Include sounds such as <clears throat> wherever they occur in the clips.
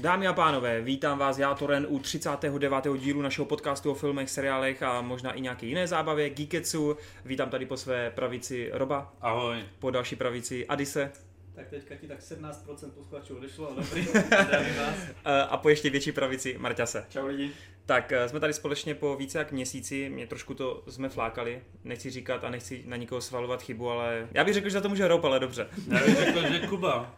Dámy a pánové, vítám vás já Toren u 39. dílu našeho podcastu o filmech, seriálech a možná i nějaké jiné zábavě, Geeketsu. Vítám tady po své pravici Roba. Ahoj. Po další pravici Adise. Tak teďka ti tak 17% posluchačů odešlo, ale <laughs> dobrý, vás. A po ještě větší pravici Marťase. Čau lidi. Tak eh, jsme tady společně po více jak měsíci, mě trošku to jsme flákali, nechci říkat a nechci na nikoho svalovat chybu, ale já bych řekl, že za to může Rob, ale dobře. Já bych řekl, že Kuba.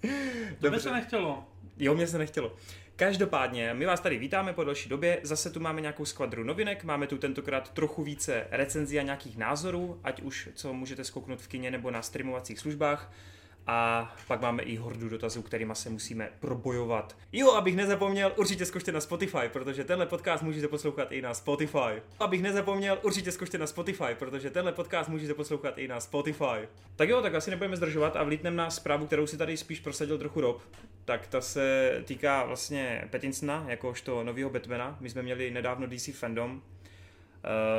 To by Dobře. se nechtělo. Jo, mě se nechtělo. Každopádně, my vás tady vítáme po další době, zase tu máme nějakou skvadru novinek, máme tu tentokrát trochu více recenzí a nějakých názorů, ať už co můžete skouknout v kině nebo na streamovacích službách. A pak máme i hordu dotazů, kterýma se musíme probojovat. Jo, abych nezapomněl, určitě zkušte na Spotify, protože tenhle podcast můžete poslouchat i na Spotify. Abych nezapomněl, určitě zkušte na Spotify, protože tenhle podcast můžete poslouchat i na Spotify. Tak jo, tak asi nebudeme zdržovat a vlítneme na zprávu, kterou si tady spíš prosadil trochu Rob. Tak ta se týká vlastně Pattinsona, jakožto nového Batmana. My jsme měli nedávno DC Fandom,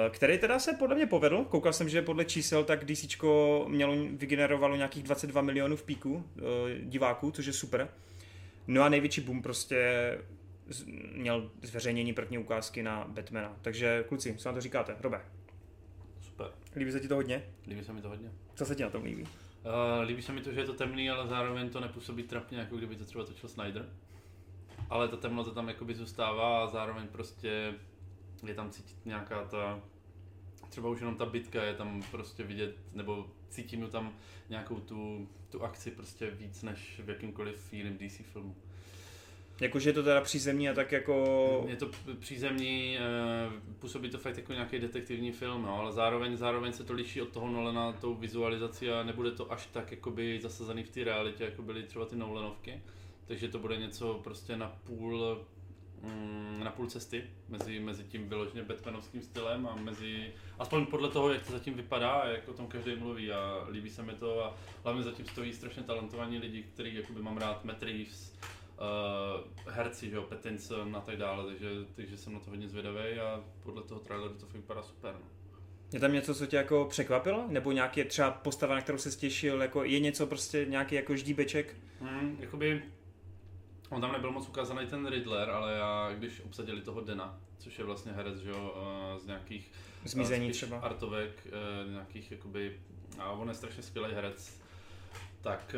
který teda se podle mě povedl. Koukal jsem, že podle čísel tak DC mělo, vygenerovalo nějakých 22 milionů v píku eh, diváků, což je super. No a největší boom prostě měl zveřejnění první ukázky na Batmana. Takže kluci, co na to říkáte? Robe, Super. líbí se ti to hodně? Líbí se mi to hodně. Co se ti na tom líbí? Uh, líbí se mi to, že je to temný, ale zároveň to nepůsobí trapně, jako kdyby to třeba točil Snyder. Ale ta temnota tam jakoby zůstává a zároveň prostě je tam cítit nějaká ta, třeba už jenom ta bitka je tam prostě vidět, nebo cítím tam nějakou tu, tu akci prostě víc než v jakýmkoliv jiném DC filmu. Jakože je to teda přízemní a tak jako... Je to přízemní, eh, působí to fakt jako nějaký detektivní film, no, ale zároveň, zároveň se to liší od toho Nolana tou vizualizací a nebude to až tak jakoby zasazený v té realitě, jako byly třeba ty Nolanovky. Takže to bude něco prostě na půl, mm, na půl cesty mezi, mezi tím vyloženě Batmanovským stylem a mezi, aspoň podle toho, jak to zatím vypadá a jak o tom každý mluví a líbí se mi to a hlavně zatím stojí strašně talentovaní lidi, který jakoby mám rád, Matt Reeves, uh, herci, že jo, Pattinson a tak dále, takže, takže jsem na to hodně zvědavý a podle toho traileru to vypadá super. No. Je tam něco, co tě jako překvapilo? Nebo nějaký třeba postava, na kterou se stěšil? Jako je něco prostě, nějaký jako ždíbeček? Hmm, jakoby, on tam nebyl moc ukázaný ten Riddler, ale já, když obsadili toho Dena, což je vlastně herec, že jo, uh, z nějakých Zmizení eh, spíš třeba. artovek, uh, nějakých jakoby, a on je strašně skvělý herec, tak,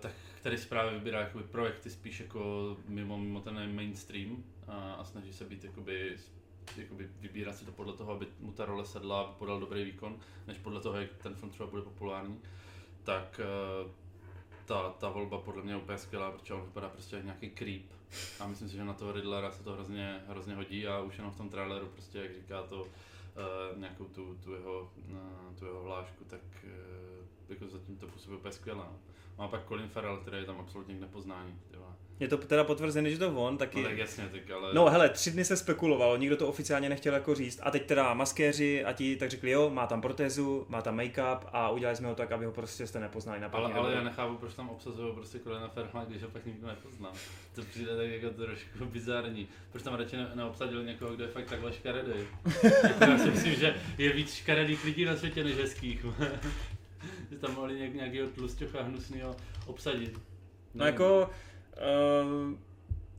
tak který si právě vybírá jakoby projekty spíš jako mimo, mimo ten mainstream a, a snaží se být jakoby, jakoby vybírat si to podle toho, aby mu ta role sedla, aby podal dobrý výkon, než podle toho, jak ten film třeba bude populární. Tak ta, ta volba podle mě úplně skvělá, protože on vypadá prostě jak nějaký creep. A myslím si, že na toho Riddlera se to hrozně, hrozně hodí a už jenom v tom traileru prostě, jak říká to, uh, nějakou tu, tu, jeho, uh, tu jeho hlášku, tak uh, jako zatím to působí úplně skvěle. No. Má pak Colin Farrell, který je tam absolutně k nepoznání. ty vole. Je to teda potvrzené, že to on, taky... No tak jasně, tak ale... No hele, tři dny se spekulovalo, nikdo to oficiálně nechtěl jako říct. A teď teda maskéři a ti tak řekli, jo, má tam protézu, má tam make-up a udělali jsme ho tak, aby ho prostě jste nepoznali na ale, ale já nechápu, proč tam obsazují prostě Colina Farrella, když ho pak nikdo nepozná. To přijde tak jako trošku bizarní. Proč tam radši ne- neobsadili někoho, kdo je fakt takhle škaredý? <laughs> já si myslím, že je víc škaredých lidí na světě než hezkých. Že tam mohli nějak, nějakého tlusťocha hnusného obsadit. No jako... Uh,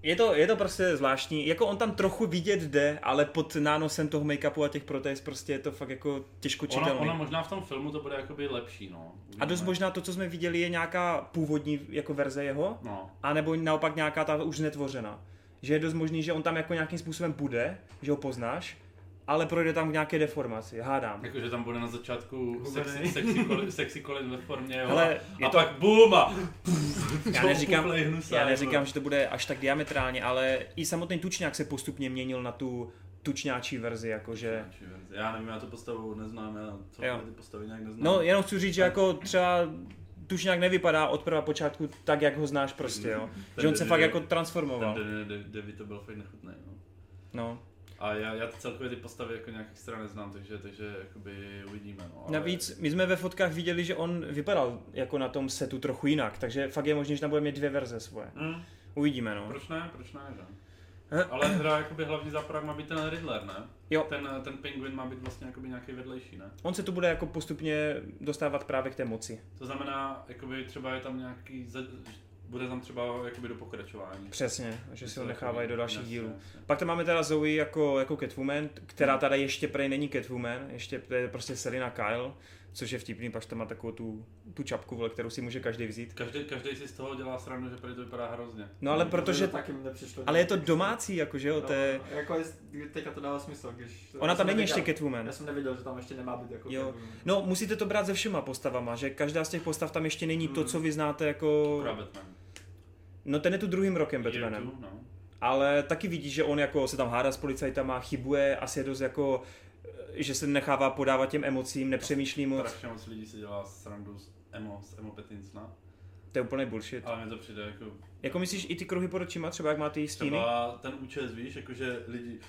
je to, je to prostě zvláštní, jako on tam trochu vidět jde, ale pod nánosem toho make-upu a těch protéz prostě je to fakt jako těžko čitelný. Ono, ono možná v tom filmu to bude jakoby lepší, no. A dost Uvidíme. možná to, co jsme viděli, je nějaká původní jako verze jeho, No, a nebo naopak nějaká ta už netvořená. Že je dost možný, že on tam jako nějakým způsobem bude, že ho poznáš, ale projde tam k nějaké deformaci, hádám. jakože tam bude na začátku sexy, Hubený. sexy, Colin, sexy Colin ve formě, jo. Hele, je a to- pak boom a Já neříkám, já neříkám, že to bude až tak diametrálně, ale i samotný tučňák se postupně měnil na tu tučňáčí verzi, jakože... Já nevím, já tu postavu neznám, já co Jo. ty postavy nějak neznám. No, jenom chci říct, že jako třeba tučňák nevypadá od prva počátku tak, jak ho znáš prostě, jo. Že on se fakt jako transformoval. Ten Davy to byl fakt nechutný, no. No. A já, já celkově ty postavy jako nějak extra neznám, takže, takže jakoby uvidíme, no. ale- Navíc my jsme ve fotkách viděli, že on vypadal jako na tom setu trochu jinak, takže fakt je možné, že tam bude mít dvě verze svoje. Hm, Uvidíme, no. proč ne, proč ne, že? Ale hra jakoby hlavní záporák má být ten Riddler, ne? Jo. Ten, ten Penguin má být vlastně jakoby nějaký vedlejší, ne? On se tu bude jako postupně dostávat právě k té moci. To znamená, jakoby třeba je tam nějaký, bude tam třeba jakoby do pokračování. Přesně, že si ho nechávají do takový, dalších jasně, dílů. jasně. Pak tam máme teda Zoe jako, jako Catwoman, která tady ještě prej není Catwoman, ještě to je prostě Selina Kyle, což je vtipný, pak tam má takovou tu, tu čapku, vole, kterou si může každý vzít. Každý, každý si z toho dělá srandu, že prý to vypadá hrozně. No ale To protože, taky mi nepřišlo. ale je to domácí, jakože jo, No, to je, Jako je, teďka to dává smysl, když... ona tam není ještě Catwoman. Já jsem nevěděl, že tam ještě nemá být jako Jo. Catwoman. No, musíte to brát se všema postavama, že každá z těch postav tam ještě není to, Mm. co vy znáte jako... Batman. No ten je tu druhým rokem Batmanem. two, no. Ale taky vidíš, že on jako se tam hádá s policajtama, chybuje, asi je dost jako, že se nechává podávat těm emocím, nepřemýšlí moc. Strašně moc lidí si dělá srandu z emo, z emo Patinsona, To je úplný bullshit. ale mně to přijde jako Jako myslíš i ty kruhy pod očima, třeba jak má ty stíny? třeba ten účes, víš, jakože lidi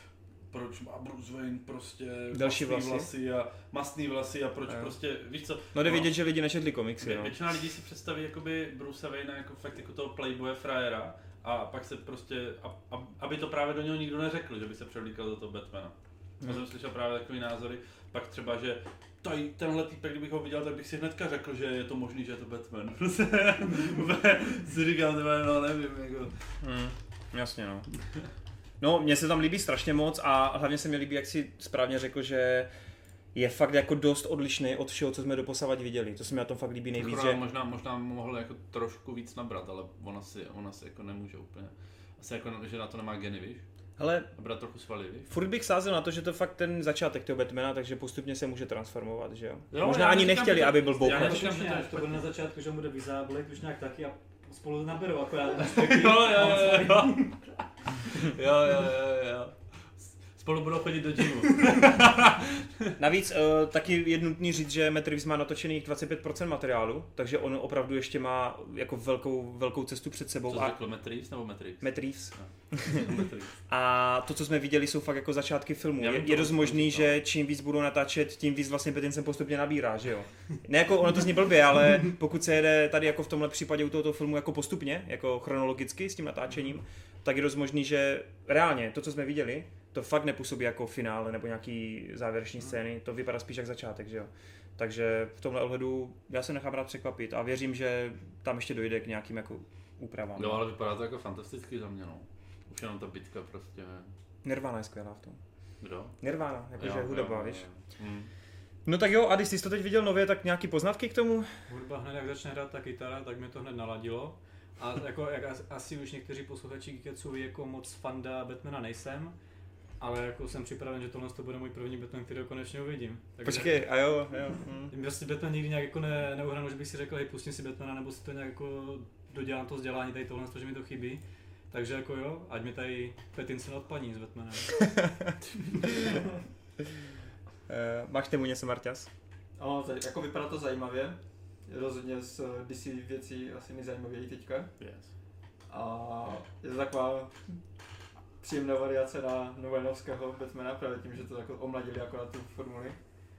proč má Bruce Wayne prostě Další vlasy. vlasy a mastný vlasy a proč Jo. prostě, víš co? No jde vidět, že lidi nečetli komiksy, Vě- no. Většina lidí si představí jakoby Bruce Wayne jako fakt jako toho playboye frajera a pak se prostě, a, a, aby to právě do něho nikdo neřekl, že by se převlíkal do toho Batmana. Já jsem slyšel právě takové názory, pak třeba, že tady tenhle týpek, kdybych ho viděl, tak bych si hnedka řekl, že je to možný, že je to Batman. <laughs> Si říkám, no nevím, jako. Hmm, jasně, no. No, mně se tam líbí strašně moc a hlavně se mi líbí, jak si správně řekl, že je fakt jako dost odlišný od všeho, co jsme doposavať viděli. To se mi na tom fakt líbí nejvíc, Akorát že... možná, možná mohl jako trošku víc nabrat, ale ona si, ona si jako nemůže úplně. Asi jako, že na to nemá geny, víš? Hele, Nabrat trochu svaly, furt bych sázel na to, že to fakt ten začátek toho Batmana, takže postupně se může transformovat, že jo? Jo, Možná já ani neříkám, nechtěli, aby byl já bouchač. neříkám, že to je to bude na začátku, že mu jde vyzáblek, už nějak taky a spolu naberou akorát. <laughs> Jo, jo, jo, jo. Jo, jo, jo, jo. Spolu budou chodit do gymu. <laughs> Navíc uh, taky je nutný říct, že Matt Reeves má natočených 25% materiálu, takže on opravdu ještě má jako velkou, velkou cestu před sebou. Co a řekl, Matt Reeves nebo Reeves. Matt Reeves. <laughs> A to, co jsme viděli, jsou fakt jako začátky filmu. Je, je dost možný, no. že čím víc budou natáčet, tím víc vlastně Pattinson postupně nabírá, že jo? Ne jako, ono to zní blbě, ale <laughs> pokud se jede tady jako v tomhle případě u tohoto filmu jako postupně, jako chronologicky s tím natáčením, tak je dost možný, že reálně to, co jsme viděli, to fakt nepůsobí jako finále nebo nějaký závěreční scény, to vypadá spíš jak začátek, že jo? Takže v tomhle ohledu já se nechám rád překvapit a věřím, že tam ještě dojde k nějakým jako úpravám. Jo, ale vypadá to jako fantasticky za mě, no. Už jenom ta bitka prostě. Nirvana je skvělá v tom. Kdo? Nirvana, jakože hudba, jo, víš? jo. Hm. No tak jo, a když jsi to teď viděl nově, tak nějaký poznatky k tomu? Hudba hned jak začne hrát ta kytara, tak mě to hned naladilo. A jako, jak as- asi už někteří posluchači Geeketsu ví, jako moc fanda Batmana nejsem, ale jako jsem připraven, že tohle to bude můj první Batman, který konečně uvidím. Takže Počkej, a jo, jo. Hm. Prostě Batman nikdy nějak jako ne, neuhranu, že bych si řekl, hej, pustím si Batmana, nebo si to nějak jako dodělám to vzdělání, tady tohle, že mi to chybí. Takže jako jo, ať mi tady Pattinson odpadní s Batmanem. <laughs> Eh, máš tomu něco, Marťas? Ano, to, jako vypadá to zajímavě. Rozhodně z eh, DC věcí asi nejzajímavěji teďka. Yes. A je to taková příjemná variace na Novenovského Batmana, právě tím, že to jako omladili akorát tu formuli.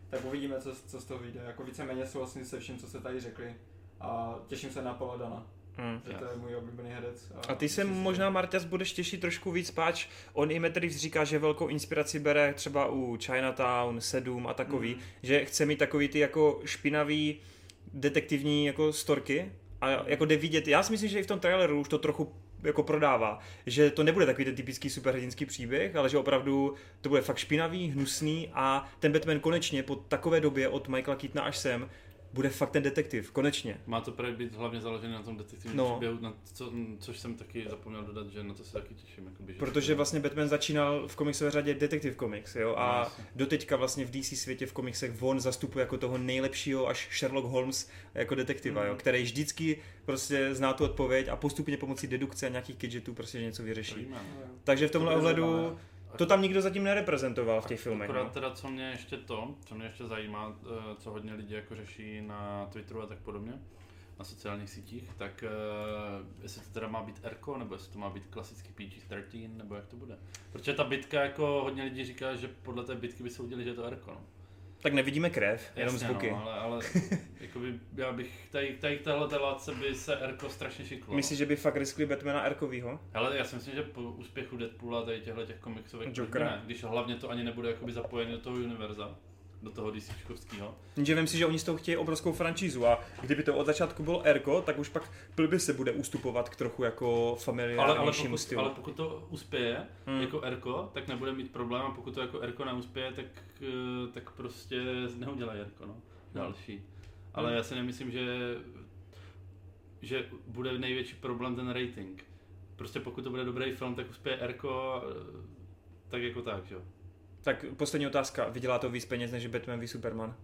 Tak uvidíme, co, co z toho vyjde. Jako víceméně souhlasím se vším, co se tady řekli. A těším se na Paula Dana, Hm. že to je můj oblíbený herec. A ty se možná, Marťas, budeš těšit trošku víc, páč on i Reeves říká, že velkou inspiraci bere třeba u Chinatown, Sedum a takový, Mhm. že chce mít takový ty jako špinavý detektivní jako storky a jako jde vidět, já si myslím, že i v tom traileru už to trochu jako prodává, že to nebude takový ten typický superhrdinský příběh, ale že opravdu to bude fakt špinavý, hnusný a ten Batman konečně po takové době od Michaela Keatona až sem bude fakt ten detektiv, konečně. Má to právě být hlavně založené na tom detektivním No. no. příběhu, na co, což jsem taky zapomněl dodat, že na to se taky těším. Jakoby, že Protože vlastně Batman začínal v komiksové řadě Detective Comics, jo, No, a jasně. doteďka vlastně v DC světě v komiksech on zastupuje jako toho nejlepšího až Sherlock Holmes jako detektiva, jo, Mhm. který vždycky prostě zná tu odpověď a postupně pomocí dedukce a nějakých gadgetů prostě něco vyřeší. Víme. No, Takže v tomhle To ohledu. To tam nikdo zatím nereprezentoval v těch filmech. Akorát No. teda, co mě ještě to, co mě ještě zajímá, eh, co hodně lidí jako řeší na Twitteru a tak podobně, na sociálních sítích, tak uh, jestli to teda má být Erko, nebo jestli to má být klasický PG-13, nebo jak to bude. Protože ta bitka, jako hodně lidí říká, že podle té bitky by se udělali, že je to Erko. No. Tak nevidíme krev, jenom Jasně, zvuky. No, ale, ale <laughs> jakoby, já bych, tady, tady k téhle látce by se Erko strašně šiklo. Myslíš, že by fakt riskli Batmana Erkovýho? Ale já si myslím, že po úspěchu Deadpoola tady těchto těch komiksových Jokera. ne, když hlavně to ani nebude jakoby zapojené do toho univerza, do toho DCčkovského. Jenže vím si, že oni z toho chtějí obrovskou franšízu a kdyby to od začátku bylo Erko, tak už pak blbě se bude ustupovat k trochu jako Ale, ale, familiárnějšímu pokud, stylu. ale pokud to uspěje Hmm. hmm. jako Erko, tak nebude mít problém a pokud to jako Erko neuspěje, tak, eh, tak prostě neudělají Erko, no. Další. Ale Hmm. já si nemyslím, že, že bude největší problém ten rating. Prostě pokud to bude dobrý film, tak uspěje Erko, eh, tak jako tak, že jo. Tak poslední otázka. Vydělá to víc peněz než Batman v Superman?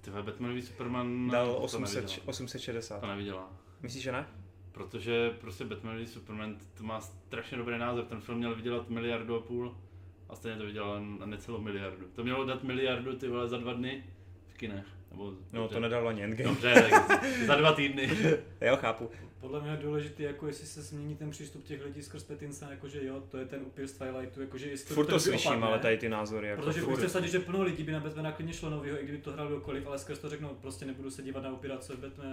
Tyhle Batman v Superman Dal to 800, nevydělá. 860. To nevydělá. Myslíš, že ne? Protože prostě Batman v Superman to má strašně dobrý název. Ten film měl vydělat miliardu a půl a stejně to vydělal necelou miliardu. To mělo dát miliardu ty vole za dva dny v kinech. Nebo, No to nedalo ani Endgame. Dobře, tak za dva týdny. <laughs> Jo, chápu. Podle mě je důležité, jako jestli se změní ten přístup těch lidí skrz Petinsa, jakože jo, to je ten upír z Twilightu, jakože jestli Furt to trpí slyším, opadne. ale tady ty názory. Jako Protože furt. sadit, že plno lidí by na Batmana klidně šlo novýho, i kdyby to hrál kdokoliv, ale skrz to řeknou, prostě nebudu se dívat na upíra, co, Batman,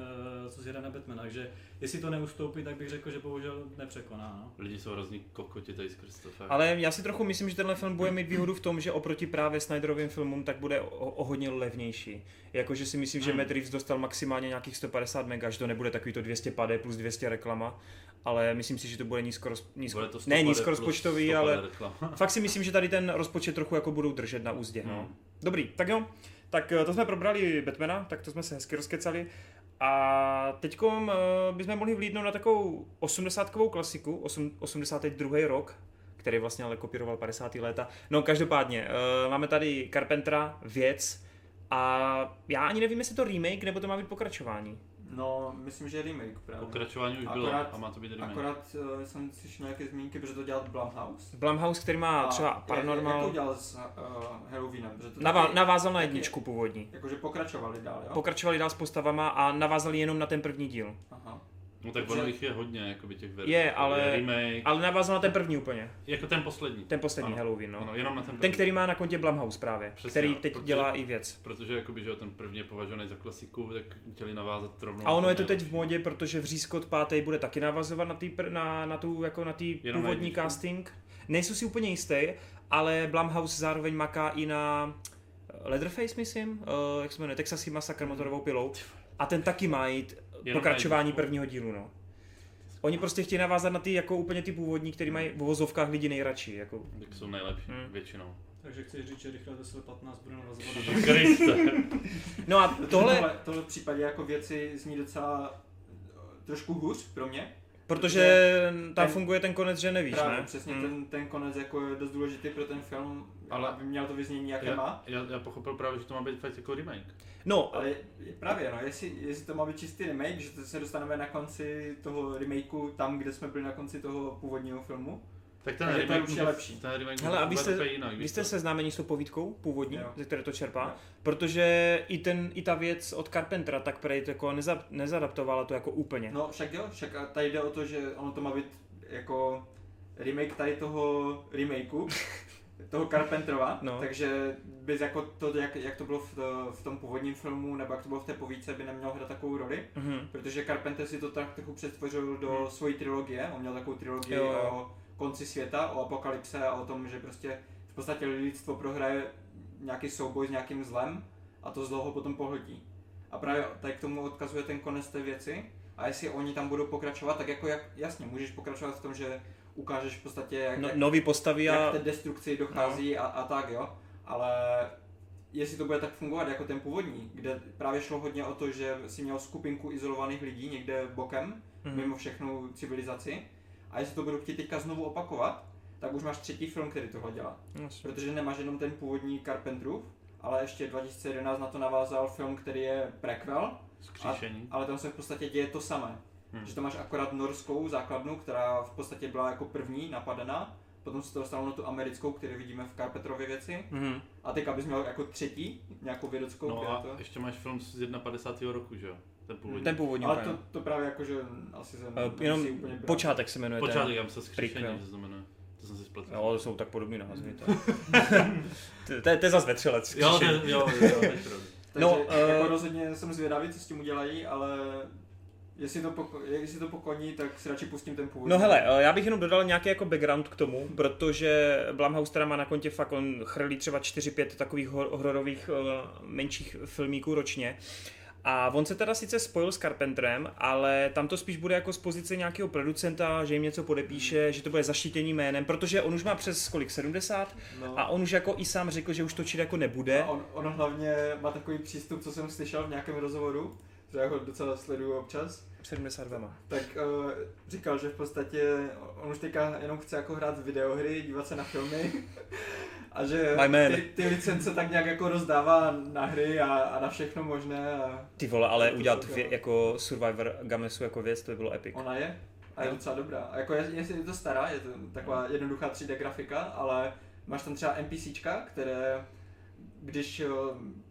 co zjede na Batmana, takže jestli to neustoupí, tak bych řekl, že bohužel nepřekoná. No. Lidi jsou hrozný kokoti tady skrz to fakt. Ale já si trochu myslím, že tenhle film bude mít výhodu v tom, že oproti právě Snyderovým filmům tak bude o, o hodně levnější. Jakože si myslím, že Hmm. Matt Reeves dostal maximálně nějakých 150 mega, že to nebude takový to 200 pade plus 200 reklama, ale myslím si, že to bude nízko, nízko Bude to ne 100 nízkorozpočtový, plus 100 ale reklama. <laughs> fakt si myslím, že tady ten rozpočet trochu jako budou držet na úzdě. No. Hmm. Dobrý, tak jo. Tak eh, to jsme probrali Batmana, tak to jsme se hezky rozkecali. A teď bychom mohli vlídnout na takovou 80kovou klasiku, osm- 82. rok, který vlastně ale kopíroval 50. léta. No každopádně, uh, máme tady Carpentera, věc, a já ani nevím, jestli to remake, nebo to má být pokračování. No, myslím, že remake právě. Pokračování už bylo Akorát- a má to být remake. Akorát uh, jsem slyšel nějaké zmínky, protože to dělal Blumhouse. Blumhouse, který má A třeba Jak, jak Paranormal, to udělal s uh, Halloweenem? Protože to navá- taky- navázal na taky- jedničku původní. Jakože pokračovali dál, jo? Pokračovali dál s postavama a navázali jenom na ten první díl. Aha. No tak ono jich je hodně, jakoby těch verzí. Je, ale- Remake, Ale navázal na ten první úplně. jako ten poslední. Ten poslední Ano. Halloween, no. Ano, jenom na ten první. Ten, který má na kontě Blumhouse právě, Přesně, který teď protože- dělá i věc. Protože jakoby, že ten první je považovaný za klasiku, tak chtěli navázat rovnou. A ono na je to teď v modě, protože Vřízkot pátý bude taky navazovat na, tý, na, na, tu, jako na tý Jenom na původní jedničku? casting. Nejsou si úplně jistý, ale Blumhouse zároveň maká i na eh, Leatherface, myslím, uh, jak se jmenuje, Texas Massacre motorovou pilou. A ten taky má jít Jenom pokračování prvního dílu, no. Oni prostě chtějí navázat na ty jako úplně ty původní, který mají v vozovkách lidi nejradši. Jako. Tak jsou nejlepší, Hmm. většinou. Takže chceš říct, že rychle Tesla 15 bude navazovat na <laughs> Kriste. No a Tohle, tohle, tohle, v případě jako věci zní docela eh, trošku hůř pro mě. protože tam ten- funguje ten konec, že nevíš, Právě ne? přesně Hmm. ten, ten konec jako je dost důležitý pro ten film, ale Ale- aby měl to vyznění, jaké Já, má. já, já, pochopil právě, že to má být fakt jako remake. No, Ale je- právě, no, jestli, jestli to má být čistý remake, že to se dostaneme na konci toho remakeu tam, kde jsme byli na konci toho původního filmu. Tak ten Takže to je remake určitě může- lepší. Ten remake Hele, a vy jste- jinak, Vy jste co? seznámeni s tou povídkou původní, Jo. ze které to čerpá? Jo. Protože i, ten, i ta věc od Carpentera tak prej to jako neza, nezadaptovala to jako úplně. No však jo, však a tady jde o to, že ono to má být jako remake tady toho remakeu, <laughs> toho Carpenterova, No. takže bys jako to, jak, jak to bylo v, to, v tom původním filmu, nebo jak to bylo v té povídce, by nemělo hrát takovou roli. Mhm. Protože Carpenter si to tak trochu přetvořil do Hmm. svojí trilogie, on měl takovou trilogii Jo, jo. o konci světa, o apokalypse a o tom, že prostě v podstatě lidstvo prohraje nějaký souboj s nějakým zlem a to zlo ho potom pohltí. A právě tady k tomu odkazuje ten konec té věci a jestli oni tam budou pokračovat, tak jako jak, jasně, můžeš pokračovat v tom, že ukážeš v podstatě, jak, No, jak, nový postavy jak a... té destrukci dochází a, a tak jo, ale jestli to bude tak fungovat jako ten původní, kde právě šlo hodně o to, že si měl skupinku izolovaných lidí někde bokem, Mhm. mimo všechnu civilizaci, a jestli to budou chtít teďka znovu opakovat, tak už máš třetí film, který tohle dělá. Jasně. Protože nemáš jenom ten původní Carpenterův, ale ještě 2011 na to navázal film, který je prequel, Skříšení. ale tam se v podstatě děje to samé. Hmm. Že to máš akorát norskou základnu, která v podstatě byla jako první napadená, potom se to dostalo na tu americkou, kterou vidíme v Carpenterově věci, Mhm. a teď abys měl jako třetí, nějakou vědeckou, No a to... ještě máš film z 51. roku, že jo? Ten původní. Ten původní ale to, to právě jako, že asi se Eh, nemusí jenom úplně brát. počátek se jmenuje. ten. Počátek, já myslím skříšení, že se to jmenuje. To jsem si spletl. Jo, to jsou tak podobný názvy. to- <laughs> je to je zase vetřelec. jo, jo, jo, jo. <laughs> Takže No, eh, jako rozhodně jsem zvědavý, co s tím udělají, ale Jestli to, poko- jestli to pokoní, tak si radši pustím ten původní. No hele, eh, já bych jenom dodal nějaký jako background k tomu, protože Blumhouse teda má na kontě fakt, on chrlí třeba 4-5 takových hor- hororových eh, menších filmíků ročně. A on se teda sice spojil s Carpenterem, ale tam to spíš bude jako z pozice nějakého producenta, že jim něco podepíše, že to bude zaštítění jménem, protože on už má přes kolik, 70? no. A on už jako i sám řekl, že už točit jako nebude. A on, on hlavně má takový přístup, co jsem slyšel v nějakém rozhovoru, já ho docela sleduju občas, 72 má. tak uh, říkal, že v podstatě on už teďka jenom chce jako hrát videohry, dívat se na filmy <laughs> a že ty, ty licence tak nějak jako rozdává na hry a, a na všechno možné a Ty vole, ale udělat vě, jako- Survivor Gamesu jako věc, to by bylo epic. ona je a je docela dobrá. A jako je, je, je to stará, je to taková jednoduchá 3D grafika, ale máš tam třeba NPCčka, které když eh,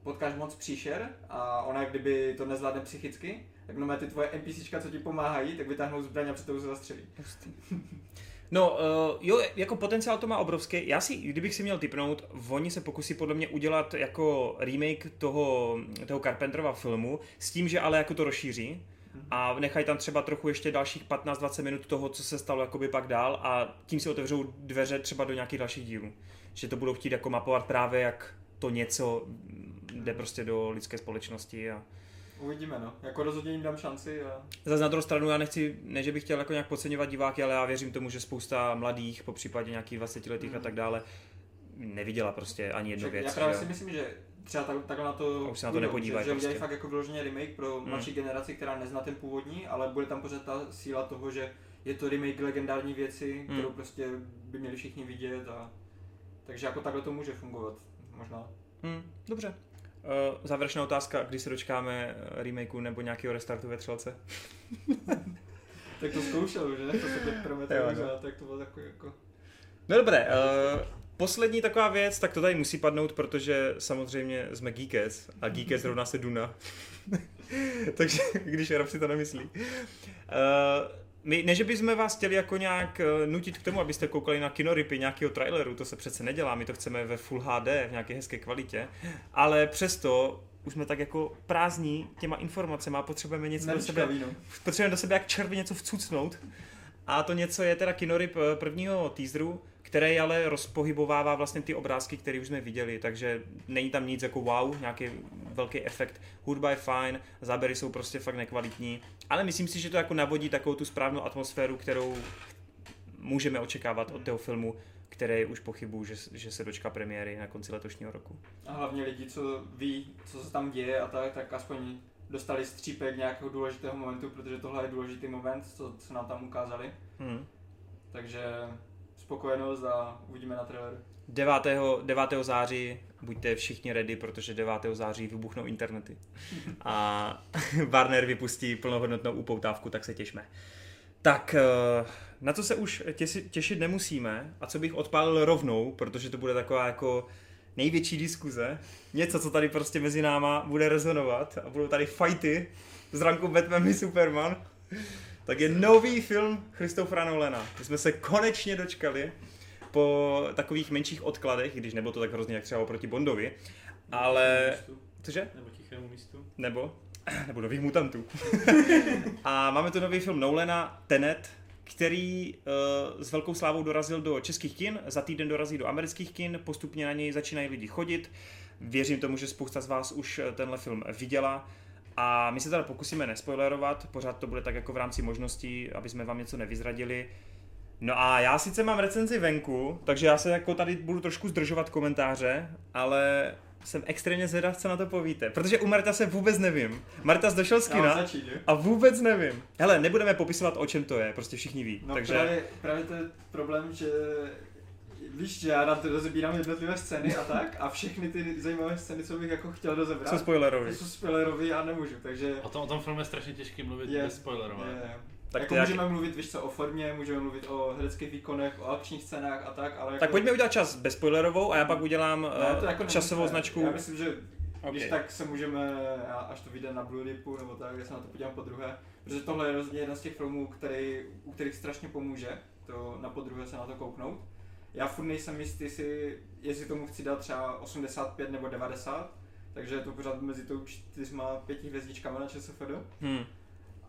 potkáš moc příšer a ona kdyby to nezvládne psychicky, tak no ty tvoje NPCčka, co ti pomáhají, tak vytáhnou zbraň a před tebou se zastřelí. No, uh, jo, jako potenciál to má obrovský. Já si, kdybych si měl typnout, oni se pokusí podle mě udělat jako remake toho, toho Carpenterova filmu, s tím, že ale jako to rozšíří a nechají tam třeba trochu ještě dalších 15-20 minut toho, co se stalo jakoby pak dál a tím si otevřou dveře třeba do nějakých dalších dílů. Že to budou chtít jako mapovat právě jak to něco jde prostě do lidské společnosti a Uvidíme, no. Jako rozhodně jim dám šanci a Zase na druhou stranu já nechci, ne že bych chtěl jako nějak podceňovat diváky, ale já věřím tomu, že spousta mladých, po případě nějakých 20 letých a Mhm. tak dále, neviděla prostě ani jednu Však věc. já právě že si myslím, že třeba tak, takhle na to A už se na to nepodívají že, že prostě. udělají fakt jako vyloženě remake pro Hmm. mladší generaci, která nezná ten původní, ale bude tam pořád ta síla toho, že je to remake legendární věci, Hmm. kterou prostě by měli všichni vidět a takže jako takhle to může fungovat, možná. Hm, dobře. Uh, závěrečná otázka, kdy se dočkáme eh, remakeu nebo nějakého restartu ve třelce? <laughs> Tak to zkoušel, že? To se teď pro Jo, Metal no. tak to bylo takový jako... No dobré, uh, poslední taková věc, tak to tady musí padnout, protože samozřejmě jsme Geekes a Geekes rovná se Duna. <laughs> Takže, když Rob si to nemyslí. Uh, my, ne, že bychom vás chtěli jako nějak eh, nutit k tomu, abyste koukali na kinoripy nějakého traileru, to se přece nedělá, my to chceme ve Full HD, v nějaké hezké kvalitě, ale přesto už jsme tak jako prázdní těma informacemi a potřebujeme něco do sebe, víno. potřebujeme do sebe jak červy něco vcucnout. A to něco je teda kinorip eh, prvního teaseru, který ale rozpohybovává vlastně ty obrázky, které už jsme viděli, takže není tam nic jako wow, nějaký velký efekt. Hudba je fajn, záběry jsou prostě fakt nekvalitní, ale myslím si, že to jako navodí takovou tu správnou atmosféru, kterou můžeme očekávat od toho filmu, který už pochybuju, že, že se dočká premiéry na konci letošního roku. A hlavně lidi, co ví, co se tam děje a tak, tak aspoň dostali střípek nějakého důležitého momentu, protože tohle je důležitý moment, co, co nám tam ukázali. Hmm. Takže spokojenost a uvidíme na traileru. 9. 9. září buďte všichni ready, protože 9. září vybuchnou internety. A <laughs> Warner vypustí plnohodnotnou upoutávku, tak se těšme. Tak, eh, na co se už těšit nemusíme a co bych odpálil rovnou, protože to bude taková jako největší diskuze, něco, co tady prostě mezi náma bude rezonovat a budou tady fighty z ranku Batman i Superman, tak je nový film Christophera Nolana. My jsme se konečně dočkali po takových menších odkladech, když nebylo to tak hrozně jak třeba oproti Bondovi, ale... Cože? Nebo tichému místu. Nebo? <clears throat> Nebo nových mutantů. <laughs> a máme tu nový film Nolana, Tenet, který uh, s velkou slávou dorazil do českých kin, za týden dorazí do amerických kin, postupně na něj začínají lidi chodit. Věřím tomu, že spousta z vás už eh, tenhle film viděla. A my se teda pokusíme nespoilerovat, pořád to bude tak jako v rámci možností, aby jsme vám něco nevyzradili. No a já sice mám recenzi venku, takže já se jako tady budu trošku zdržovat komentáře, ale jsem extrémně zvědav, co na to povíte. Protože u Marta se vůbec nevím. Marta došel z kina začít, a vůbec nevím. Hele, nebudeme popisovat, o čem to je, prostě všichni ví. No takže právě, právě to je problém, že víš, že já na to rozebírám jednotlivé scény a tak a všechny ty zajímavé scény, co bych jako chtěl rozebrat, jsou spoilerový. jsou spoilerový a nemůžu, takže O tom, o tom filmu je strašně těžký mluvit Je, bez spoilerové. je, Tak tak jako ty jak- můžeme mluvit, víš co, o formě, můžeme mluvit o hereckých výkonech, o akčních scénách a tak, ale jako, Tak pojďme udělat čas bez spoilerovou a já pak udělám Ne, to jako časovou nemusíme. značku. Já myslím, že když Ok. tak se můžeme, až to vyjde na Blue Ripu nebo tak, já se na to podívám po druhé, protože tohle je rozhodně jeden z těch filmů, který, u kterých strašně pomůže to na podruhé se na to kouknout. Já furt nejsem jistý, jestli, jestli tomu chci dát třeba 85 nebo 90, takže je to pořád mezi tou čtyřma, pěti hvězdičkama na ČSFD. Hmm.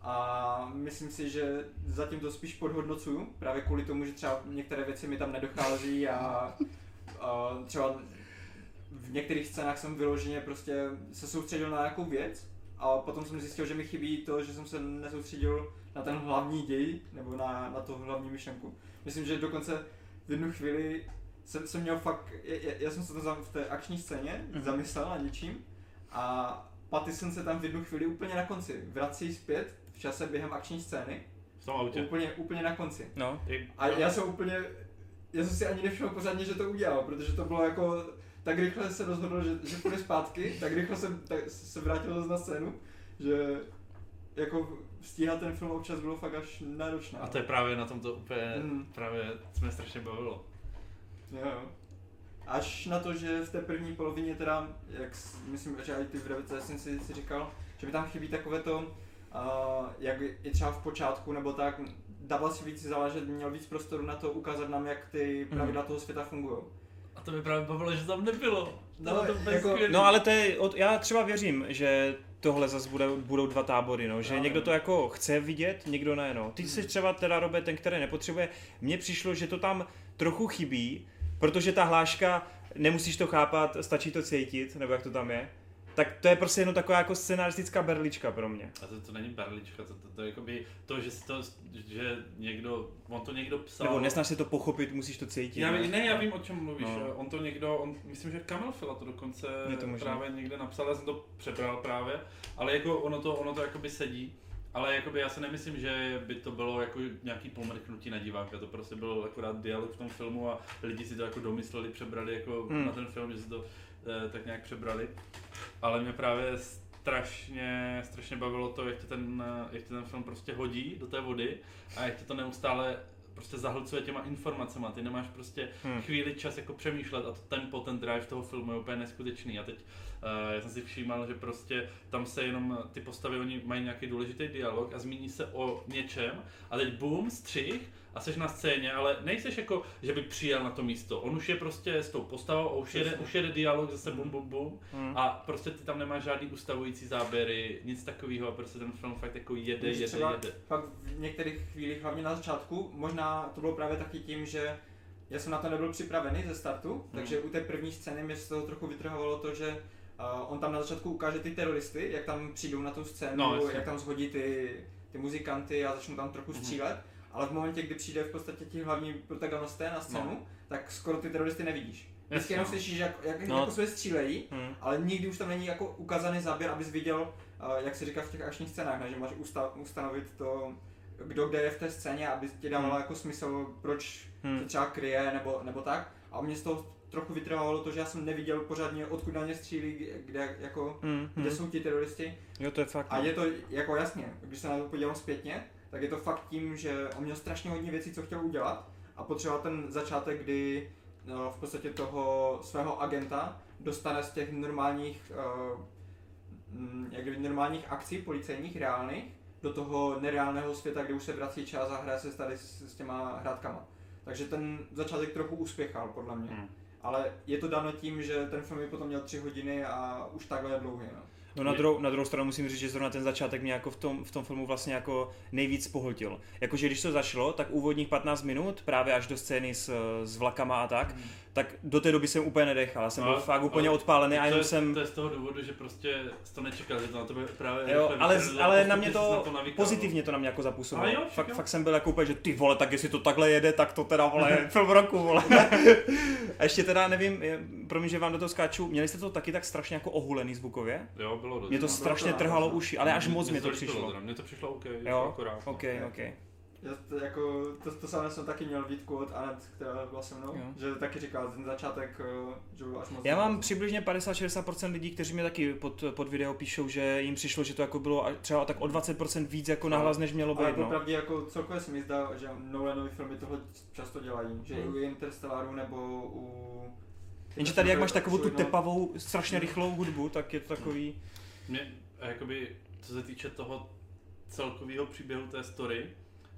A myslím si, že zatím to spíš podhodnocuju, právě kvůli tomu, že třeba některé věci mi tam nedochází a, a třeba v některých scénách jsem vyloženě prostě se soustředil na nějakou věc a potom jsem zjistil, že mi chybí to, že jsem se nesoustředil na ten hlavní děj nebo na, na to hlavní myšlenku. Myslím, že dokonce v jednu chvíli jsem, jsem měl fakt, já, já jsem se to v té akční scéně Mhm. zamyslel nad něčím a Pattison se tam v jednu chvíli úplně na konci vrací zpět v čase během akční scény, V tom autě. úplně, úplně na konci. No, A já jsem úplně, já jsem si ani nevšiml pořádně, že to udělal, protože to bylo jako, tak rychle se rozhodl, že, že půjde zpátky, tak rychle jsem tak se vrátil zase na scénu, že jako stíhat ten film občas bylo fakt až náročné. A to je právě na tom to úplně, Mm. právě jsme strašně bavilo. Jo, jo. Až na to, že v té první polovině teda, jak myslím, že i ty v revice jsem si, si říkal, že mi tam chybí takové to, uh, jak i třeba v počátku nebo tak, dával si víc záležet, měl víc prostoru na to ukázat nám, jak ty pravidla toho světa fungují. A to mi právě bavilo, že tam nebylo. No, No, to jako- skvělý. no ale to je, od, já třeba věřím, že tohle zase bude, budou dva tábory, no, že No, někdo to jako chce vidět, někdo ne, no. Ty jsi třeba teda, Robe, ten, který nepotřebuje. Mně přišlo, že to tam trochu chybí, protože ta hláška, nemusíš to chápat, stačí to cítit, nebo jak to tam je. Tak to je prostě jenom taková jako scenaristická berlička pro mě. A to, to není berlička, to, to, to, je jakoby to, že, si to, že někdo, on to někdo psal. Nebo nesnaž se to pochopit, musíš to cítit. Já, ne? já vím, o čem mluvíš. No. On to někdo, on, myslím, že Kamil Fila to dokonce Je to právě někde napsal, já jsem to přebral právě, ale jako ono to, ono to jakoby sedí. Ale jakoby já si nemyslím, že by to bylo jako nějaký pomrknutí na diváka, to prostě byl akorát dialog v tom filmu a lidi si to jako domysleli, přebrali jako Hmm. na ten film, že si to tak nějak přebrali. Ale mě právě strašně, strašně bavilo to, jak tě ten, eh, jak tě ten film prostě hodí do té vody a jak tě to neustále prostě zahlcuje těma informacema, ty nemáš prostě Hmm. chvíli čas jako přemýšlet a to tempo, ten drive toho filmu je úplně neskutečný a teď uh, já jsem si všímal, že prostě tam se jenom ty postavy, oni mají nějaký důležitý dialog a zmíní se o něčem a teď boom, střih a seš na scéně, ale nejseš jako, že by přijel na to místo. On už je prostě s tou postavou a už jede, už jede dialog zase bum bum bum Hmm. a prostě ty tam nemáš žádný ustavující záběry, nic takového a prostě ten film fakt jako jede, Když jede, třeba jede. Fakt v některých chvílích, hlavně na začátku, možná to bylo právě taky tím, že já jsem na to nebyl připravený ze startu, Hmm. takže u té první scény mě z toho trochu vytrhovalo to, že uh, on tam na začátku ukáže ty teroristy, jak tam přijdou na tu scénu, No, jak tam zhodí ty, ty muzikanty a začnou tam trochu Mhm. střílet, ale v momentě, kdy přijde v podstatě ti hlavní protagonisté na scénu, No. tak skoro ty teroristy nevidíš. Vždycky jenom no. slyšíš, jak, jak No. jako se střílejí, Hmm. ale nikdy už tam není jako ukázaný záběr, abys viděl, uh, jak se říká v těch akčních scénách, ne? že máš usta- ustanovit to, kdo kde je v té scéně, aby ti dávalo Hmm. jako smysl, proč Hmm. se třeba kryje nebo, nebo tak. A mě z toho trochu vytrvalo to, že já jsem neviděl pořádně, odkud na ně střílí, kde, jako, Hmm. kde Hmm. jsou ti teroristi. Jo, to je fakt. A no. je to jako jasně, když se na to podívám zpětně, tak je to fakt tím, že on měl strašně hodně věcí, co chtěl udělat a potřeboval ten začátek, kdy no, v podstatě toho svého agenta dostane z těch normálních, uh, jak kdyby normálních akcí policejních, reálných, do toho nereálného světa, kde už se vrací čas a hraje se tady s, s těma hrátkama. Takže ten začátek trochu uspěchal, podle mě. Hmm. Ale je to dáno tím, že ten film je potom měl tři hodiny a už takhle je dlouhý. No. No na druhou, na druhou stranu musím říct, že zrovna ten začátek mě jako v tom, v tom filmu vlastně jako nejvíc pohltil. Jakože když to začalo, tak úvodních 15 minut, právě až do scény s, s vlakama a tak, tak do té doby jsem úplně nedechal. Já jsem byl Ale- fakt úplně ale odpálený a jenom je, jsem... to je z toho důvodu, že prostě jsi to nečekal, že to na tebe právě Jo, ale, vycházelo, ale na mě to, na to navykal. pozitivně to na mě jako zapůsobilo. Ale jo, fakt, jo. fakt jsem byl jako úplně, že ty vole, tak jestli to takhle jede, tak to teda vole, <laughs> film roku, vole. a ještě teda nevím, je- promiň, že vám do toho skáču, měli jste to taky tak strašně jako ohulený zvukově? Jo, bylo dost. Mě to no. strašně trhalo uši, ale až moc mi to přišlo. Mně to přišlo OK, Jo, akorát. Ok, ok. Já to, jako, to, to samé jsem taky měl výtku od Anet, která byla se mnou, Jo. že taky říkal ten začátek, eh, že byl až moc. Já mám přibližně 50-60% lidí, kteří mi taky pod, pod video píšou, že jim přišlo, že to jako bylo a- třeba tak o 20% víc jako nahlas, než mělo ale být. No. jako celkově se mi zdá, že Nolanovi filmy tohle často dělají, že Hmm. u Interstellaru nebo u... Jenže tady, jak máš takovou tu tepavou, strašně rychlou hudbu, tak je to takový... Mě, a jakoby, co se týče toho celkového příběhu té story,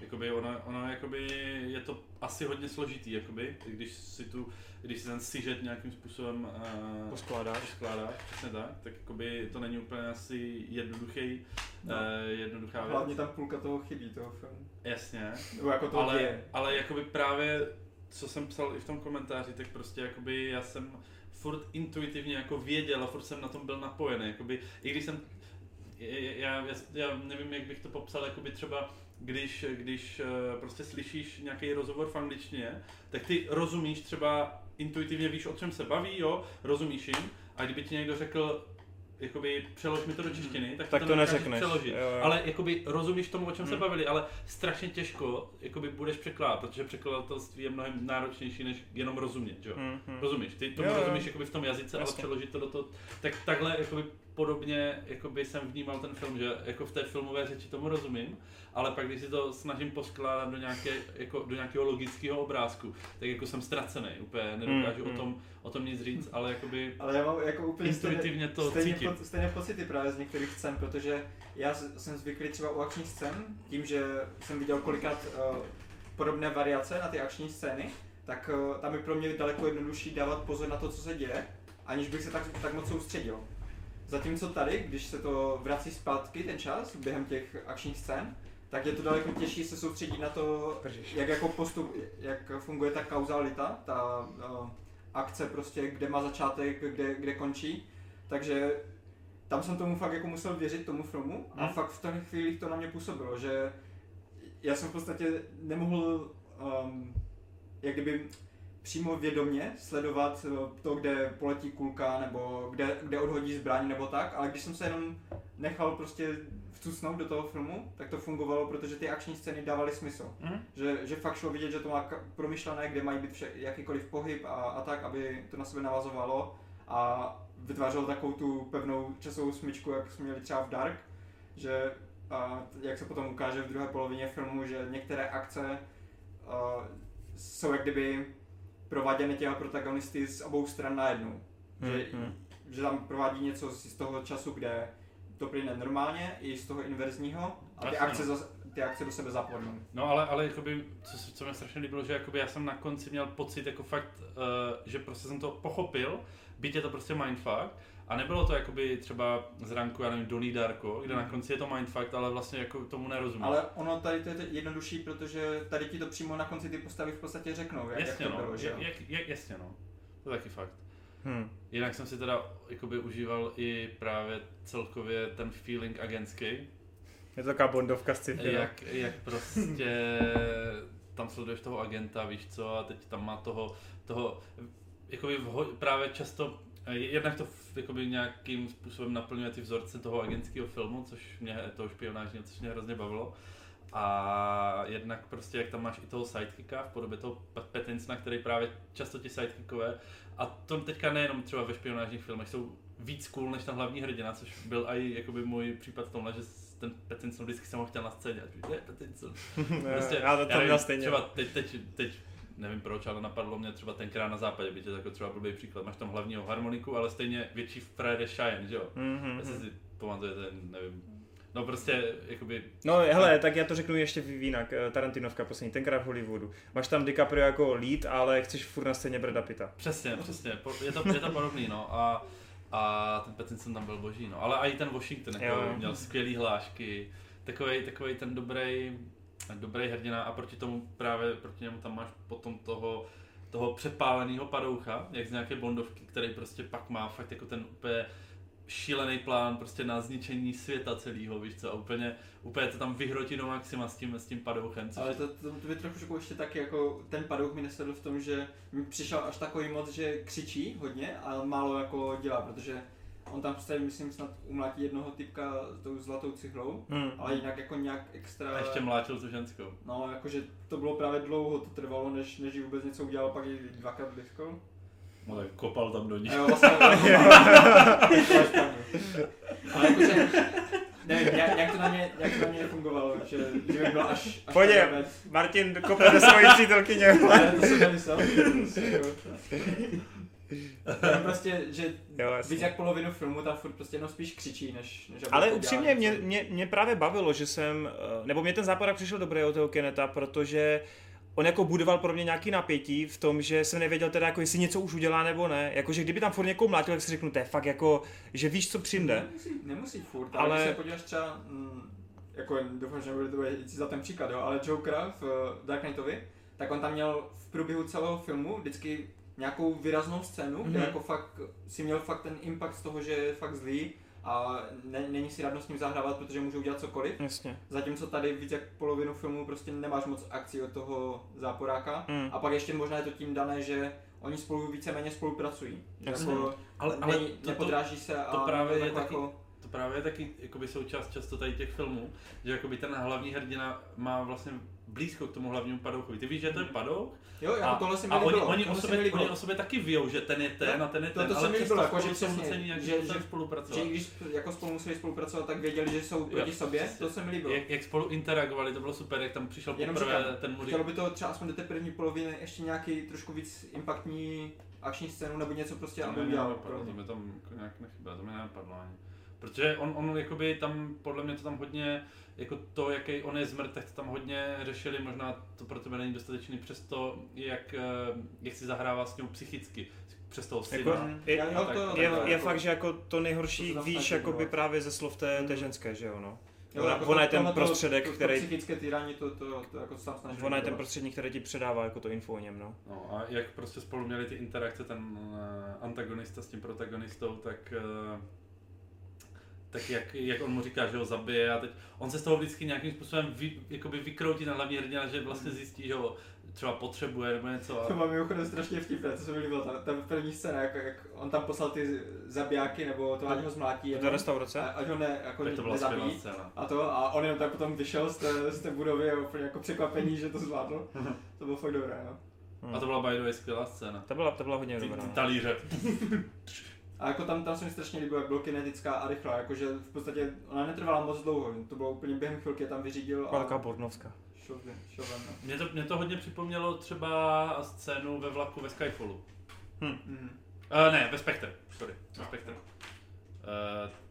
Jakoby ono, ono jakoby je to asi hodně složitý, jakoby, když si tu, když si ten sižet nějakým způsobem uh, Poskládáš. skládáš, přesně tak, tak jakoby to není úplně asi jednoduchý, No. uh, jednoduchá věc. Hlavně tam půlka toho chybí, toho filmu. Jasně, Nebo jako to ale, děje. ale jakoby právě, co jsem psal i v tom komentáři, tak prostě jakoby já jsem furt intuitivně jako věděl a furt jsem na tom byl napojený, jakoby, i když jsem, já, já, já nevím, jak bych to popsal, jakoby třeba, když, když eh, prostě slyšíš nějaký rozhovor v angličtině, tak ty rozumíš třeba, intuitivně víš, o čem se baví, jo, rozumíš jim, a kdyby ti někdo řekl, jakoby přelož mi to do češtiny, tak, ti Tak to neřekneš, Přeložit. jo, jo. Ale jakoby rozumíš tomu, o čem se Hmm. bavili, ale strašně těžko jakoby budeš překládat, protože překladatelství je mnohem náročnější, než jenom rozumět, jo. Hmm, hmm. Rozumíš, ty tomu Jo, jo. rozumíš jakoby v tom jazyce, ale Jasně. přeložit to do toho, tak takhle jakoby podobně jakoby jsem vnímal ten film, že jako v té filmové řeči tomu rozumím, ale pak když si to snažím poskládat do, nějaké, jako, do nějakého logického obrázku, tak jako jsem ztracený, úplně nedokážu Hmm, o, tom, o tom nic říct, ale jakoby Ale já mám jako úplně intuitivně to stejně, cítím. po, stejné pocity právě z některých scén, protože já jsem zvyklý třeba u akčních scén, tím, že jsem viděl kolikrát uh, podobné variace na ty akční scény, tak uh, tam je pro mě daleko jednodušší dávat pozor na to, co se děje, aniž bych se tak, tak moc soustředil. Zatímco tady, když se to vrací zpátky, ten čas, během těch akčních scén, tak je to daleko těžší se soustředit na to, jak jako postup, jak funguje ta kauzalita, ta uh, akce prostě, kde má začátek, kde, kde končí. Takže tam jsem tomu fakt jako musel věřit, tomu filmu a Hmm. fakt v těch chvílích to na mě působilo, že já jsem v podstatě nemohl um, jak kdyby přímo vědomě sledovat uh, to, kde poletí kulka nebo kde, kde odhodí zbraň nebo tak, ale když jsem se jenom nechal prostě vcucnout do toho filmu, tak to fungovalo, protože ty akční scény dávaly smysl. Hm? Že, že fakt šlo vidět, že to má promyšlené, kde mají být vše, jakýkoliv pohyb a, a tak, aby to na sebe navazovalo a vytvářelo takovou tu pevnou časovou smyčku, jak jsme měli třeba v Dark, že a, jak se potom ukáže v druhé polovině filmu, že některé akce a, jsou jak kdyby prováděny těma protagonisty z obou stran najednou. Že, Hmm, hmm. že tam provádí něco z z toho času, kde to plyne normálně, i z toho inverzního a ty Jasně, akce, no. zas, ty akce do sebe zapadnou. No ale, ale jakoby, co, se- co mě strašně líbilo, že jakoby já jsem na konci měl pocit jako fakt, uh, že prostě jsem to pochopil, byť je to prostě mindfuck, a nebylo to jakoby třeba z ranku, já nevím, Donnie Darko, kde na konci je to mindfuck, ale vlastně jako tomu nerozumím. Ale ono tady to je jednodušší, protože tady ti to přímo na konci ty postavy v podstatě řeknou, jak, jasně jak to no, bylo, že jo? jak, jak, jasně no, to je taky fakt. Hmm. Jinak jsem si teda jakoby užíval i právě celkově ten feeling agentský, Je to taková bondovka z no. jak, jak prostě <laughs> tam sleduješ toho agenta, víš co, a teď tam má toho, toho jakoby vho, právě často, jednak to jakoby nějakým způsobem naplňuje ty vzorce toho agentského filmu, což mě, toho špionážního, což mě hrozně bavilo. A jednak prostě, jak tam máš i toho sidekicka v podobě toho Pat Pattinsona, který právě často ti sidekickové, a to teďka nejenom třeba ve špionážních filmech, jsou víc cool než ten hlavní hrdina, což byl i jakoby můj případ v tomhle, že ten Pattinson vždycky jsem ho chtěl na scéně, a je Pattinson. <laughs> Prostě, já to tam nevím, měl stejně. Třeba teď, teď, teď, nevím proč, ale napadlo mě třeba tenkrát na západě, byť je to jako třeba blbý příklad, máš tam hlavního harmoniku, ale stejně větší Friday Shine, že jo? Mhm, Jestli mhm. si pamatujete, nevím. No prostě, jakoby, No hele, tak já to řeknu ještě jinak. eh, Tarantinovka poslední, tenkrát v Hollywoodu. Máš tam DiCaprio jako lead, ale chceš furt na scéně Brada Pitta. přesně, přesně, je to, je to podobný, no. A, a ten Pattinson tam byl boží, no. Ale i ten Washington, jako měl skvělý hlášky, takový, takový ten dobrý, dobrý hrdina a proti tomu právě, proti němu tam máš potom toho, toho přepáleného padoucha, jak z nějaké bondovky, který prostě pak má fakt jako ten úplně šílený plán prostě na zničení světa celého, víš co, a úplně, úplně to tam vyhrotí do maxima s tím, s tím padouchem, Ale to, to, to by trošku ještě taky jako ten padouch mi nesedl v tom, že mi přišel až takový moc, že křičí hodně a málo jako dělá, protože on tam prostě, myslím, snad umlátí jednoho typka tou zlatou cihlou, Hmm. ale jinak jako nějak extra... a ještě mlátil tu ženskou. No, jakože to bylo právě dlouho, to trvalo, než, než jí vůbec něco udělal, pak ji dvakrát blízko. No tak kopal tam do ní. A jo, vlastně... to je špatně. Ale jakože... Nevím, jak, jak, to na ně, jak to na ně fungovalo, že, že by byl až... až Pojď, Martin kope do svojí přítelkyně. Ale to jsem nemyslel. <laughs> <laughs> Jenom prostě, že Jo, víc jak polovinu filmu tam furt prostě jenom spíš křičí, než, než Ale upřímně, mě, mě, mě právě bavilo, že jsem, eh, nebo mě ten záporák přišel dobrý od toho Keneta, protože on jako budoval pro mě nějaký napětí v tom, že jsem nevěděl teda, jako jestli něco už udělá nebo ne. Jakože kdyby tam furt někoho mlátil, tak si řeknu, to je fakt jako, že víš, co přijde. Nemusí, nemusí furt, Ale- ale když se podíváš třeba, mm, jako doufám, že nebude to jít za ten příklad, jo, ale Jokera v eh, Dark Knightovi, tak on tam měl v průběhu celého filmu vždycky nějakou výraznou scénu, mm-hmm. kde Mhm. jako fakt si měl fakt ten impact z toho, že je fakt zlý a ne, není si radno s ním zahrávat, protože může udělat cokoliv. Jasně. Zatímco tady víc jak polovinu filmu prostě nemáš moc akcí od toho záporáka. Mm. A pak ještě možná je to tím dané, že oni spolu víceméně spolupracují. Jasně. jako Ale, ale není, to, to, nepodráží se a to právě je jako, taky- to právě je taky jakoby součást často tady těch filmů, že jakoby ten hlavní hrdina má vlastně blízko k tomu hlavnímu padouchovi. Ty víš, že to je padouk Jo, jako a, tohle se mi a oni, oni, o se mi sobě, oni o sobě taky víjou, že ten je ten Jo, a ten je to- ten, to se ale mi přesto líbilo, jako, že jsou přesně, nějakým že- že- spolupracovat. Že když jako spolu museli spolupracovat, tak věděli, že jsou proti Jo, sobě, přesně. to se mi líbilo. Jak, jak spolu interagovali, to bylo super, jak tam přišel Jenom poprvé říkám, ten mu Chtělo by to třeba aspoň do té první poloviny ještě nějaký trošku víc impaktní akční scénu nebo něco prostě, To aby mi udělal. to mi tam jako nějak nechybělo, to mi nenapadlo ani. Protože on, on jakoby tam, podle mě to tam hodně, jako to, jaký on je zmrt, tak to tam hodně řešili, možná to pro tebe není dostatečný, přesto jak, eh, jak si zahrává s ním psychicky, přes toho syna. Jako, Mm, je, jo, to- tak- je, to- je jako- fakt, že jako to nejhorší To víš jakoby budovat. právě ze slov té, té Mm. ženské, že jo no. Jo, Ona, jako ona je to- ten to- prostředek, to, to, který, To psychické týrání, to, to, to jako se tam snaží. ona je ten prostředník, který ti předává jako to info o něm, no. No a jak prostě spolu měli ty interakce, ten eh, antagonista s tím protagonistou, tak eh, tak jak, jak on mu říká, že ho zabije a teď on se z toho vždycky nějakým způsobem vy, jakoby vykroutí na hlavní hrdina, že vlastně zjistí, že ho třeba potřebuje nebo něco To a mám mimochodem strašně vtipné, to se mi líbilo, ta, ta první scéna, jak, jak on tam poslal ty zabijáky, nebo to ať ho zmlátí, Do restaurace? a- ať ho ne, jako tak to byla nezabíjí. scéna. A to, a on jenom tak potom vyšel z té, z té budovy a úplně jako překvapení, že to zvládl. <laughs> To bylo fakt dobré, no. Hmm. A to byla by the way skvělá scéna. To byla, to byla hodně Ty, dobrá. ty no. talíře. <laughs> A jako tam, tam se mi strašně líbilo, jak bylo kinetická a rychlá, jakože v podstatě ona netrvala moc dlouho, to bylo úplně během chvilky, tam vyřídil Byla a taková Bornovská. no. Mě to, mě to hodně připomnělo třeba scénu ve vlaku ve Skyfallu. Mhm. Uh, ne, ve Spectre, sorry, ve Spectre. Uh,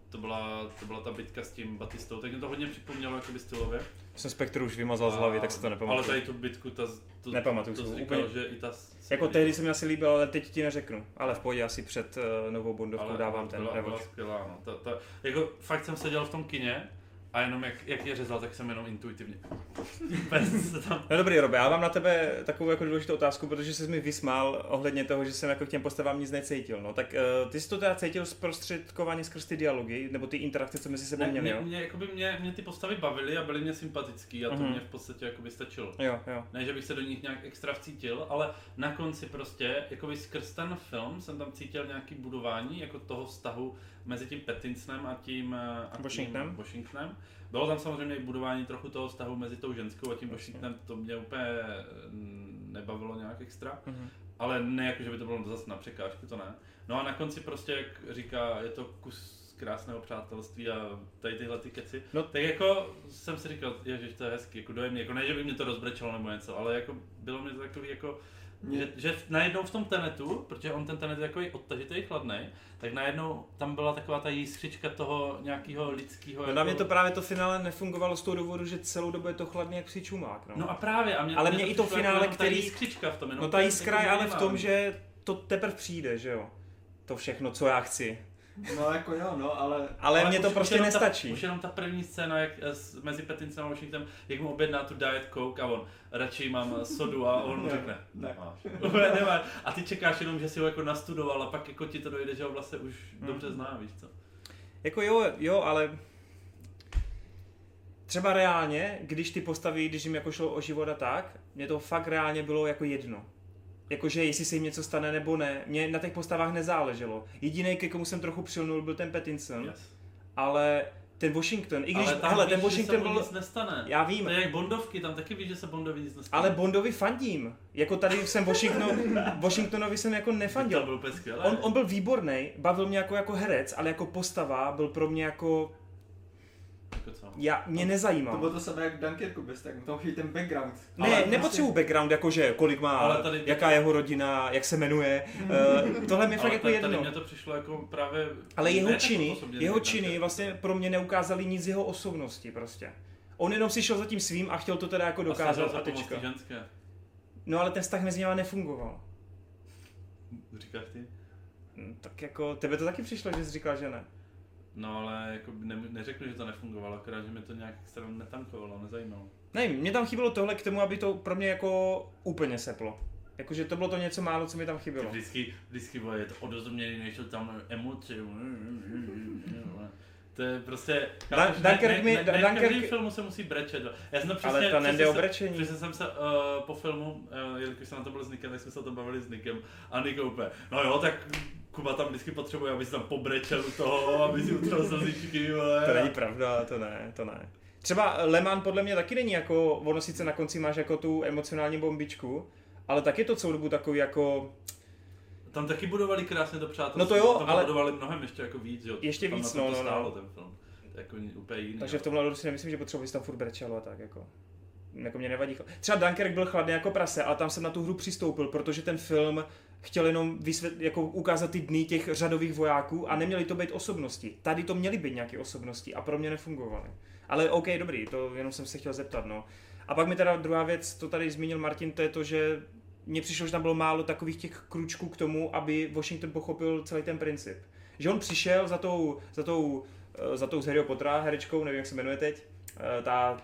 to byla, to byla ta bitka s tím Batistou, tak mě to hodně připomnělo jakoby stylově. Jsem Spektru už vymazal z hlavy, tak se to Ale nepamatuju. tady tu bitku, ta, to, Nepamatuju to říkal, úplně. že i ta... Jako tehdy se mi asi líbil, ale teď ti neřeknu. Ale v pohodě asi před uh, novou Bondovkou Ale dávám ten byla, byla skvělá, no. Ta, ta, jako fakt jsem seděl v tom kině a jenom jak, jak je řezal, tak jsem jenom intuitivně. <laughs> Tam No dobrý, Robe, já mám na tebe takovou jako důležitou otázku, protože jsi mi vysmál ohledně toho, že jsem jako k těm postavám nic necítil. No tak uh, ty jsi to teda cítil zprostředkovaně skrz ty dialogy, nebo ty interakce, co mezi sebou Ne, měli, mě, jo? mě, jakoby mě, mě, ty postavy bavily a byly mě sympatický a to Mhm. mě v podstatě jakoby stačilo. Jo, jo. Ne, že bych se do nich nějak extra vcítil, ale na konci prostě, jakoby skrz ten film jsem tam cítil nějaký budování, jako toho vztahu mezi tím Pattinsonem a tím, eh, a tím Washingtonem. Washingtonem. Bylo tam samozřejmě i budování trochu toho vztahu mezi tou ženskou a tím Washingtonem, to mě úplně mm, nebavilo nějak extra. Mhm. Ale ne jako, že by to bylo zase na překážku, to ne. No a na konci prostě, jak říká, je to kus krásného přátelství a tady tyhle ty keci. No. Tak jako jsem si říkal, ježiš, to je hezký, jako dojemný, jako ne, že by mě to rozbrečelo nebo něco, ale jako bylo mi to takový jako, Mě- že, že najednou v tom tenetu, protože on ten tenet je takový odtažitý, chladný, tak najednou tam byla taková ta jiskřička toho nějakého lidského. No na mě to právě to finále nefungovalo z toho důvodu, že celou dobu je to chladný jak psi čumák, no. No a právě, a mě, Ale mě mě i to přišlo finále, jako jenom ta který- jiskřička v tom, jenom no ta to- jiskra je jako ale v tom, že to teprve přijde, že jo? To všechno, co já chci. No jako jo, no, ale Ale, mně už- to prostě nestačí. Ta, už jenom ta první scéna, jak eh, s, mezi Pattinsonem a Washingtonem, jak mu objedná tu Diet Coke a on, radši mám eh, sodu a on mu Ne, řekne, ne. nemáš. Úplně <laughs> nemáš. A ty čekáš jenom, že si ho jako nastudoval a pak jako ti to dojde, že ho vlastně už Hmm. dobře zná, víš co. Jako jo, jo, ale třeba reálně, když ty postavy, když jim jako šlo o život a tak, mě to fakt reálně bylo jako jedno. Jakože jestli se jim něco stane nebo ne, mě na těch postavách nezáleželo. Jediný, ke komu jsem trochu přilnul, byl ten Pattinson, Yes. ale ten Washington, i když, ale tam hele, víš, ten že Washington se mu byl, nic nestane. já vím, To je jak Bondovky, tam taky víš, že se Bondovi nic nestane. ale Bondovi fandím. Jako tady jsem Washington, <laughs> Washingtonovi jsem jako to nefandil. byl úplně skvělé. On, on byl výborný, bavil mě jako, jako herec, ale jako postava byl pro mě jako Jako co? Já, mě To nezajímá. bylo to samé jak Dunkirku bez tak, tam chybí ten background. Ne, Ale nepotřebuji background, jakože kolik má, Ale tady- jaká je jeho rodina, jak se jmenuje. Uh, <laughs> tohle mi fakt jako tady, jedno. tady mě to přišlo jako právě... Ale jeho ne činy, jeho činy vlastně pro mě neukázaly nic z jeho osobnosti prostě. On jenom si šel za tím svým a chtěl to teda jako A dokázat a pomoct tečka. No ale ten vztah mezi nimi nefungoval. Říkáš ty? Hm, Tak jako, tebe to taky přišlo, že jsi říkal, že ne. No ale jako ne, neřeknu, že to nefungovalo, akorát, že mi to nějak extra netankovalo, nezajímalo. Ne, mě tam chybělo tohle k tomu, aby to pro mě jako úplně seplo. Jakože to bylo to něco málo, co mi tam chybělo. vždycky, vždycky vole, je to odrozuměný, nejsou tam emoce. To je prostě... Dan- Dunkirk mi- Dunkirk- filmu se musí brečet. Já jsem to přesně, Ale to nejde o jsem- brečení. Přesně jsem se uh, po filmu, uh, jelikož jsem na to byl s Nikem, tak jsme se o to bavili s Nikem a Nick úplně, no jo, tak Kuba tam vždycky potřebuje, aby se tam pobrečel toho, aby si utřel slzičky, vole. To není pravda, to ne, to ne. Třeba Le Mans podle mě taky není jako, ono sice na konci máš jako tu emocionální bombičku, ale tak je to celou dobu takový jako, Tam taky budovali krásně to přátelství. No to jo, tam ale- budovali mnohem ještě jako víc, jo. Ještě tam víc, no, to no, stálo no. ten film. Jako úplně jiný. takže v tomhle ohledu si nemyslím, že potřebuje si tam furt brečelo a tak jako. Jako mě nevadí. Třeba Dunkirk byl chladný jako prase, ale tam jsem na tu hru přistoupil, protože ten film chtěl jenom vysvět, jako ukázat ty dny těch řadových vojáků a neměly to být osobnosti. Tady to měly být nějaké osobnosti a pro mě nefungovaly. Ale OK, dobrý, to jenom jsem se chtěl zeptat, no. A pak mi teda druhá věc, to tady zmínil Martin, to je to, že mně přišlo, že tam bylo málo takových těch kručků k tomu, aby Washington pochopil celý ten princip. Že on přišel za tou, za tou, eh, za tou z Harryho Pottera herečkou, nevím, jak se jmenuje teď, eh, ta,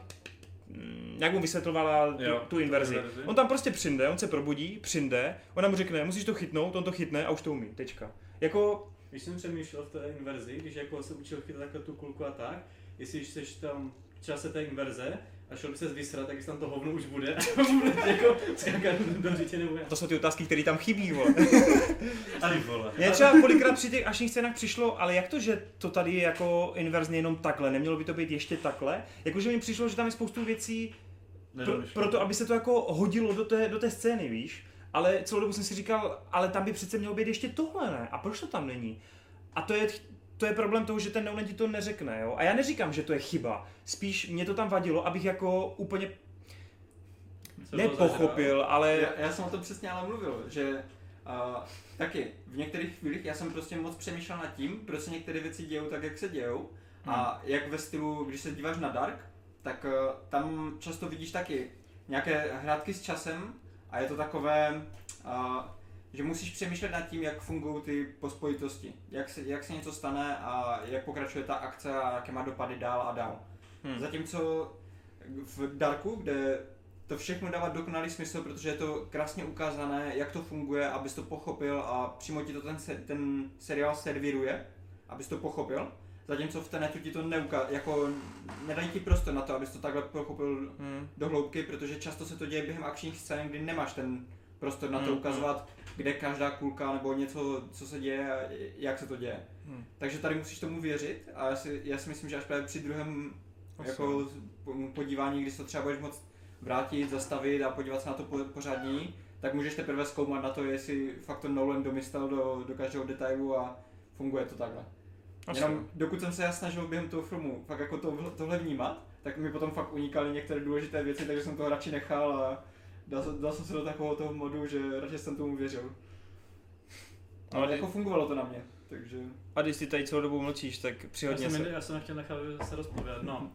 jak mu vysvětlovala tu, Jo, tu inverzi. inverzi. On tam prostě přijde, on se probudí, přijde, ona mu řekne, musíš to chytnout, on to chytne a už to umí, tečka. Jako, Když jsem přemýšlel v té inverzi, když jako se učil chytat takhle tu kulku a tak, jestli jsi tam v čase té inverze a šel by se vysrat, tak jestli tam to hovno už bude, <laughs> bude jako skákat do řitě nebo jak. to jsou ty otázky, které tam chybí, vole. <laughs> Ty vole. Mně třeba kolikrát při těch ašních scénách přišlo, ale jak to, že to tady je jako inverzně jenom takhle, nemělo by to být ještě takhle? Jakože mi přišlo, že tam je spoustu věcí pro, proto, aby se to jako hodilo do té, do té scény, víš? Ale celou dobu jsem si říkal, ale tam by přece mělo být ještě tohle, ne? A proč to tam není? A to je, to je problém toho, že ten Nolan ti to neřekne, jo? A já neříkám, že to je chyba. Spíš mě to tam vadilo, abych jako úplně Co nepochopil, ale... Já, já jsem o tom přesně ale mluvil, že uh, taky v některých chvílích já jsem prostě moc přemýšlel nad tím, proč se některé věci dějou tak, jak se dějou. A jak ve stylu, když se díváš na Dark, tak uh, tam často vidíš taky nějaké hrátky s časem a je to takové, uh, že musíš přemýšlet nad tím, jak fungují ty pospojitosti, jak se, jak se něco stane a jak pokračuje ta akce a jaké má dopady dál a dál. Hmm. Zatímco v Darku, kde to všechno dává dokonalý smysl, protože je to krásně ukázané, jak to funguje, abys to pochopil a přímo ti to ten, se, ten seriál servíruje, abys to pochopil. Zatímco v Tenetu ti to neuká, jako nedají ti prostor na to, abys to takhle pochopil Hmm. do hloubky, protože často se to děje během akčních scén, kdy nemáš ten prostor na to Hmm, ukazovat, kde každá kulka nebo něco, co se děje a jak se to děje. Hmm. Takže tady musíš tomu věřit a já si, já si myslím, že až právě při druhém Asi. jako po- podívání, kdy se to třeba budeš moc vrátit, zastavit a podívat se na to po- pořádněji, tak můžeš teprve zkoumat na to, jestli fakt to Nolan domyslel do, do každého detailu a funguje to takhle. Asi. Jenom dokud jsem se já snažil během toho filmu fakt jako to, tohle vnímat, tak mi potom fakt unikaly některé důležité věci, takže jsem to radši nechal a dal, se- dal jsem se do takového toho modu, že radši jsem tomu věřil. No, Ale jako fungovalo to na mě, takže... A když ty tady celou dobu mlčíš, tak Já přihodně jsem, se. já jsem chtěl nechat se rozpovědět. No,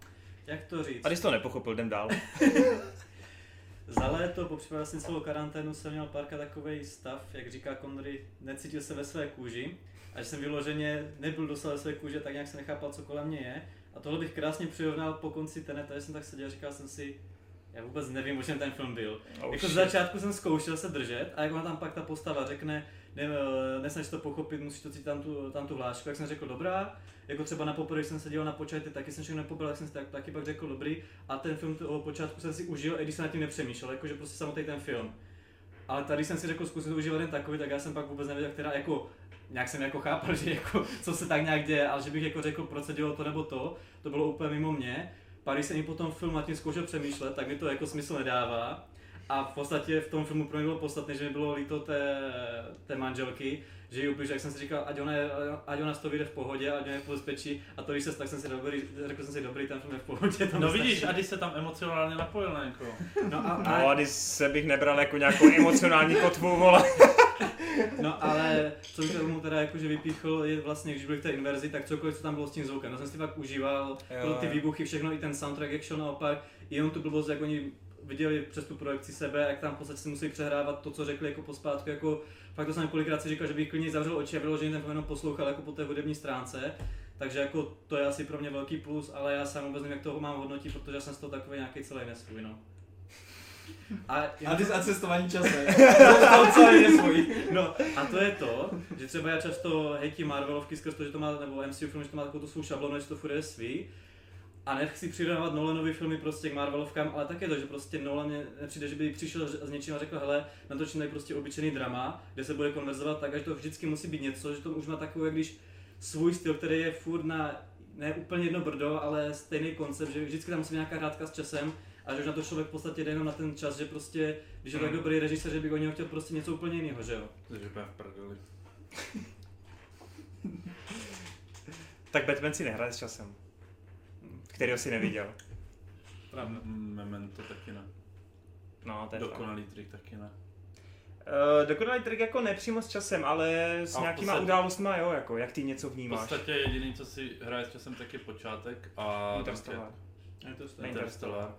jak to říct? A když jsi to nepochopil, jdem dál. <laughs> Za léto, po případě vlastně celou karanténu jsem měl párka takový stav, jak říká Connery, necítil se ve své kůži. A že jsem vyloženě nebyl dostal ve své kůže, tak nějak se nechápal, co kolem mě je. A tohle bych krásně přirovnal po konci Teneta, že jsem tak seděl a říkal jsem si, já vůbec nevím, o čem ten film byl. Oh, jako z začátku jsem zkoušel se držet a jak ona tam pak ta postava řekne, ne, nesnaž to pochopit, musíš to cítit tam tu, tam tu hlášku, jak jsem řekl dobrá, jako třeba na poprvé, jsem se díval na počátek, taky jsem všechno nepopil, tak jsem si tak, taky pak řekl dobrý a ten film t- od počátku jsem si užil, i když jsem nad tím nepřemýšlel, jakože prostě samotný ten film. Ale tady jsem si řekl, zkusit užívat jen takový, tak já jsem pak vůbec nevěděl, která jako nějak jsem jako chápal, <laughs> že jako, co se tak nějak děje, ale že bych jako řekl, proč se dělo to nebo to, to bylo úplně mimo mě. Pak když jsem i potom film nad tím zkoušel přemýšlet, tak mi to jako smysl nedává. A v podstatě v tom filmu pro mě bylo podstatné, že mi bylo líto té, té manželky, že ji ubližuje, jak jsem si říkal, ať ona, je, ať ona z toho vyjde v pohodě, ať ona je v bezpečí. A to když se tak jsem si dobrý, řekl jsem si dobrý, ten film je v pohodě. Tam No stačí. vidíš, a když se tam emocionálně napojil na někoho. No, a, No a, a když se bych nebral jako nějakou emocionální kotvu, vole. <laughs> no ale co bych tomu teda jakože vypíchl, je vlastně, když byli v té inverzi, tak cokoliv, co tam bylo s tím zvukem. No jsem si fakt užíval, Jo, ty výbuchy, všechno, i ten soundtrack, jak šel naopak, jenom tu blbost, jak oni viděli přes tu projekci sebe, jak tam v podstatě si musí přehrávat to, co řekli jako pospátku, jako fakt to jsem kolikrát si říkal, že bych klidně zavřel oči a vyloženě ten jenom poslouchal jako po té hudební stránce. Takže jako to je asi pro mě velký plus, ale já sám vůbec nevím, jak toho mám hodnotit, protože já jsem z toho takový nějaký celý nesvůj, no. A, A ty a cestování časem. <laughs> to je svůj. No a to je to, že třeba já často hejtím Marvelovky skrz to, že to má, nebo MCU film, že to má takovou tu svou šablonu, že to furt je svý. A nechci přidávat Nolanovi filmy prostě k Marvelovkám, ale také to, že prostě Nolan nepřijde, že by přišel s něčím a řekl, hele, natočím tady prostě obyčejný drama, kde se bude konverzovat tak, že to vždycky musí být něco, že to už má takový, když svůj styl, který je furt na ne úplně jedno brdo, ale stejný koncept, že vždycky tam musí být nějaká hrádka s časem a že už na to člověk v podstatě jde jenom na ten čas, že prostě, když je tak Hmm. dobrý režisér, že by od něho chtěl prostě něco úplně jiného, že jo? Takže úplně v prdeli. <laughs> Tak Batman si nehraje s časem. Kterýho si neviděl. M- Memento taky ne. No, to je fakt. Dokonalý trik taky ne. Uh, dokonalý trik jako nepřímo s časem, ale s A v nějakýma podstatě- událostma, jo, jako jak ty něco V vnímáš. podstatě jediný, co si hraje s časem, tak je počátek a Interstellar. To Ne, Interstellar.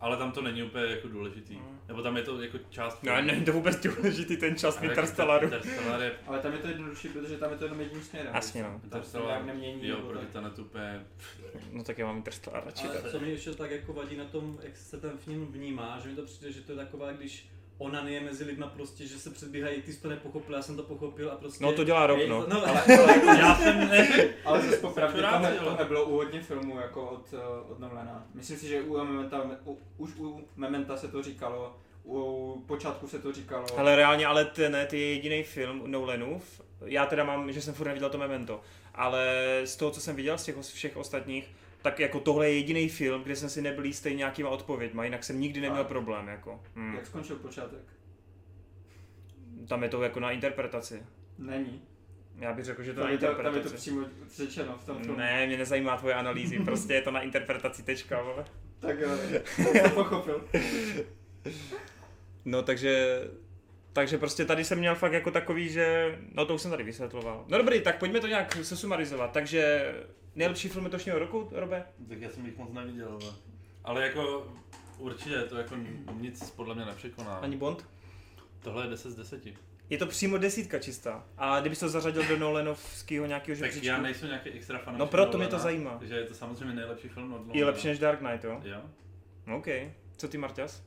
Ale tam to není úplně jako důležitý. Mm. Nebo tam je to jako část... No, není to vůbec důležitý ten čas v Ale Interstellaru. Interstellar je... Ale tam je to jednodušší, protože tam je to jenom jedním směrem. Jasně, no. Interstellar, nějak nemění. jo, proti tak. Tenetu úplně... No tak já mám Interstellar radši. Ale co mi ještě tak jako vadí na tom, jak se ten film vnímá, že mi to přijde, že to je taková, když onanie mezi lidma prostě, že se předbíhají, ty jsi to nepochopil, já jsem to pochopil a prostě... No to dělá rok, no. no Ale, <laughs> ale, Já jsem ne... <laughs> ale zase popravdě Akorát, tohle, jo. tohle bylo u hodně filmů jako od, eh, od Nolana. Myslím si, že u Mementa, u, už u Mementa se to říkalo, u počátku se to říkalo. Ale reálně, ale ten, ty je jediný film Nolanův. Já teda mám, že jsem furt neviděl to Memento. Ale z toho, co jsem viděl z těch všech ostatních, tak jako tohle je jediný film, kde jsem si nebyl jistý nějakýma odpověďma, jinak jsem nikdy neměl A- problém, jako. Hmm. Jak skončil počátek? Tam je to jako na interpretaci. Není. Já bych řekl, že to Tam na je to, tam je to interpretaci. přímo řečeno v tom filmu. Ne, mě nezajímá tvoje analýzy, <laughs> prostě je to na interpretaci tečka, vole. Tak jo, <laughs> tak to pochopil. No takže, takže prostě tady jsem měl fakt jako takový, že, no to už jsem tady vysvětloval. No dobrý, tak pojďme to nějak sesumarizovat. Takže nejlepší film letošního roku, Robe? Tak já jsem jich moc neviděl, ale... Ale jako určitě to jako nic podle mě nepřekoná. Ani Bond? Tohle je 10 z 10. Je to přímo desítka čistá. A kdybys to zařadil do Nolanovského nějakého Tak žebříčku, já nejsem nějaký extra fan. No proto mě to zajímá. Takže je to samozřejmě nejlepší film od je Nolana. lepší než Dark Knight, jo? Jo. OK. Co ty, Marťas?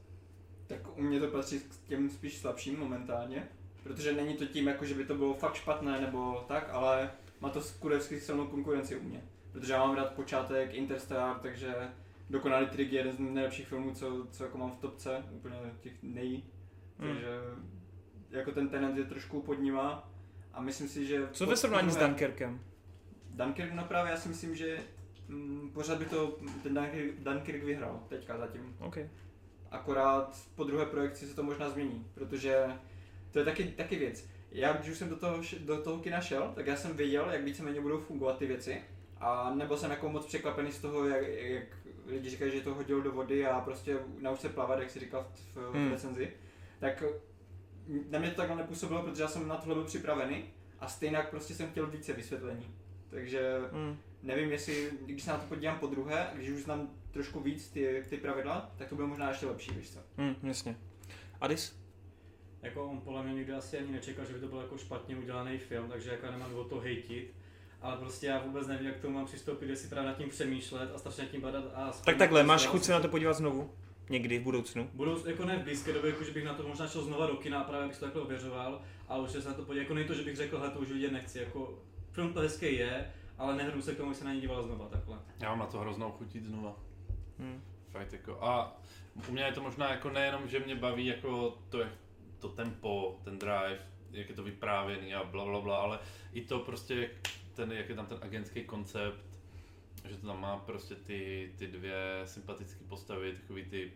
Tak u mě to patří k těm spíš slabším momentálně. Protože není to tím, jako že by to bylo fakt špatné nebo tak, ale má to kurevsky silnou konkurenci u mě. Protože já mám rád počátek Interstellar, takže Dokonalý trik je jeden z nejlepších filmů, co, co jako mám v topce, úplně těch nej. Hmm. Takže jako ten tenant je trošku pod nima a myslím si, že... Co ve srovnání s Dunkerkem? Dunkirk, no právě já si myslím, že mm, pořád by to ten Dunkirk, Dunkirk vyhrál teďka zatím. OK. Akorát po druhé projekci se to možná změní, protože to je taky, taky věc. Já, když už jsem do toho, do toho kina šel, tak já jsem věděl, jak víceméně budou fungovat ty věci. A nebyl jsem jako moc překvapený z toho, jak, jak lidi říkají, že to hodil do vody a prostě nauč se plavat, jak si říkal v, v Hmm. recenzi. Tak na mě to takhle nepůsobilo, protože já jsem na tohle byl připravený a stejně prostě jsem chtěl více vysvětlení. Takže Hmm. nevím, jestli, když se na to podívám po druhé, když už znám trošku víc ty, ty pravidla, tak to bude možná ještě lepší, víš co? Hmm, jasně. Adis? Jako on podle mě nikdy asi ani nečekal, že by to byl jako špatně udělaný film, takže jako nemám důvod to hejtit. Ale prostě já vůbec nevím, jak k tomu mám přistoupit, jestli právě nad tím přemýšlet a strašně nad tím badat a... Tak takhle, máš chuť se na to podívat znovu? Někdy v budoucnu? Budou jako ne v blízké době, jako že bych na to možná šel znova do kina a právě bych to takhle ověřoval, ale už se na to podívat, jako není to, že bych řekl, hele, to už vidět nechci, jako film to hezký je, ale nehru se k tomu, že se na něj díval znova takhle. Já mám na to hroznou chutít znova. Hmm. Fakt jako. A u mě je to možná jako nejenom, že mě baví jako to, jak to tempo, ten drive, jak je to vyprávěný a bla, bla, bla, ale i to prostě, ten, jak je tam ten agentský koncept, že to tam má prostě ty, ty dvě sympatické postavy, takový ty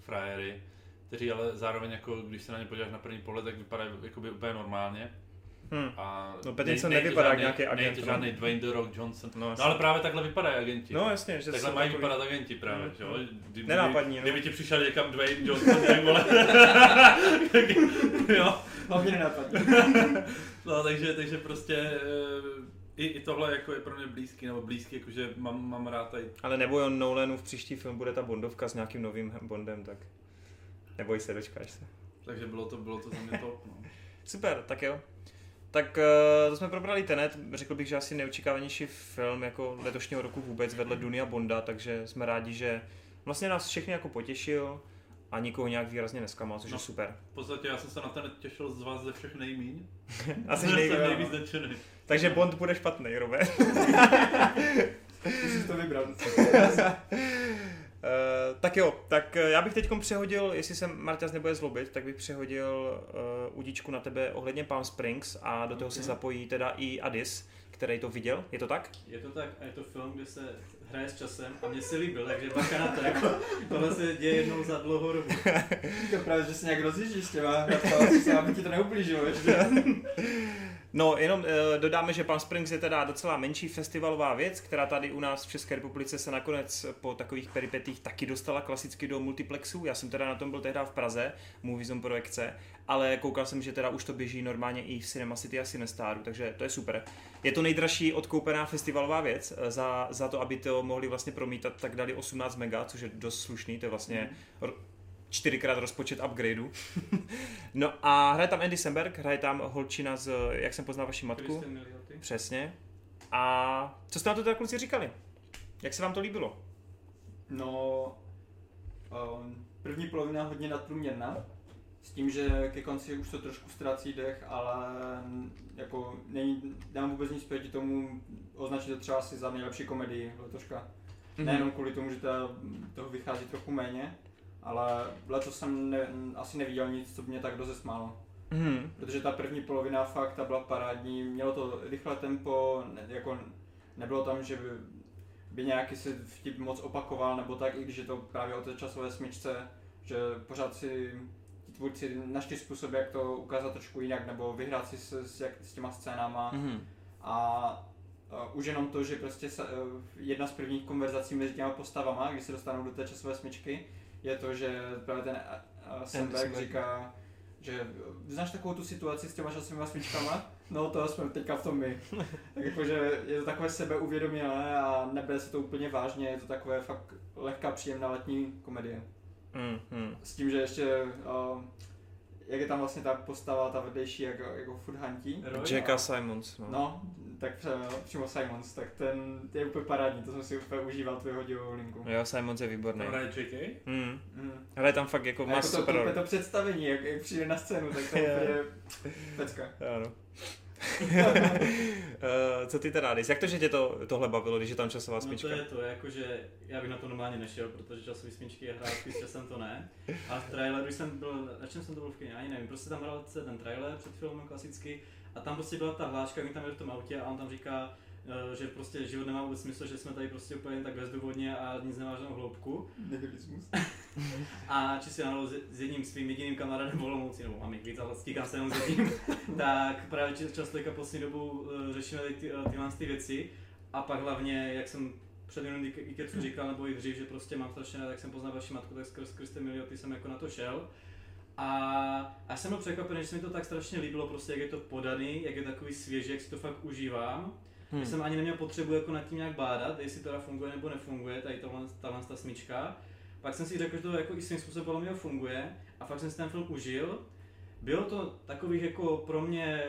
frajery, kteří ale zároveň jako, když se na ně podíváš na první pohled, tak vypadají jakoby úplně normálně. Hm. A No, Pattinson nej to nevypadá jak žádný- nějaký agent, Nej to no. žádný Dwayne The Rock Johnson. No, No, ale právě takhle vypadají agenti. No jasně, že Takhle mají takový- vypadat agenti právě, že jo? Kdyby, Nenápadní, no. Kdyby ti přišel někam Dwayne Johnson, tak vole. <laughs> <laughs> jo. Hlavně nenapadně. <laughs> No, takže, takže prostě eh, i, i tohle jako je pro mě blízký, nebo blízký, jakože mám, mám rád tady. Ale neboj, on Nolanův příští film bude ta Bondovka s nějakým novým Bondem, tak neboj se, dočkáš se. Takže bylo to, bylo to za mě top. No. <laughs> Super, tak jo. Tak eh, to jsme probrali Tenet, řekl bych, že asi neočekávanější film jako letošního roku vůbec vedle Dunia Bonda, takže jsme rádi, že vlastně nás všechny jako potěšil a nikoho nějak výrazně nesklamal, což No. je super. V podstatě já jsem se na ten těšil z vás ze všech nejmíň. <laughs> Asi nejvíc. jsem nejvíc nadšený. Takže Bond bude špatný, Robert. Musíš to vybrat. Uh, <laughs> tak jo, tak eh, já bych teď přehodil, jestli se Marťas nebude zlobit, tak bych přehodil uh, udičku na tebe ohledně Palm Springs a do toho se Ok. zapojí teda i Addis, který to viděl, je to tak? Je to tak a je to film, kde se hraje s časem a mně se líbil, takže bacha na to, jako, tohle se děje jednou za dlouhou dobu. To právě, že se nějak rozjíždíš s těma hradkama, aby ti to neublížilo ještě. No, jenom uh, dodáme, že Palm Springs je teda docela menší festivalová věc, která tady u nás v České republice se nakonec po takových peripetích taky dostala klasicky do multiplexu. Já jsem teda na tom byl tehdy v Praze, Movie Zone projekce, ale koukal jsem, že teda už to běží normálně i v Cinema City a Cinestaru, takže to je super. Je to nejdražší odkoupená festivalová věc, eh, za, za to, aby to mohli vlastně promítat, tak dali 18 mega, což je dost slušný, to je vlastně ro- čtyřikrát rozpočet upgradeu. <laughs> no a hraje tam Andy Samberg, hraje tam holčina z, jak jsem poznal vaši matku. Přesně. A co jste na to teda kluci říkali? Jak se vám to líbilo? No, um, první polovina hodně nadprůměrná, s tím, že ke konci už to trošku ztrácí dech, ale jako není, nemám vůbec nic proti tomu označit to třeba asi za nejlepší komedii letoška. Mm-hmm. Nejenom kvůli tomu, že teda toho vychází trochu méně, ale letos jsem ne, asi neviděl nic, co by mě tak rozesmálo. Mhm. Protože ta první polovina fakt ta byla parádní, mělo to rychlé tempo, ne, jako nebylo tam, že by, by nějaký se vtip moc opakoval nebo tak, i když je to právě o té časové smyčce, že pořád si ti tvůrci našli způsob, jak to ukázat trošku jinak, nebo vyhrát si s, s, jak, s těma scénama Mhm. a Uh, už jenom to, že prostě se, uh, jedna z prvních konverzací mezi těma postavama, když se dostanou do té časové smyčky, je to, že právě ten Samberg. říká, že znáš takovou tu situaci s těma časovými smyčkama? No to jsme teďka v tom my. <laughs> tak jakože je to takové sebeuvědomělé a nebere se to úplně vážně, je to takové fakt lehká příjemná letní komedie. Mhm. S tím, že ještě, uh, jak je tam vlastně ta postava, ta vedlejší, jako, jako food hantí. Jacka Simons. No. No, tak pře- přímo Simons, tak ten je úplně parádní, to jsem si úplně užíval tu jeho divou linku. Jo, Simons je výborný. Tam hraje JK? Mhm. Mm. Hraje tam fakt jako má jako to, super to, to, představení, jak, jak přijde na scénu, tak to <laughs> je úplně pecka. <laughs> Ano. <laughs> Eh, Co ty teda, Dys? Jak to, že tě to, tohle bavilo, když je tam časová No to smyčka? je to, jakože já bych na to normálně nešel, protože časový smyčky je hrátky s časem to ne. A v traileru jsem byl, na čem jsem to byl v kyně, ani nevím, prostě tam hrál se ten trailer před filmem klasicky a tam prostě byla ta hláška, jak tam je v tom autě a on tam říká, eh, že prostě život nemá vůbec smysl, že jsme tady prostě úplně tak bezdůvodně a nic nemá žádnou hloubku. Nihilismus. <laughs> A čistě náhodou s, s jedním svým jediným kamarádem v Olomouci, nebo mám jich víc, ale stíkám se jenom s jedním, <laughs> tak právě či- často teďka poslední dobu uh, řešíme ty, uh, tyhle ty věci a pak hlavně, jak jsem před jenom Kecu říkal, nebo i dřív, že prostě mám strašně rád, jak jsem poznal vaši matku, tak skrz Kriste Milioty jsem jako na to šel. A, a jsem byl překvapený, že se mi to tak strašně líbilo, prostě jak je to podaný, jak je takový svěží, jak si to fakt užívám. Hmm. jsem ani neměl potřebu jako nad tím nějak bádat, jestli to teda funguje nebo nefunguje, tady tohle, tahle ta smyčka. Pak jsem si řekl, že to jako i svým způsobem podle mě funguje a fakt jsem si ten film užil. Bylo to takových jako pro mě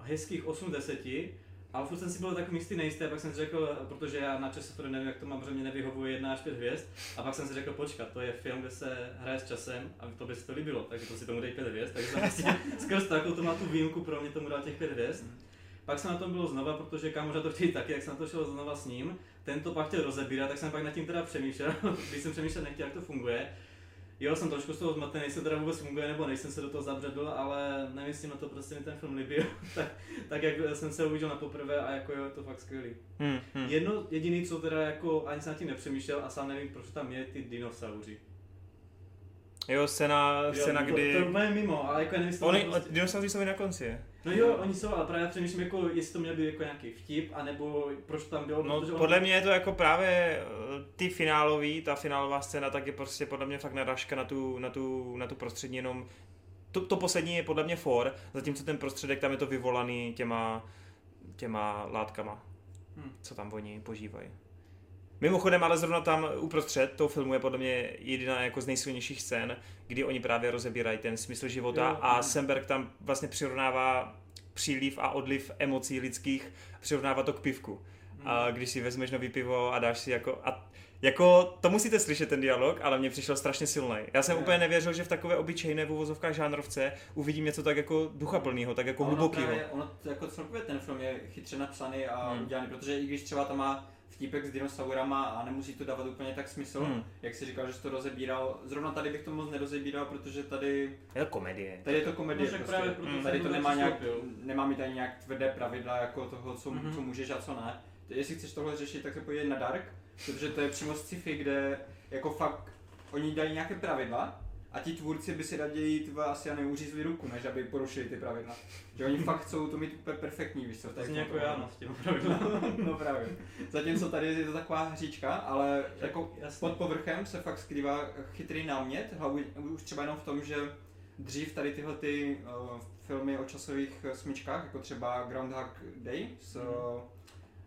hezkých 8 10, ale furt jsem si byl takový jistý nejistý a pak jsem si řekl, protože já na čase to nevím, jak to mám, protože mě nevyhovuje 1 až 5 hvězd, a pak jsem si řekl, počkat, to je film, kde se hraje s časem a to by se to líbilo, takže to si tomu dej 5 hvězd, takže jsem vlastně <laughs> skrz takovou to má tu výjimku pro mě tomu dal těch 5 hvězd. Pak jsem na tom byl znova, protože kámořa to chtějí taky, jak jsem na to šel znova s ním. Ten to pak chtěl rozebírat, tak jsem pak nad tím teda přemýšlel, <laughs> když jsem přemýšlel nechtěl, jak to funguje. Jo, jsem trošku z toho zmatený, jestli to teda vůbec funguje, nebo nejsem se do toho zabředl, ale nemyslím na to, prostě mi ten film líbil. <laughs> tak, tak, jak jsem se uviděl na poprvé a jako jo, je to fakt skvělý. Hmm, hmm. Jedno jediný, co teda jako ani jsem nad tím nepřemýšlel a sám nevím, proč tam je ty dinosauři. Jo, scéna, scéna to, kdy... To, to je mimo, ale jako nevím, Oni, prostě- dinosauři jsou i na konci. No jo, oni jsou, ale právě přemýšlím, jako, jestli to měl být jako nějaký vtip, anebo proč to tam bylo, No, protože podle mě je to jako právě eh, ty finálový, ta finálová scéna, tak je prostě podle mě fakt narážka na tu, na tu, na tu prostřední jenom to, to poslední je podle mě for, zatímco ten prostředek tam je to vyvolaný těma, těma látkama, Hm. co tam oni požívají. Mimochodem, ale zrovna tam uprostřed toho filmu je podle mě jediná jako z nejsilnějších scén, kdy oni právě rozebírají ten smysl života Jo. a Semberg tam vlastně přirovnává příliv a odliv emocí lidských, přirovnává to k pivku. A když si vezmeš nový pivo a dáš si jako... A jako, to musíte slyšet ten dialog, ale mě přišel strašně silný. Já jsem Jo. úplně nevěřil, že v takové obyčejné v uvozovkách žánrovce uvidím něco tak jako duchaplného, tak jako A ono hlubokého. právě- Ono jako celkově ten film je chytře napsaný a Hmm. udělaný, protože i když třeba tam má vtípek s dinosaurama a nemusí to dávat úplně tak smysl, Hmm. jak si říkal, že jsi to rozebíral, zrovna tady bych to moc nerozebíral, protože tady, Je to komedie. tady je to komedie prostě. právě proto Mm. jsem Tady to nemá nějak, nemá mi tady nějak tvrdé pravidla jako toho, co, Mhm. co můžeš a co ne. Jestli chceš tohle řešit, tak se podívej na Dark, protože to je přímo sci-fi, kde jako fakt oni dají nějaké pravidla a ti tvůrci by si raději tvoje asi ani uřízli ruku, než aby porušili ty pravidla. Že oni fakt chcou to mít úplně perfektní, víš co? To zní v jako já, no, s těma pravidlama. <laughs> no právě. Zatímco tady je to taková hříčka, ale jako Jasně. pod povrchem se fakt skrývá chytrý námět, hlavně už třeba jenom v tom, že dřív tady tyhle ty uh, filmy o časových eh, smyčkách, jako třeba Groundhog Day s Mhm.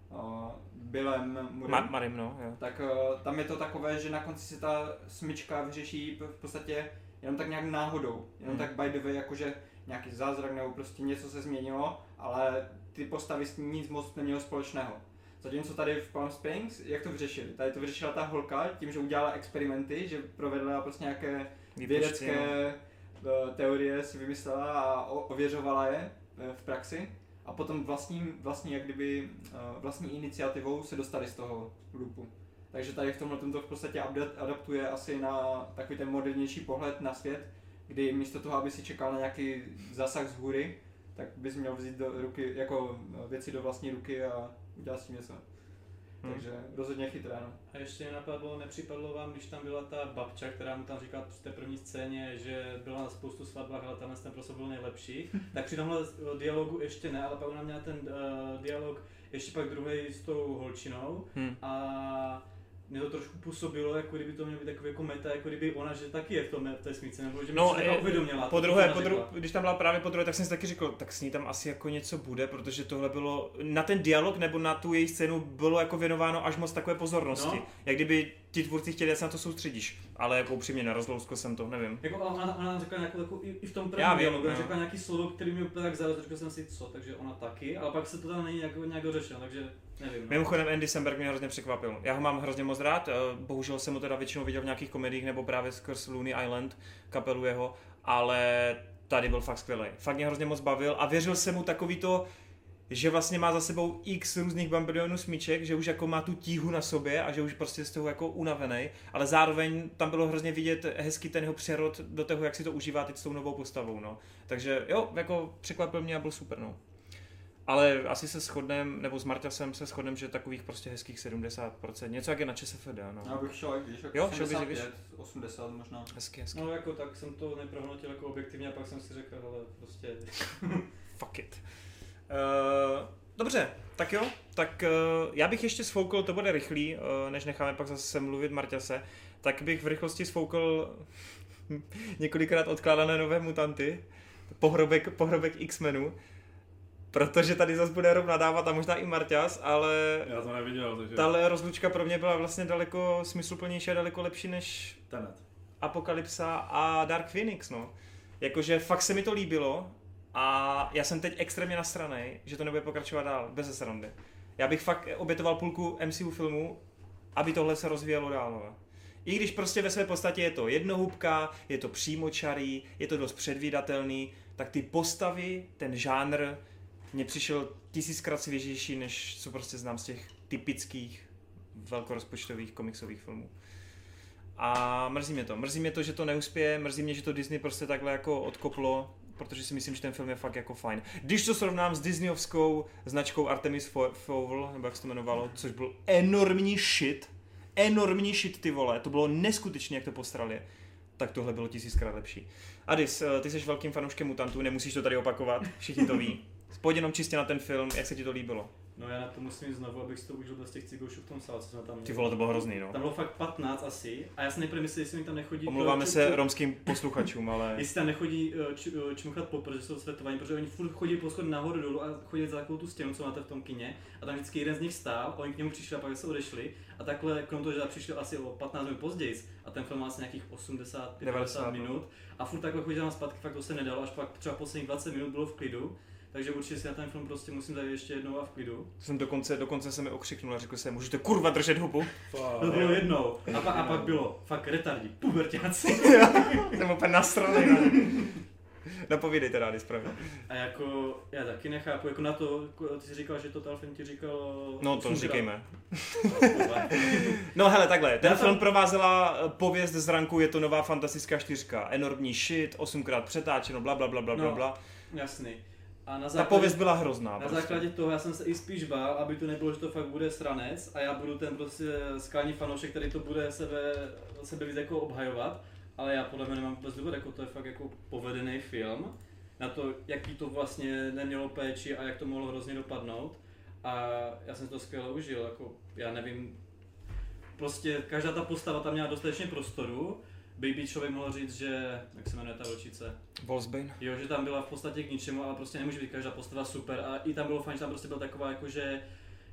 Uh, uh, Billem Murrayem, Ma- Marim, no, jo. tak uh, tam je to takové, že na konci se ta smyčka vyřeší v podstatě jenom tak nějak náhodou, jenom Hmm. tak by the way, jakože nějaký zázrak nebo prostě něco se změnilo, ale ty postavy s tím nic moc nemělo společného. Zatímco tady v Palm Springs, jak to vyřešili? Tady to vyřešila ta holka tím, že udělala experimenty, že provedla prostě nějaké Výpočty, vědecké eh, teorie si vymyslela a ověřovala je eh, v praxi a potom vlastním, vlastní, jak kdyby, eh, vlastní iniciativou se dostali z toho loopu. Takže tady v tomhle to v podstatě adaptuje asi na takový ten modernější pohled na svět, kdy místo toho, aby si čekal na nějaký zásah z hůry, tak bys měl vzít do ruky, jako eh, věci do vlastní ruky a udělat s tím něco. Hmm. Takže rozhodně chytré, no. A ještě mě napadlo, nepřipadlo vám, když tam byla ta babča, která mu tam říkala při té první scéně, že byla na spoustu svatbách, ale tenhle ten prostě byl nejlepší. <laughs> tak při tomhle eh, dialogu ještě ne, ale pak ona měla ten uh, dialog ještě pak druhý s tou holčinou Hmm. a mě to trošku působilo, jako kdyby to mělo být takový jako meta, jako kdyby ona, že taky je v, tom, v té smíce, nebo že No, se to uvědomila. Po druhé, po dru- když tam byla právě po druhé, tak jsem si taky řekl, tak s ní tam asi jako něco bude, protože tohle bylo, na ten dialog nebo na tu její scénu bylo jako věnováno až moc takové pozornosti. No. Jak kdyby ti tvůrci chtěli, jak se na to soustředíš. Ale jako upřímně na rozlousko jsem to, nevím. Jako ona, ona řekla nějakou takovou, i, i v tom prvním dialogu, no. řekla nějaký slovo, který mi úplně tak zaujalo, řekl jsem si co, takže ona taky, ale pak se to tam není nějak, nějak dořešeno, takže nevím. No. Mimochodem Andy Samberg mě hrozně překvapil. Já ho mám hrozně moc rád, eh, bohužel jsem ho teda většinou viděl v nějakých komediích nebo právě skrz Looney Island, kapelu jeho, ale tady byl fakt skvělý. Fakt mě hrozně moc bavil a věřil jsem mu takový to, že vlastně má za sebou x různých bambilionů smíček, že už jako má tu tíhu na sobě a že už prostě z toho jako unavený, ale zároveň tam bylo hrozně vidět hezký ten jeho přerod do toho, jak si to užívá teď s tou novou postavou, no. Takže jo, jako překvapil mě a byl super, no. Ale asi se shodnem, nebo s Marťasem se shodnem, že takových prostě hezkých 70%, něco jak je na ČSFD, no. Já bych šel, jak víš, jako Jo, šel bych, 75, 80 možná. Hezky, hezky. No jako tak jsem to neprohnotil jako objektivně a pak jsem si řekl, ale prostě Fuck it. Uh, dobře, tak jo, tak uh, já bych ještě sfoukl, to bude rychlý, uh, než necháme pak zase mluvit Marťase, tak bych v rychlosti sfoukl <laughs> několikrát odkládané nové mutanty, pohrobek, pohrobek X-menů, protože tady zase bude Rob nadávat a možná i Marťas, ale Já to neviděl, takže tahle rozlučka pro mě byla vlastně daleko smysluplnější a daleko lepší než Tenet. Apokalypsa a Dark Phoenix, no. Jakože fakt se mi to líbilo a já jsem teď extrémně nasranej, že to nebude pokračovat dál, bez srandy. Já bych fakt obětoval půlku MCU filmu, aby tohle se rozvíjelo dál. No. I když prostě ve své podstatě je to jednohubka, je to přímočarý, je to dost předvídatelný, tak ty postavy, ten žánr, mně přišel tisíckrát svěžější, než co prostě znám z těch typických velkorozpočtových komiksových filmů. A mrzí mě to. Mrzí mě to, že to neuspěje, mrzí mě, že to Disney prostě takhle jako odkoplo, protože si myslím, že ten film je fakt jako fajn. Když to srovnám s Disneyovskou značkou Artemis Fo- Fowl, nebo jak se to jmenovalo, což byl enormní shit, enormní shit ty vole, to bylo neskutečné, jak to postrali. tak tohle bylo tisíckrát lepší. Adis, eh, ty jsi velkým fanouškem mutantů, nemusíš to tady opakovat, všichni to ví. <laughs> Pojď jenom čistě na ten film, jak se ti to líbilo. No já na to musím jít znovu, abych si to užil bez těch cigoušů v tom sále, co jsme tam měli. Ty vole, to bylo hrozný, no. Tam bylo fakt 15 asi a já si nejprve myslel, jestli mi tam nechodí... Omlouváme č- se romským posluchačům, <laughs> ale... Jestli tam nechodí eh, č, eh, čmuchat po, protože jsou svetovaní, protože oni furt chodí po schodě nahoru dolů a chodí za takovou tu stěnu, co máte v tom kině. A tam vždycky jeden z nich stál, oni k němu přišli a pak se odešli. A takhle, krom toho, že přišli asi o 15 minut později, a ten film má asi nějakých 80, 90 90 minut. A furt takhle chodí tam zpátky, fakt to se nedalo, až pak třeba posledních 20 minut bylo v klidu. Takže určitě si na ten film prostě musím dát ještě jednou a v klidu. To jsem dokonce, dokonce se mi okřiknul a řekl jsem, můžete kurva držet hubu. To bylo jednou. A, pa, a pak bylo fakt retardi, puberťáci. <laughs> jsem úplně nasraný. No. Napovídej teda, Adis, pravda. A jako, já taky nechápu, jako na to, jako ty jsi říkal, že Total Film ti říkal... No to říkejme. <laughs> No hele, takhle, ten Já tam- film provázela eh, pověst z ranku, je to nová fantastická čtyřka, enormní shit, osmkrát přetáčeno, bla bla bla bla bla No, bla. Jasný. A na Ta základě, pověst byla hrozná. na prostě. základě toho já jsem se i spíš bál, aby to nebylo, že to fakt bude sranec a já budu ten prostě skalní fanoušek, který to bude sebe, sebe víc jako obhajovat, ale já podle mě nemám vůbec důvod, jako to je fakt jako povedený film, na to, jaký to vlastně nemělo péči a jak to mohlo hrozně dopadnout. A já jsem to skvěle užil, jako já nevím, prostě každá ta postava tam měla dostatečně prostoru, by by člověk mohl říct, že, jak se jmenuje ta vlčice, Wolfsbane. Jo, že tam byla v podstatě k ničemu, ale prostě nemůže být každá postava super a i tam bylo fajn, že tam prostě byla taková jakože,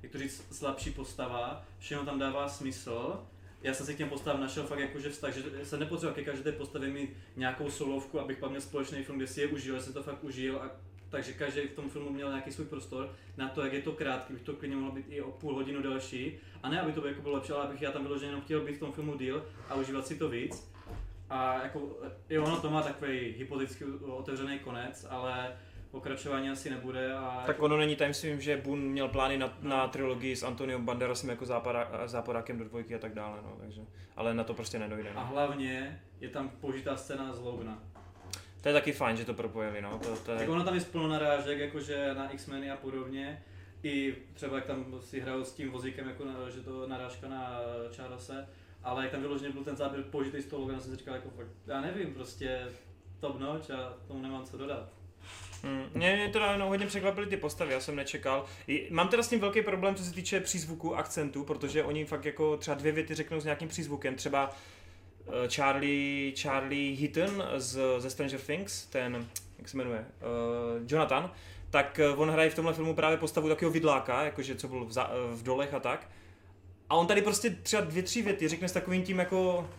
jak to říct, slabší postava, všechno tam dává smysl. Já jsem si k těm postavám našel fakt jakože vztah, že jsem nepotřeboval ke každé postavě mít nějakou solovku, abych pak měl společný film, kde si je užil, já jsem to fakt užil a takže každý v tom filmu měl nějaký svůj prostor na to, jak je to krátký, bych to klidně mohlo být i o půl hodinu delší. A ne, aby to jako bylo lepší, ale abych já tam vyloženě jenom chtěl být v tom filmu díl a užívat si to víc. A jako, jo, ono to má takový hypoteticky otevřený konec, ale pokračování asi nebude a Tak jako, ono není tajemstvím, že Boone měl plány na, na trilogii s Antonio Banderasem jako západa, západákem do dvojky a tak dále, no, takže, ale na to prostě nedojde. a No. hlavně je tam použitá scéna z Logana. To je taky fajn, že to propojili, no, to, to je... Tak ono tam je plno narážek, jakože na X-meny a podobně. I třeba jak tam si hrajou s tím vozíkem, jako na, že to narážka na Charlesa, ale jak tam vyloženě byl ten záběr použitý z toho Logana, jsem si říkal jako já nevím, prostě top notch a tomu nemám co dodat. Hmm, mě, mě teda jenom hodně překvapily ty postavy, já jsem nečekal. Mám teda s tím velký problém, co se týče přízvuku, akcentu, protože oni fakt jako třeba dvě věty řeknou s nějakým přízvukem, třeba eh, Charlie, Charlie Heaton z, ze Stranger Things, ten, jak se jmenuje, uh, Jonathan, tak eh, on hraje v tomhle filmu právě postavu takového vidláka, jakože co byl v, za, v dolech a tak. A on tady prostě třeba dvě, tři věty řekne s takovým tím jako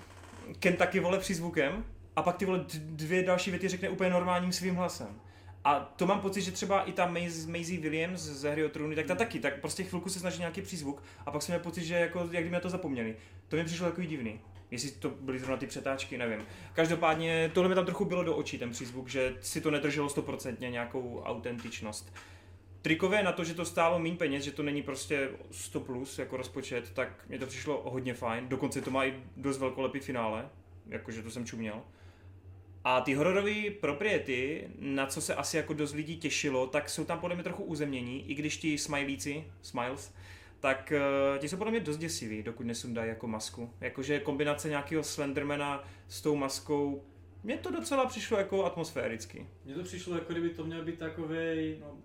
Kentucky vole přízvukem a pak ty vole dvě další věty řekne úplně normálním svým hlasem. A to mám pocit, že třeba i ta Maisie, Williams z hry o trůny, tak ta taky, tak prostě chvilku se snaží nějaký přízvuk a pak jsem měl pocit, že jako, jak kdyby na to zapomněli. To mi přišlo takový divný. Jestli to byly zrovna ty přetáčky, nevím. Každopádně tohle mi tam trochu bylo do očí, ten přízvuk, že si to nedrželo stoprocentně nějakou autentičnost. Trikové na to, že to stálo méně peněz, že to není prostě 100 plus jako rozpočet, tak mě to přišlo hodně fajn. Dokonce to má i dost velkolepý finále, jakože to jsem čuměl. A ty hororové propriety, na co se asi jako dost lidí těšilo, tak jsou tam podle mě trochu uzemnění, i když ti smilíci, smiles, tak uh, ti jsou podle mě dost děsiví, dokud nesundají jako masku. Jakože kombinace nějakého Slendermana s tou maskou, mně to docela přišlo jako atmosféricky. Mně to přišlo, jako kdyby to měl být takový no,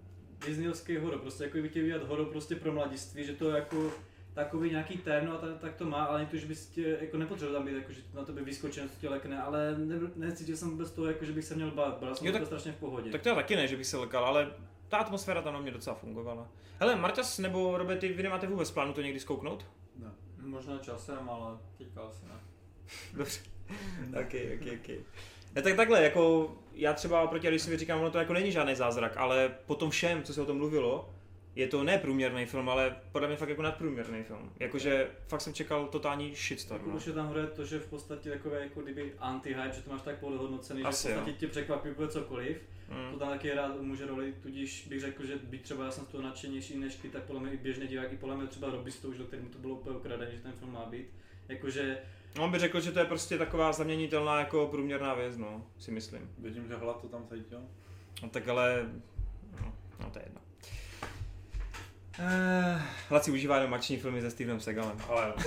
disneyovský horor, prostě jako kdyby tě vidět horor prostě pro mladiství, že to jako takový nějaký terno a ta, tak to má, ale není to, že bys tě, jako nepotřeboval tam být, jako, že na tebe vyskočí, něco tě lekne, ale ne, necítil jsem vůbec toho, jako, že bych se měl bát, byl jsem Jo, jo, tak- strašně v pohodě. Tak to já taky ne, že bych se lekal, ale ta atmosféra tam na mě docela fungovala. Hele, Marťas nebo Robert, vy nemáte vůbec plánu to někdy zkouknout? Ne. Možná časem, ale teďka asi ne. <laughs> Dobře. <laughs> ok, ok, ok. Ne, tak takhle, jako já třeba proti Alisovi říkám, ono to jako není žádný zázrak, ale po tom všem, co se o tom mluvilo, je to ne průměrný film, ale podle mě fakt jako nadprůměrný film. Jakože fakt jsem čekal totální shitstorm. Jako No. už je tam hraje to, že v podstatě takové jako kdyby anti-hype, že to máš tak podhodnocený, Asi že v podstatě jo. tě překvapí úplně cokoliv. To Mm. tam taky rád může roli, tudíž bych řekl, že být třeba já jsem z toho nadšenější než ty, tak podle mě i běžný divák, i podle mě třeba Robbie Stouž, kterému to bylo úplně ukradené, že ten film má být. Jakože, On by řekl, že to je prostě taková zaměnitelná jako průměrná věc, no, si myslím. Vidím, že hlad to tam cítil. No tak ale, no, no to je jedno. Uh, Laci užívá jenom akční filmy se Stevenem Segalem. Ale <laughs>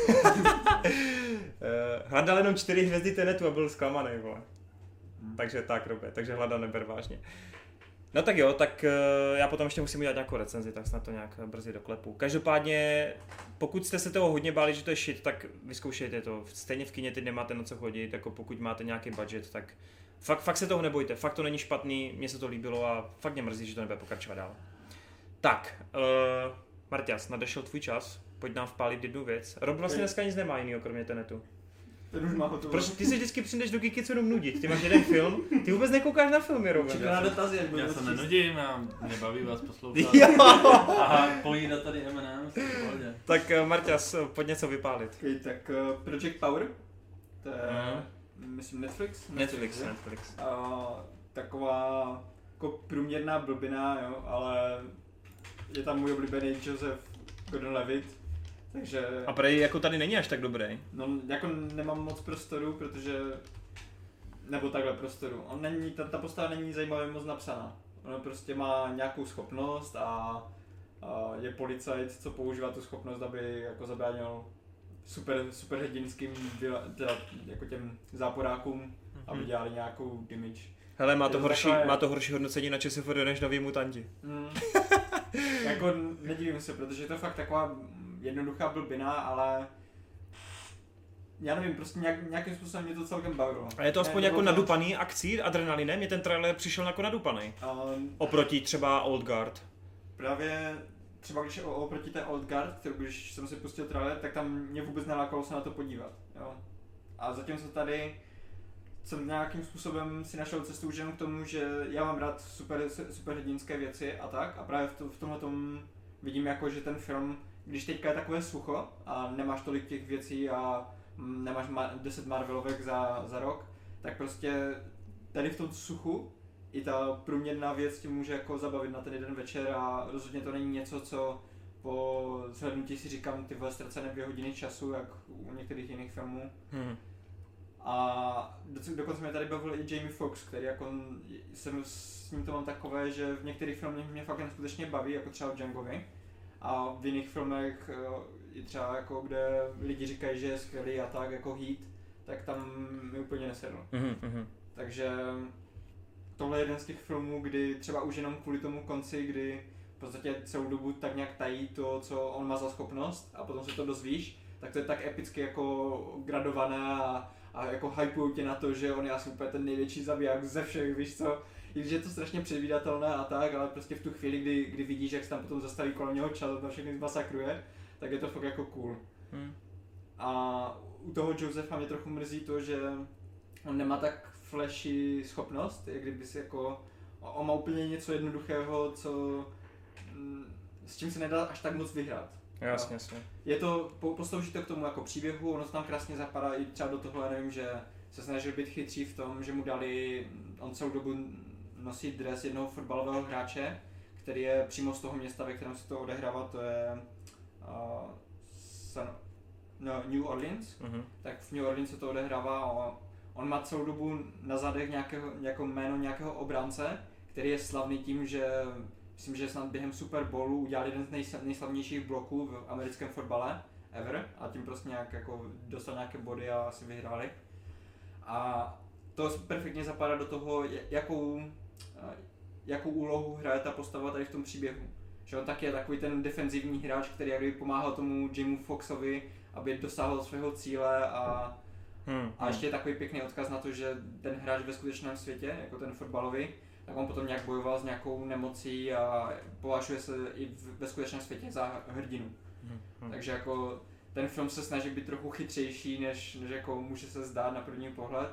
Uh, hledal jenom čtyři hvězdy Tenetu a byl zklamaný, vole. Hmm. Takže tak, Robe, takže hledal neber vážně. No tak jo, tak uh, já potom ještě musím udělat nějakou recenzi, tak snad to nějak brzy doklepu. Každopádně, pokud jste se toho hodně báli, že to je shit, tak vyzkoušejte to. Stejně v kině teď nemáte na co chodit, jako pokud máte nějaký budget, tak fakt, fakt se toho nebojte, fakt to není špatný, mně se to líbilo a fakt mě mrzí, že to nebude pokračovat dál. Tak, uh, Marťas, nadešel tvůj čas, pojď nám vpálit jednu věc. Rob vlastně dneska nic nemá jiného, kromě tenetu. Ten už má hotovo. Proč ty se vždycky přijdeš do Geeky jenom nudit? Ty máš jeden film, ty vůbec nekoukáš na filmy, Robe. Čeká na dotazy, jak já se nenudím, já mě baví vás poslouchat. <laughs> Jo. Aha, pojídat tady M&M's, pohodě. Tak eh, Marťas, eh, pojď něco vypálit. Okay, tak uh, Project Power, to je, Mhm. myslím, Netflix? Netflix, že? Netflix. A, taková jako průměrná blbina, jo, ale je tam můj oblíbený Joseph Gordon-Levitt, takže A prej jako tady není až tak dobrý. no, jako nemám moc prostoru, protože nebo takhle prostoru. On není, ta, ta postava není zajímavě moc napsaná. On prostě má nějakou schopnost a, a je policajt, co používá tu schopnost, aby jako zabránil super, superhrdinským děla, teda, jako těm záporákům, aby dělali nějakou damage. Hele, má to, to horší, takové- má to horší hodnocení na ČSFD než noví mutanti. Mm. jako <laughs> nedivím se, protože je to fakt taková jednoduchá blbina, ale já nevím, prostě nějak, nějakým způsobem mě to celkem bavilo. A je to aspoň Ne, jako nebylo to- nadupaný akcí, adrenalinem, mě ten trailer přišel jako nadupaný. Um, Oproti třeba Old Guard. právě třeba když je oproti té Old Guard, kterou když jsem si pustil trailer, tak tam mě vůbec nelákalo se na to podívat. Jo. A zatímco tady jsem nějakým způsobem si našel cestu už jenom k tomu, že já mám rád super, superhrdinské věci a tak. A právě v, to, v tomhle tom vidím jako, že ten film, když teďka je takové sucho a nemáš tolik těch věcí a nemáš ma- 10 Marvelovek za, za rok, tak prostě tady v tom suchu i ta průměrná věc tě může jako zabavit na ten jeden večer a rozhodně to není něco, co po zhlednutí si říkám ty ztracené dvě hodiny času, jak u některých jiných filmů. Hm. A dokonce mě tady bavil i Jamie Foxx, který jako jsem s ním to mám takové, že v některých filmech mě fakt neskutečně baví, jako třeba v Djangovi. A v jiných filmech, eh, i třeba jako kde lidi říkají, že je skvělý a tak, jako Heat, tak tam mi úplně nesedl. Mhm, mhm. Takže tohle je jeden z těch filmů, kdy třeba už jenom kvůli tomu konci, kdy v podstatě celou dobu tak nějak tají to, co on má za schopnost a potom se to dozvíš, tak to je tak epicky jako gradované a, a jako hypujou tě na to, že on je asi úplně ten největší zabiják ze všech, víš co? I když je to strašně předvídatelné a tak, ale prostě v tu chvíli, kdy, kdy vidíš, jak se tam potom zastaví kolem něho čas a to všechny zmasakruje, tak je to fakt jako cool. Hm. A u toho Josefa mě trochu mrzí to, že on nemá tak flashy schopnost, jak kdyby si jako, on má úplně něco jednoduchého, co, mm, s čím se nedá až tak moc vyhrát. Jasně, jasně. Je to, po- poslouží to k tomu jako příběhu, ono tam krásně zapadá i třeba do toho, já nevím, že se snažil být chytří v tom, že mu dali, on celou dobu nosí dres jednoho fotbalového hráče, který je přímo z toho města, ve kterém se to odehrává, to je uh, San, no, New Orleans, Mhm. tak v New Orleans se to odehrává a on má celou dobu na zadech nějakého, jako jméno nějakého obránce, který je slavný tím, že myslím, že snad během Super Bowlu udělal jeden z nejsla- nejslavnějších bloků v americkém fotbale ever a tím prostě nějak jako dostal nějaké body a asi vyhráli. A to perfektně zapadá do toho, jakou, jakou úlohu hraje ta postava tady v tom příběhu. Že on taky je takový ten defenzivní hráč, který jak kdyby pomáhal tomu Jameu Foxovi, aby dosáhl svého cíle a, Hm. a ještě je takový pěkný odkaz na to, že ten hráč ve skutečném světě, jako ten fotbalový, tak on potom nějak bojoval s nějakou nemocí a považuje se i ve skutečném světě za hrdinu. Hm. Hm. Takže jako ten film se snaží být trochu chytřejší, než, než jako může se zdát na první pohled.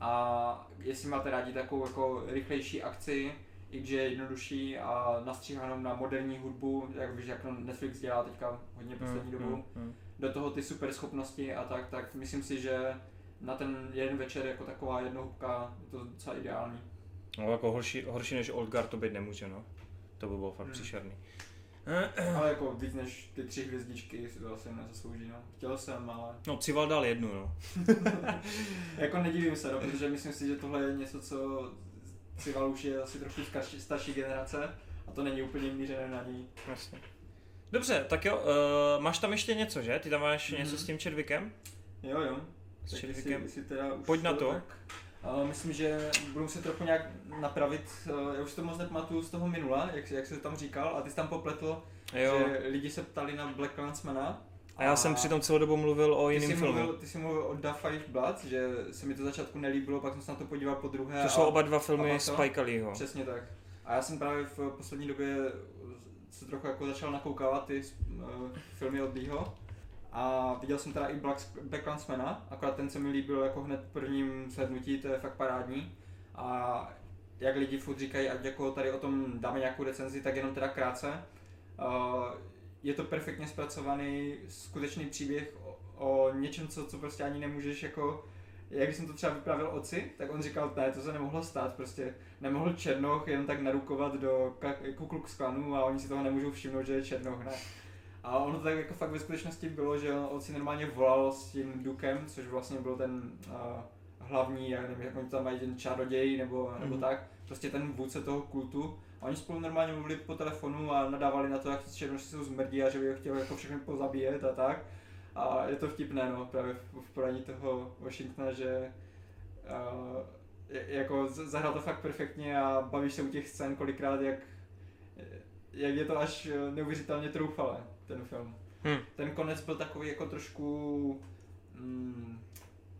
A jestli máte rádi takovou jako rychlejší akci, i když je jednodušší a nastříhanou na moderní hudbu, jak víš, jak Netflix dělá teďka hodně poslední Hm, dobou, hm, hm. do toho ty super schopnosti a tak, tak myslím si, že na ten jeden večer jako taková jednohubka je to docela ideální. No jako horší, horší než Old Guard to být nemůže, no. To by bylo fakt Hmm. příšerný. <clears throat> Ale jako víc než ty tři hvězdičky si to asi nezaslouží, no. Chtěl jsem, ale <laughs> No, Cival dal jednu, no. <laughs> jako nedivím se, no, protože myslím si, že tohle je něco, co Cival už je asi trochu starší, starší generace a to není úplně mířené na ní. Jasně. Dobře, tak jo, uh, máš tam ještě něco, že? Ty tam máš Mhm. něco s tím Chadwickem? Jo, jo. S Tak Chadwickem? jestli, jestli teda už Pojď na to. Tak, myslím, že budu muset trochu nějak napravit, uh, já už to moc nepamatuju z toho minula, jak, jak jsi to tam říkal, a ty jsi tam popletl, Jo. že lidi se ptali na Black Clansmana. A já jsem přitom celou dobu mluvil o jiném filmu. Mluvil, ty jsi mluvil o Da Five Bloods, že se mi to začátku nelíbilo, pak jsem se na to podíval po druhé. To jsou oba dva filmy? Spike Leeho. Přesně tak. A já jsem právě v poslední době se trochu jako začal nakoukávat ty uh, filmy od Leeho. A viděl jsem teda i Black, Black Clansmana, akorát ten se mi líbil jako hned v prvním slednutí, to je fakt parádní. A jak lidi furt říkají, ať jako tady o tom dáme nějakou recenzi, tak jenom teda krátce. Je to perfektně zpracovaný skutečný příběh o, o něčem, co, co prostě ani nemůžeš jako jak jsem to třeba vyprávěl oci, tak on říkal, ne, to se nemohlo stát, prostě nemohl Černoch jen tak narukovat do Ku Klux Klanu a oni si toho nemůžou všimnout, že je Černoch, ne. A ono to tak jako fakt ve skutečnosti bylo, že on si normálně volal s tím Dukem, což vlastně byl ten uh, hlavní, já nevím, jak oni tam mají ten čaroděj nebo, nebo Mhm. tak, prostě ten vůdce toho kultu. A oni spolu normálně mluvili po telefonu a nadávali na to, jak černoši jsou zmrdí a že by ho chtěli jako všechny pozabíjet a tak. A je to vtipné, no, právě v, v poradí toho Washingtona, že uh, jako zahrál to fakt perfektně a bavíš se u těch scén kolikrát, jak, jak je to až neuvěřitelně troufalé, ten film. Hm. Ten konec byl takový jako trošku mm,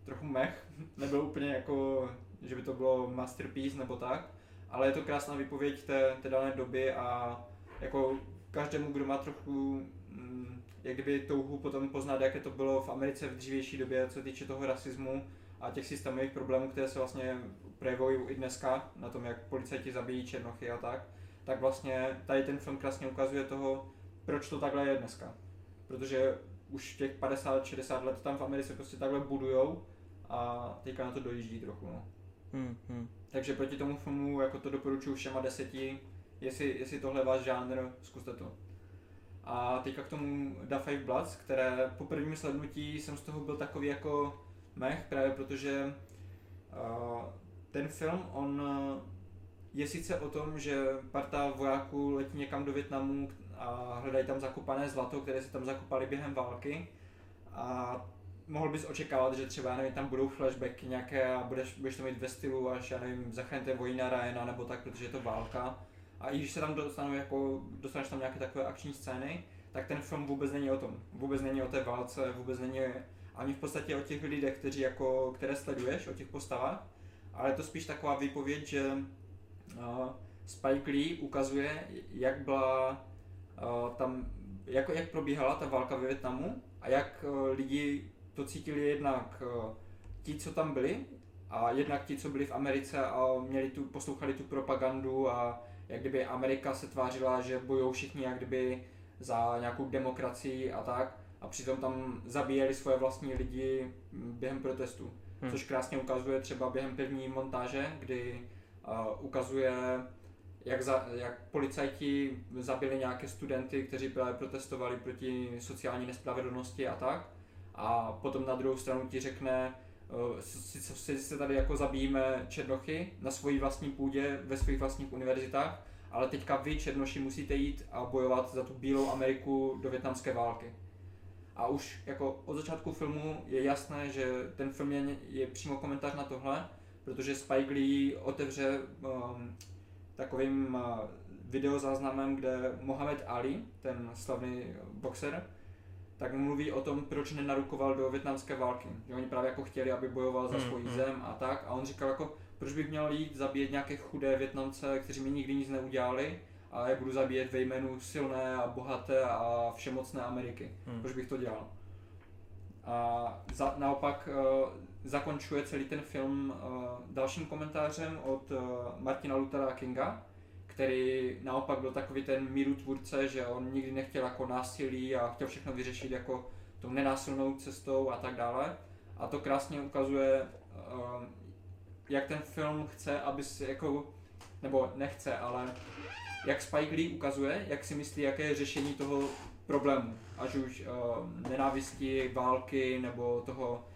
trochu mech, <laughs> nebyl úplně jako, že by to bylo masterpiece nebo tak, ale je to krásná výpověď té, té dané doby a jako každému, kdo má trochu mm, jak kdyby touhu potom poznat, jaké to bylo v Americe v dřívější době, co týče toho rasismu a těch systémových problémů, které se vlastně projevují i dneska, na tom, jak policajti zabíjí černochy a tak, tak vlastně tady ten film krásně ukazuje toho, proč to takhle je dneska. Protože už těch 50-60 let tam v Americe prostě takhle budujou a teďka na to dojíždí trochu. No. Hm, hm. Takže proti tomu filmu jako to doporučuji všema deseti, jestli, jestli tohle je váš žánr, zkuste to. A teďka k tomu Da Five Bloods, které po prvním slednutí jsem z toho byl takový jako mech, právě protože uh, ten film, on uh, je sice o tom, že parta vojáků letí někam do Větnamu a hledají tam zakopané zlato, které se tam zakopali během války a mohl bys očekávat, že třeba, já nevím, tam budou flashbacky nějaké a budeš, budeš to mít ve stylu až, já nevím, zachraňte vojna Ryana nebo tak, protože je to válka. A i když se tam dostanou jako, dostaneš tam nějaké takové akční scény, tak ten film vůbec není o tom. Vůbec není o té válce, vůbec není ani v podstatě o těch lidech, kteří jako, které sleduješ, o těch postavách, ale je to spíš taková výpověď, že uh, Spike Lee ukazuje, jak byla tam, jako, jak probíhala ta válka ve Větnamu a jak uh, lidi to cítili jednak uh, ti, co tam byli, a jednak ti, co byli v Americe a měli tu, poslouchali tu propagandu a jak kdyby Amerika se tvářila, že bojují všichni jak kdyby za nějakou demokracii a tak a přitom tam zabíjeli svoje vlastní lidi během protestu. Hmm. Což krásně ukazuje třeba během první montáže, kdy uh, ukazuje, jak, za, jak policajti zabili nějaké studenty, kteří právě protestovali proti sociální nespravedlnosti a tak. A potom na druhou stranu ti řekne, uh, sice si, si tady jako zabijíme černochy na svojí vlastní půdě, ve svých vlastních univerzitách, ale teďka vy, černoši, musíte jít a bojovat za tu bílou Ameriku do větnamské války. A už jako od začátku filmu je jasné, že ten film je, je přímo komentář na tohle, protože Spike Lee otevře um, takovým uh, videozáznamem, kde Mohamed Ali, ten slavný boxer, tak mluví o tom, proč nenarukoval do větnamské války. Že oni právě jako chtěli, aby bojoval za Hmm, svoji hmm. zem a tak. A on říkal jako, proč bych měl jít zabíjet nějaké chudé Větnamce, kteří mi nikdy nic neudělali a je budu zabíjet ve jménu silné a bohaté a všemocné Ameriky. Hmm. Proč bych to dělal? A za, naopak uh, zakončuje celý ten film uh, dalším komentářem od uh, Martina Luthera Kinga, který naopak byl takový ten mírutvůrce, že on nikdy nechtěl jako násilí a chtěl všechno vyřešit jako tou nenásilnou cestou a tak dále. A to krásně ukazuje, uh, jak ten film chce, aby si jako, nebo nechce, ale jak Spike Lee ukazuje, jak si myslí, jaké je řešení toho problému. Ať už nenávisti, války nebo toho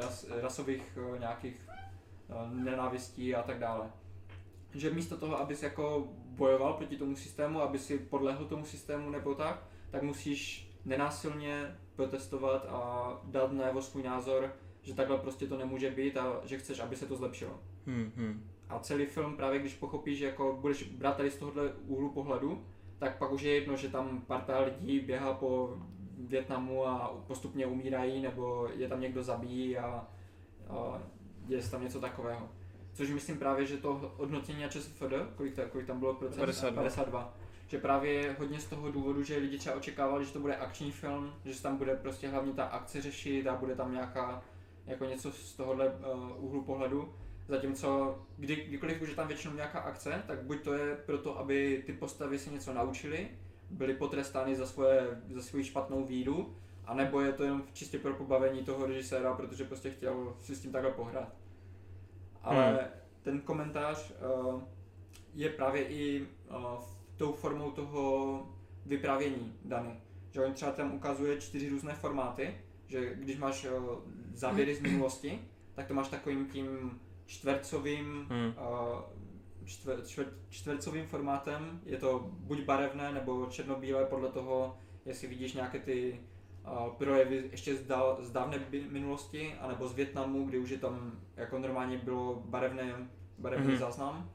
ras, rasových uh, nějakých uh, nenávistí a tak dále. Že místo toho, abys jako bojoval proti tomu systému, aby si podlehl tomu systému nebo tak, tak musíš nenásilně protestovat a dát najevo svůj názor, že takhle prostě to nemůže být a že chceš, aby se to zlepšilo. Hmm, hmm. A celý film právě když pochopíš, že jako budeš brát tady z tohohle úhlu pohledu, tak pak už je jedno, že tam parta lidí běhá po Větnamu a postupně umírají, nebo je tam někdo zabíjí a, a děje se tam něco takového. Což myslím právě, že to hodnocení ČSFD, kolik, to, kolik tam bylo procent? 52. 52. Že právě hodně z toho důvodu, že lidi třeba očekávali, že to bude akční film, že se tam bude prostě hlavně ta akce řešit a bude tam nějaká jako něco z tohohle uh, úhlu pohledu. Zatímco kdy, kdykoliv už je tam většinou nějaká akce, tak buď to je proto, aby ty postavy si něco naučili, byly potrestány za, svoje, za svoji špatnou víru, anebo je to jenom čistě pro pobavení toho režiséra, protože prostě chtěl si s tím takhle pohrát. Ale Hmm. ten komentář uh, je právě i uh, tou formou toho vyprávění daný. Že on třeba tam ukazuje čtyři různé formáty, že když máš uh, záběry z minulosti, tak to máš takovým tím čtvercovým, Hmm. uh, čtver, čtver, čtvercovým formátem. Je to buď barevné nebo černobílé podle toho, jestli vidíš nějaké ty uh, projevy ještě z, dál, z dávné minulosti, anebo z Větnamu, kdy už je tam jako normálně bylo barevné, barevný Mhm. mm-hmm. záznam.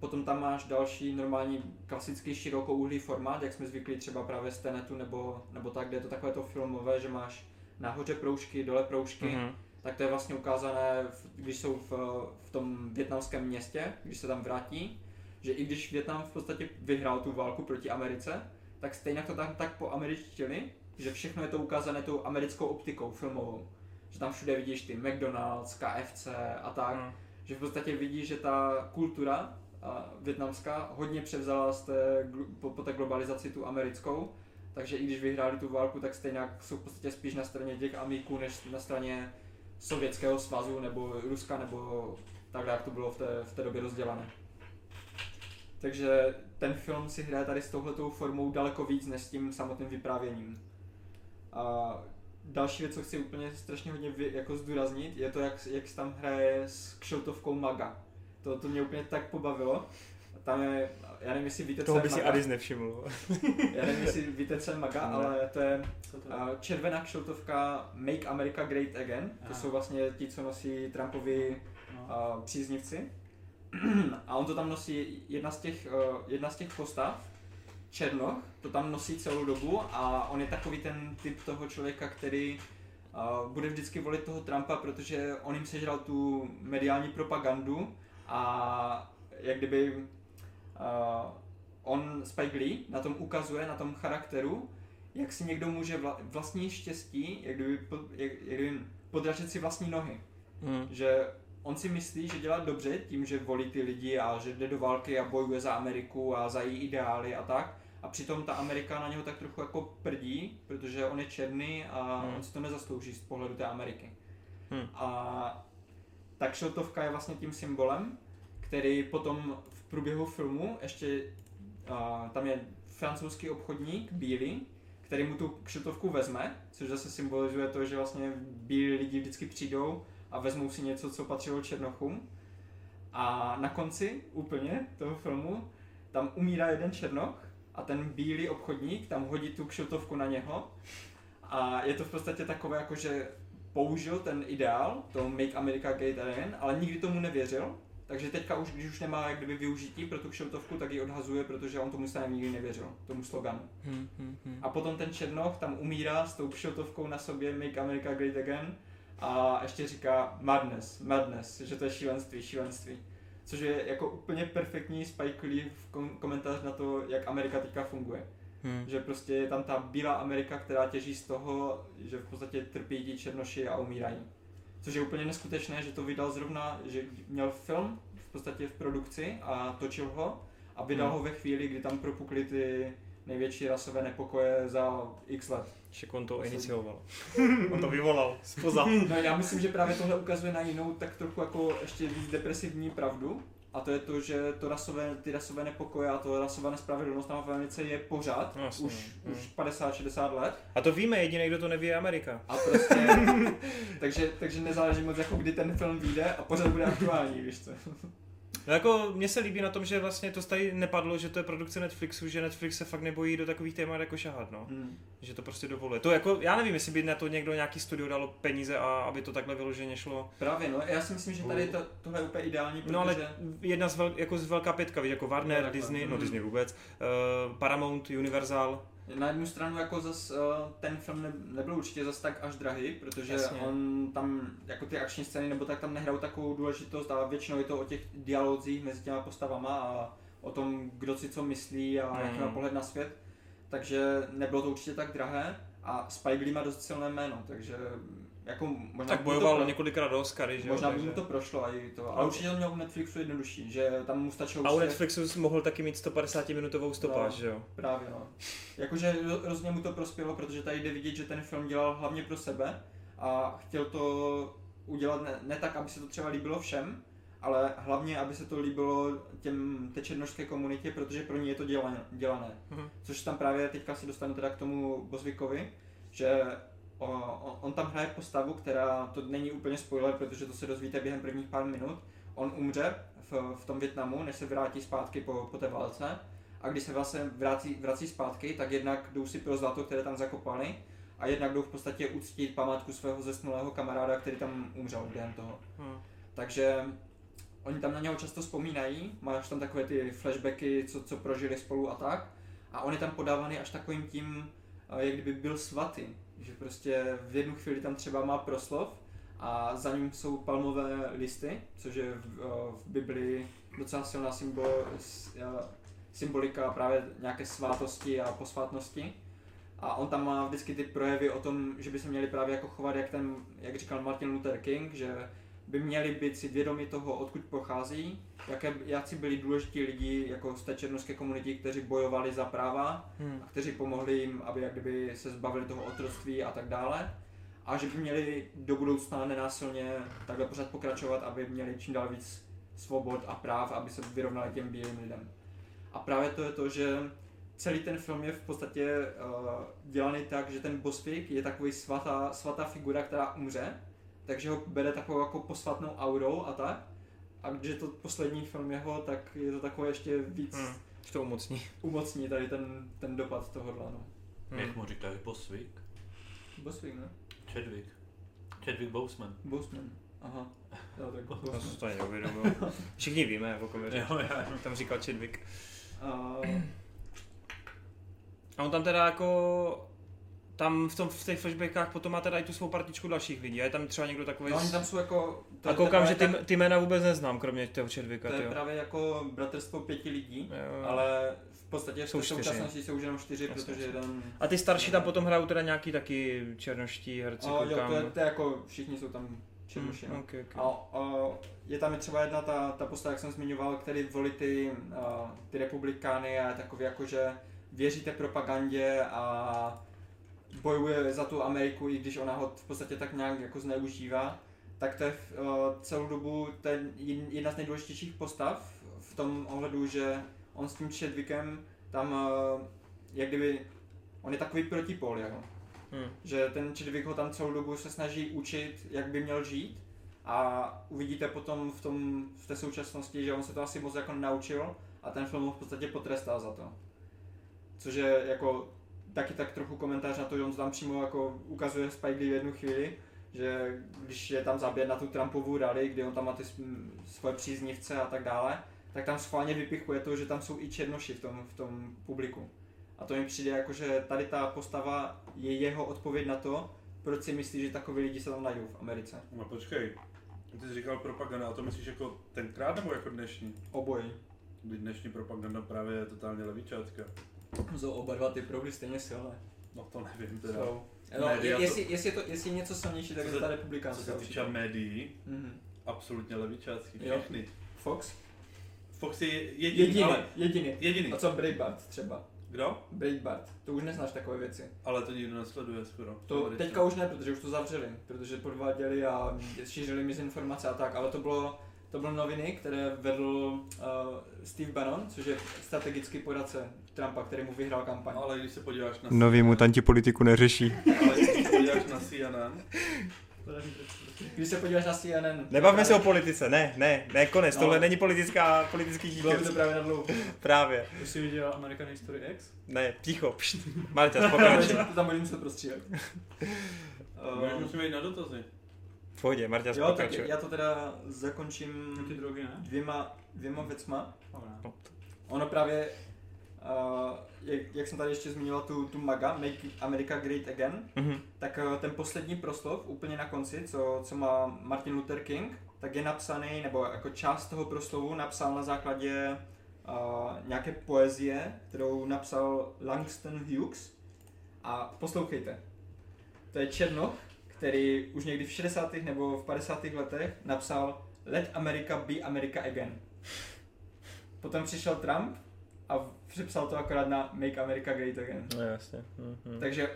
Potom tam máš další normální klasický širokouhlý formát, jak jsme zvyklí třeba právě z Tenetu nebo, nebo tak, kde je to takové to filmové, že máš nahoře proužky, dole proužky, mm-hmm Mhm. Tak to je vlastně ukázané, když jsou v, v tom větnamském městě, když se tam vrátí, že i když Větnam v podstatě vyhrál tu válku proti Americe, tak stejně to tam tak poameričtili, že všechno je to ukázané tou americkou optikou filmovou. Že tam všude vidíš ty McDonald's, KFC a tak, Hmm. že v podstatě vidíš, že ta kultura větnamská hodně převzala z té, po, po té globalizaci tu americkou, takže i když vyhráli tu válku, tak stejně jsou v podstatě spíš na straně těch amíků, než na straně Sovětského svazu nebo Ruska nebo takhle, jak to bylo v té, v té době rozdělané. Takže ten film si hraje tady s touhletou formou daleko víc než s tím samotným vyprávěním. A další věc, co chci úplně strašně hodně vy, jako zdůraznit, je to, jak, jak se tam hraje s kšiltovkou Maga. To, to mě úplně tak pobavilo. Tam je, já nevím, jestli víte, co Toho je by si. Adis nevšiml. <laughs> Já nevím, jestli víte, co je Maga, Ne. ale to je Co to je? a červená kšiltovka Make America Great Again. To Aha. jsou vlastně ti, co nosí Trumpovi No. a, příznivci. <clears throat> A on to tam nosí, jedna z těch, uh, jedna z těch postav, Černoch, to tam nosí celou dobu a on je takový ten typ toho člověka, který uh, bude vždycky volit toho Trumpa, protože on jim sežral tu mediální propagandu a jak kdyby on Spike Lee na tom ukazuje, na tom charakteru, jak si někdo může vla, vlastní štěstí, jak kdyby, jak, jak kdyby podražet si vlastní nohy Hmm. že on si myslí, že dělá dobře tím, že volí ty lidi a že jde do války a bojuje za Ameriku a za její ideály a tak. A přitom ta Amerika na něho tak trochu jako prdí, protože on je černý a Hmm. on si to nezaslouží z pohledu té Ameriky. Hmm. A ta kšiltovka je vlastně tím symbolem, který potom v průběhu filmu ještě a, tam je francouzský obchodník, bílý, který mu tu kšiltovku vezme, což zase symbolizuje to, že vlastně bílí lidi vždycky přijdou a vezmou si něco, co patřilo Černochům. A na konci úplně toho filmu tam umírá jeden Černoch a ten bílý obchodník tam hodí tu kšiltovku na něho a je to v podstatě takové jako, že použil ten ideál, to Make America Great Again, ale nikdy tomu nevěřil, takže teďka už, když už nemá jak kdyby využití pro tu kšiltovku, tak ji odhazuje, protože on tomu stejně nikdy nevěřil, tomu sloganu. Hmm, hmm, hmm. A potom ten Černoch tam umírá s tou kšiltovkou na sobě Make America Great Again a ještě říká madness, madness, že to je šílenství, šílenství. Což je jako úplně perfektní Spike Lee v kom- komentář na to, jak Amerika teďka funguje. Hmm. Že prostě je tam ta bílá Amerika, která těží z toho, že v podstatě trpí ti černoši a umírají. Což je úplně neskutečné, že to vydal zrovna, že měl film v podstatě v produkci a točil ho a vydal Hmm. ho ve chvíli, kdy tam propukly ty největší rasové nepokoje za x let. Však on to inicioval. <laughs> on to vyvolal. Spoza. No já myslím, že právě tohle ukazuje na jinou tak trochu jako ještě víc depresivní pravdu. A to je to, že to rasové, ty rasové nepokoje a to rasová nespravedlnost tam v Americe je pořád, No, jasně, už, no. už 50-60 let. A to víme, jediný, kdo to neví, je Amerika. A prostě, <laughs> takže, takže nezáleží moc jako kdy ten film vyjde a pořád bude aktuální, víš co. No jako mně se líbí na tom, že vlastně to tady nepadlo, že to je produkce Netflixu, že Netflix se fakt nebojí do takových témat jako šahat, no. Hmm. Že to prostě dovoluje. To jako, já nevím, jestli by na to někdo nějaký studio dalo peníze a aby to takhle vyloženě šlo. Právě, no, já si myslím, že tady to, tohle je úplně ideální, protože... No ale jedna z vel, jako z velká pětka, víš, jako Warner, No. Disney, no. Disney vůbec, uh, Paramount, Universal, Na jednu stranu jako zas uh, ten film ne, nebyl určitě zas tak až drahý, protože Jasně. on tam jako ty akční scény nebo tak tam nehrajou takovou důležitost a většinou je to o těch dialozích mezi těma postavama a o tom, kdo si co myslí a Mm. jaký má pohled na svět. Takže nebylo to určitě tak drahé a Spike Lee má dost silné jméno, takže jako možná tak bojoval pro- několikrát do Oscary, že jo, Možná by takže- mu to prošlo a i to, ale určitě to měl u Netflixu jednodušší, že tam mu stačilo A u Netflixu mohl taky mít 150 minutovou stopáž, No. že jo. Právě no. Jakože ro- hrozně mu to prospělo, protože tady jde vidět, že ten film dělal hlavně pro sebe a chtěl to udělat ne, ne tak, aby se to třeba líbilo všem, ale hlavně, aby se to líbilo těm, té černošské komunitě, protože pro ně je to dělané. dělané. Mhm. Což tam právě teďka se dostanu teda k tomu Bosvikovi, že on, on tam hraje postavu, která, to není úplně spoiler, protože to se dozvíte během prvních pár minut, on umře v, v tom Větnamu, než se vrátí zpátky po, po té válce a když se vlastně vrací, vrací zpátky, tak jednak jdou si pro zlato, které tam zakopali a jednak jdou v podstatě uctít památku svého zesnulého kamaráda, který tam umřel během toho. Hm. Takže oni tam na něho často vzpomínají, máš tam takové ty flashbacky, co, co prožili spolu a tak. A on je tam podávaný až takovým tím, eh, jak kdyby byl svatý. Že prostě v jednu chvíli tam třeba má proslov a za ním jsou palmové listy, což je v, eh, v Biblii docela silná symbol, eh, symbolika právě nějaké svátosti a posvátnosti. A on tam má vždycky ty projevy o tom, že by se měli právě jako chovat, jak ten, jak říkal Martin Luther King, že by měli být si vědomi toho, odkud pochází, jaké, jací byli důležití lidi jako z té černožské komunity, kteří bojovali za práva Hm. a kteří pomohli jim, aby jak kdyby se zbavili toho otroctví a tak dále. A že by měli do budoucna nenásilně takhle pořád pokračovat, aby měli čím dál víc svobod a práv, aby se vyrovnali těm bílým lidem. A právě to je to, že celý ten film je v podstatě uh, dělaný tak, že ten Bosvik je takový svatá, svatá figura, která umře, takže ho bere takovou jako posvatnou aurou a tak. A když je to poslední film jeho, tak je to takové ještě víc Hm. Že to umocní. umocní tady ten, ten dopad tohohle, no. Hm. Jak mu říkají Boswick? Bosvik, ne? Chadwick. Chadwick Boseman. Boseman. Aha. Jo, tak Já Boseman. jsem to ani neuvědomil. Všichni víme, o kom je řeč. Jo, já. Tam říkal Chadwick. A, A on tam teda jako tam v, tom, v těch flashbackách potom má teda i tu svou partičku dalších lidí. A je tam třeba někdo takový... no, oni tam jsou jako... To, a koukám, je že ty, právě ty jména vůbec neznám, kromě toho tak- To je tyjo. právě jako bratrstvo pěti lidí, Jo. ale v podstatě Jsou současnosti jsou už jenom čtyři, Jasně, protože jeden... A ty starší tam potom hrajou teda nějaký taky černoští herci, No, jo, to je, to je jako všichni jsou tam černoši. Hm, no. okay, A, okay. a je tam i třeba jedna ta, ta postava, jak jsem zmiňoval, který volí ty, a, ty republikány a je takový jako, že věří té propagandě a bojuje za tu Ameriku, i když ona ho v podstatě tak nějak jako zneužívá, tak to je uh, celou dobu ten jedna z nejdůležitějších postav v tom ohledu, že on s tím Chadwickem tam uh, jak kdyby, on je takový protipol, jako Hm. že ten Chadwick ho tam celou dobu se snaží učit, jak by měl žít a uvidíte potom v, tom, v té současnosti, že on se to asi moc jako naučil a ten film ho v podstatě potrestal za to. Což je jako taky tak trochu komentář na to, že on tam přímo jako ukazuje Spike Lee v jednu chvíli, že když je tam zaběr na tu Trumpovu rally, kdy on tam má ty svoje příznivce a tak dále, tak tam schválně vypichuje to, že tam jsou i černoši v tom, v tom publiku. A to mi přijde jako, že tady ta postava je jeho odpověď na to, proč si myslí, že takový lidi se tam najdou v Americe. No počkej, ty jsi říkal propaganda, a to myslíš jako tenkrát nebo jako dnešní? Obojí. Dnešní propaganda právě je totálně levičácká. Jsou oba dva ty proudy stejně silné. No to nevím teda. Jsou. No, Média to- jestli, jestli, je to, jestli je něco silnější, tak Co je ta Co republikánská. se týče médií, Mhm. absolutně levičácký, Jo. všechny. Fox? Fox je jediný, Jediný, ale jediný. jediný. A co Breitbart třeba? Kdo? Breitbart. To už neznáš takové věci. Ale to nikdo nesleduje skoro. To teďka už ne, protože už to zavřeli, protože podváděli a šířili mizinformace a tak, ale to bylo, to bylo noviny, které vedl uh, Steve Bannon, což je strategický poradce Trumpa, který mu vyhrál kampaň. Ale když se podíváš na Noví CNN, mutanti politiku neřeší. <laughs> Ale když se podíváš na CNN. Když se podíváš na CNN. Nebavme se o politice, ne, ne, ne, konec, No. tohle není politická, politický Bylo by to právě na dlouho. <laughs> Právě, Už jsi viděl American History X? ne, ticho, pšt. Marta, pokračuj. To <laughs> tam budeme se prostříhat. Už Uh, musíme jít na dotazy. V pohodě, Marta, jo, tak já to teda zakončím Ty drogy, ne? dvěma, dvěma věcma. No, Ono právě, uh, jak, jak jsem tady ještě zmínila tu, tu MAGA, Make America Great Again, Mhm. tak uh, ten poslední proslov, úplně na konci, co, co má Martin Luther King, tak je napsaný, nebo jako část toho proslovu napsal na základě uh, nějaké poezie, kterou napsal Langston Hughes. A poslouchejte. To je Černoch, který už někdy v 60. nebo v 50. letech napsal Let America be America again. Potom přišel Trump a přepsal to akorát na Make America Great Again. No jasně. Mhm. Takže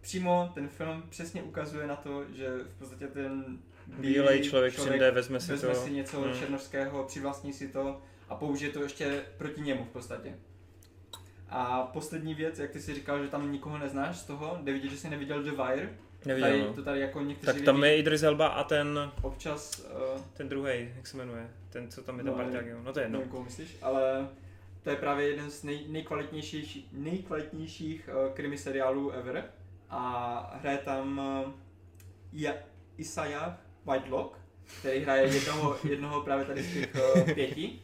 přímo ten film přesně ukazuje na to, že v podstatě ten Bílej člověk přijde, vezme si vezme to. si něco Hmm. černovského, přivlastní si to a použije to ještě proti němu v podstatě. A poslední věc, jak ty si říkal, že tam nikoho neznáš z toho, jde vidět, že jsi neviděl The Wire. Neviděl, tady, no. to tady jako někteří Tak tam lidi je Idris Elba a ten, občas, uh, ten druhý, jak se jmenuje, ten, co tam je ten No, parťák, jo. No to je jedno. nevím, myslíš, ale to je právě jeden z nej, nejkvalitnějších, nejkvalitnějších uh, krimi seriálů ever. A hraje tam uh, ja, Isaiah Whitelock, který hraje jednoho, jednoho právě tady z těch uh, pěti.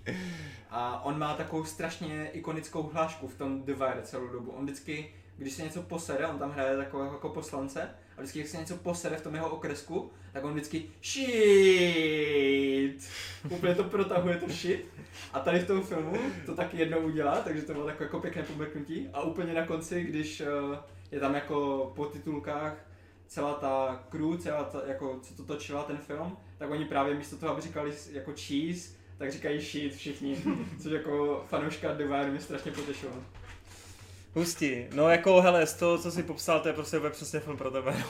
A on má takovou strašně ikonickou hlášku v tom The Wire celou dobu. On vždycky, když se něco posere, on tam hraje takového jako poslance, a vždycky, když se něco posere v tom jeho okresku, tak on vždycky shit. Úplně to protahuje to shit. A tady v tom filmu to taky jednou udělá, takže to bylo takové jako pěkné pomrknutí. A úplně na konci, když eh, je tam jako po titulkách celá ta crew, celá ta, jako, co to točila ten film, tak oni právě místo toho, aby říkali jako cheese, tak říkají shit všichni, což jako fanouška Wire mě strašně potěšilo. Hustý. No jako, hele, z toho, co jsi popsal, to je prostě úplně přesně film pro tebe. <laughs>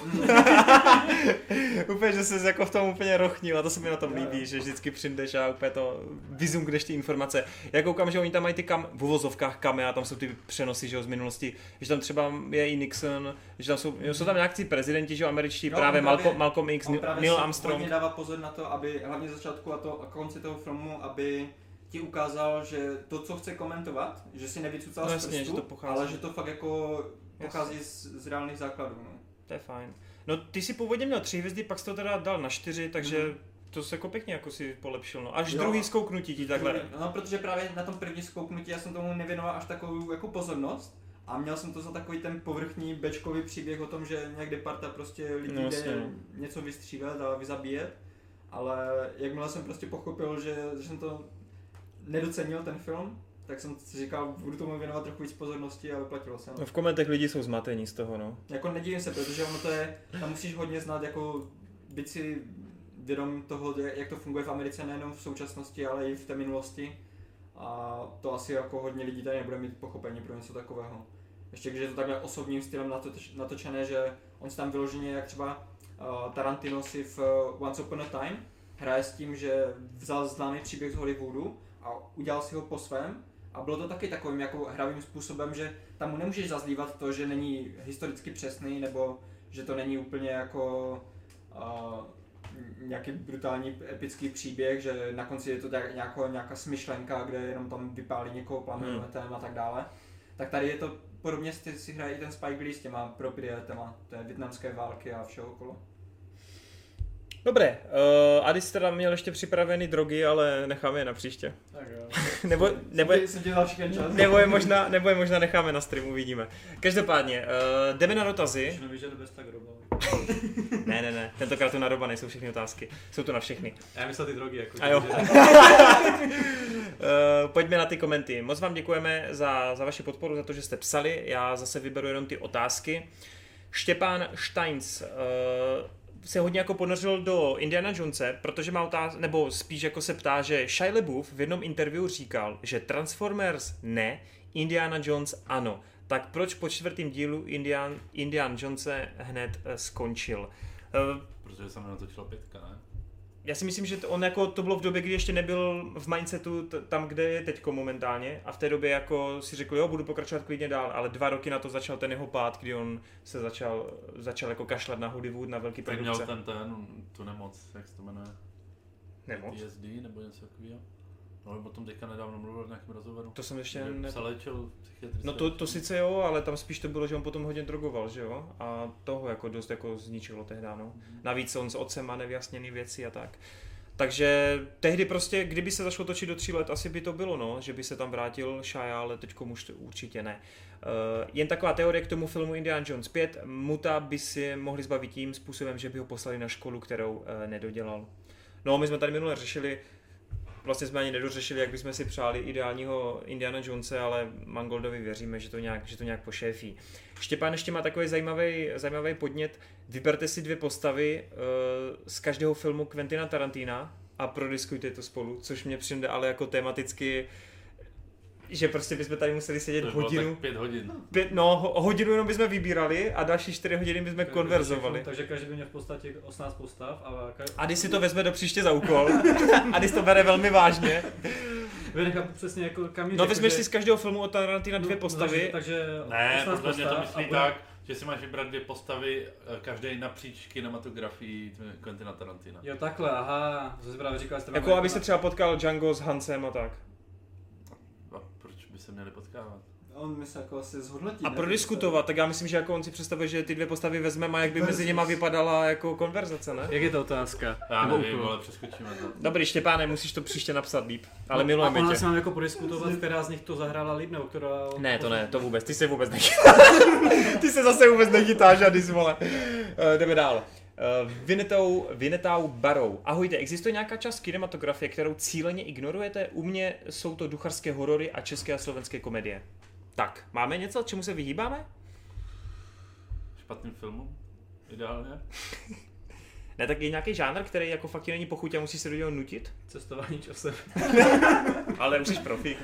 úplně, že jsi jako v tom úplně rochnil a to se mi na tom líbí, že vždycky přijdeš a úplně to vyzumkneš ty informace. Já koukám, že oni tam mají ty kam, v uvozovkách kamea, tam jsou ty přenosy že jo, z minulosti, že tam třeba je i Nixon, že tam jsou, jo, jsou tam nějaký prezidenti, že jo, američtí, Jo, právě, on právě- Malcolm, Malcolm X, On právě Neil Armstrong. hodně dává pozor na to, aby hlavně začátku a, to, a konci toho filmu, aby ti ukázal, že to, co chce komentovat, že si nevycucal No z prstu, že to pochází. ale že to fakt jako pochází z, z reálných základů. No. To je fajn. No ty si původně měl tři hvězdy, pak jsi to teda dal na čtyři, takže Mhm. to se jako pěkně jako si polepšil. No. Až Jo. druhý zkouknutí ti takhle. No, protože právě na tom první zkouknutí já jsem tomu nevěnoval až takovou jako pozornost a měl jsem to za takový ten povrchní bečkový příběh o tom, že někde parta prostě lidí No, jde jasně, no. něco vystřílet a vyzabíjet, ale jakmile jsem prostě pochopil, že, že jsem to nedocenil ten film, tak jsem si říkal, budu tomu věnovat trochu víc pozornosti a vyplatilo se. No. No v komentech lidi jsou zmatení z toho, no. Jako nedivím se, protože ono to je, tam musíš hodně znát, jako být si vědom toho, jak to funguje v Americe, nejenom v současnosti, ale i v té minulosti. A to asi jako hodně lidí tady nebude mít pochopení pro něco takového. Ještě když je to takhle osobním stylem natoč- natočené, že on si tam vyloženě, jak třeba uh, Tarantino si v uh, Once Upon a Time hraje s tím, že vzal známý příběh z Hollywoodu a udělal si ho po svém. A bylo to taky takovým jako hravým způsobem, že tam mu nemůžeš zazlívat to, že není historicky přesný, nebo že to není úplně jako uh, nějaký brutální epický příběh, že na konci je to tak nějako, nějaká smyšlenka, kde jenom tam vypálí někoho plamenometem a tak dále. Tak tady je to podobně si, si hraje i ten Spike Lee s těma proprietama té větnamské války a všeho okolo. Dobré, uh, Adis teda měl ještě připraveny drogy, ale necháme je na příště. Tak jo. <laughs> nebo, nebo, je, nebo, je možná, nebo je možná necháme na stream, uvidíme. Každopádně, uh, jdeme na dotazy. Nevíš, že to bez tak. <laughs> Ne, ne, ne, tentokrát tu na doba nejsou všechny otázky. Jsou to na všechny. Já myslel ty drogy, jako. A jo. Uh, <laughs> pojďme na ty komenty. Moc vám děkujeme za, za vaši podporu, za to, že jste psali. Já zase vyberu jenom ty otázky. Štěpán Steins uh, se hodně jako ponořil do Indiana Jonese, protože má otázku, nebo spíš jako se ptá, že Shia LaBeouf v jednom interview říkal, že Transformers ne, Indiana Jones ano. Tak proč po čtvrtém dílu Indian, Indiana Jonese hned eh, skončil? Uh, Protože jsem natočila pětka, ne? Já si myslím, že to, on jako to bylo v době, kdy ještě nebyl v mindsetu t- tam, kde je teďko momentálně a v té době jako si řekl, jo, budu pokračovat klidně dál, ale dva roky na to začal ten jeho pád, kdy on se začal, začal jako kašlat na Hollywood, na velký Tak měl produkce. ten, ten, tu nemoc, jak se to jmenuje? Nemoc. PSD nebo něco takového? No, o tom teďka nedávno mluvil v nějakém rozhovoru. To jsem ještě ne... se léčil psychiatricky. No to, to sice jo, ale tam spíš to bylo, že on potom hodně drogoval, že jo? A toho jako dost jako zničilo tehdy, no. Navíc on s otcem má nevyjasněné věci a tak. Takže tehdy prostě, kdyby se zašlo točit do tří let, asi by to bylo, no, že by se tam vrátil Shia, ale teď už to určitě ne. Uh, jen taková teorie k tomu filmu Indiana Jones 5. Muta by si mohli zbavit tím způsobem, že by ho poslali na školu, kterou uh, nedodělal. No, my jsme tady minule řešili, vlastně jsme ani nedořešili, jak bychom si přáli ideálního Indiana Jonese, ale Mangoldovi věříme, že to nějak, že to nějak pošéfí. Štěpán ještě má takový zajímavý, zajímavý podnět. Vyberte si dvě postavy uh, z každého filmu Quentina Tarantina a prodiskujte to spolu, což mě přijde ale jako tematicky že prostě bychom tady museli sedět to bylo hodinu, tak pět hodin. pět, no ho- hodinu jenom bychom vybírali a další čtyři hodiny bychom konverzovali. Takže každý by měl v podstatě 18 postav a ka- A když si to vezme do příště za úkol, <laughs> a když to bere velmi vážně, Vy nechápu přesně jako kam no vezmeš jakože- si z každého filmu od Tarantina dvě No, postavy, Takže, takže Ne, 18 podle mě to myslí tak, že si máš vybrat dvě postavy, eh, každý napříč kinematografii Quentina Tarantina. Jo, takhle, aha, to si právě říkal, jste jako aby se třeba potkal Django s Hansem a tak. A proč by se měli potkávat? On mi se jako asi zhodnotí. A ne? prodiskutovat, tak já myslím, že jako on si představuje, že ty dvě postavy vezmeme a jak by mezi nima vypadala jako konverzace, ne? Jak je to otázka? Já Nebo nevím, ale přeskočíme to. Dobrý, Štěpáne, musíš to příště napsat líp, ale No, milujeme a tě. si mám jako prodiskutovat, která z nich to zahrála líp, nebo která... Ne, to ne, to vůbec, ty se vůbec nechytáš. <laughs> ty se zase vůbec nechytáš, Adis, vole. Uh, jdeme dál. Uh, Vinetou, Vinetou Barou. Ahojte, existuje nějaká část kinematografie, kterou cíleně ignorujete? U mě jsou to ducharské horory a české a slovenské komedie. Tak, máme něco, čemu se vyhýbáme? Špatným filmům? Ideálně? <laughs> Ne, tak je nějaký žánr, který jako fakt není pochuť a musí se do něho nutit? Cestování časem. <laughs> Ale musíš profík.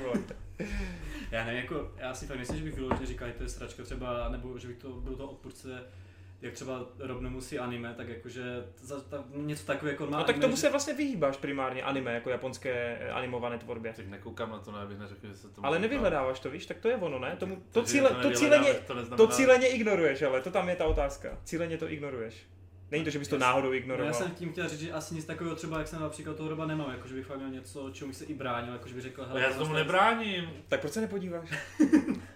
Já nevím, jako, já si fakt myslím, že bych vyloženě říkal, že to je sračka třeba, nebo že bych to byl to odpůrce, jak třeba Rob nemusí anime, tak jakože za, ta, něco takového jako má No tak anime, tomu že- se vlastně vyhýbáš primárně anime, jako japonské eh, animované tvorbě. Tak nekoukám na to, ne, abych neřekl, že se to Ale nevyhledáváš to, víš, tak to je ono, ne? Tomu, to, Takže cíle, to to, cíleně, to neznamená- to cíleně ignoruješ, ale to tam je ta otázka. Cíleně to ignoruješ. Není to, že bys to Já- náhodou No, ignoroval. já jsem tím chtěl říct, že asi nic takového třeba, jak jsem například toho roba nemám, jako že bych fakt měl něco, čemu bych se i bránil, jako že bych řekl, Ale já se tomu tohle- nebráním. Tak proč se nepodíváš? <laughs>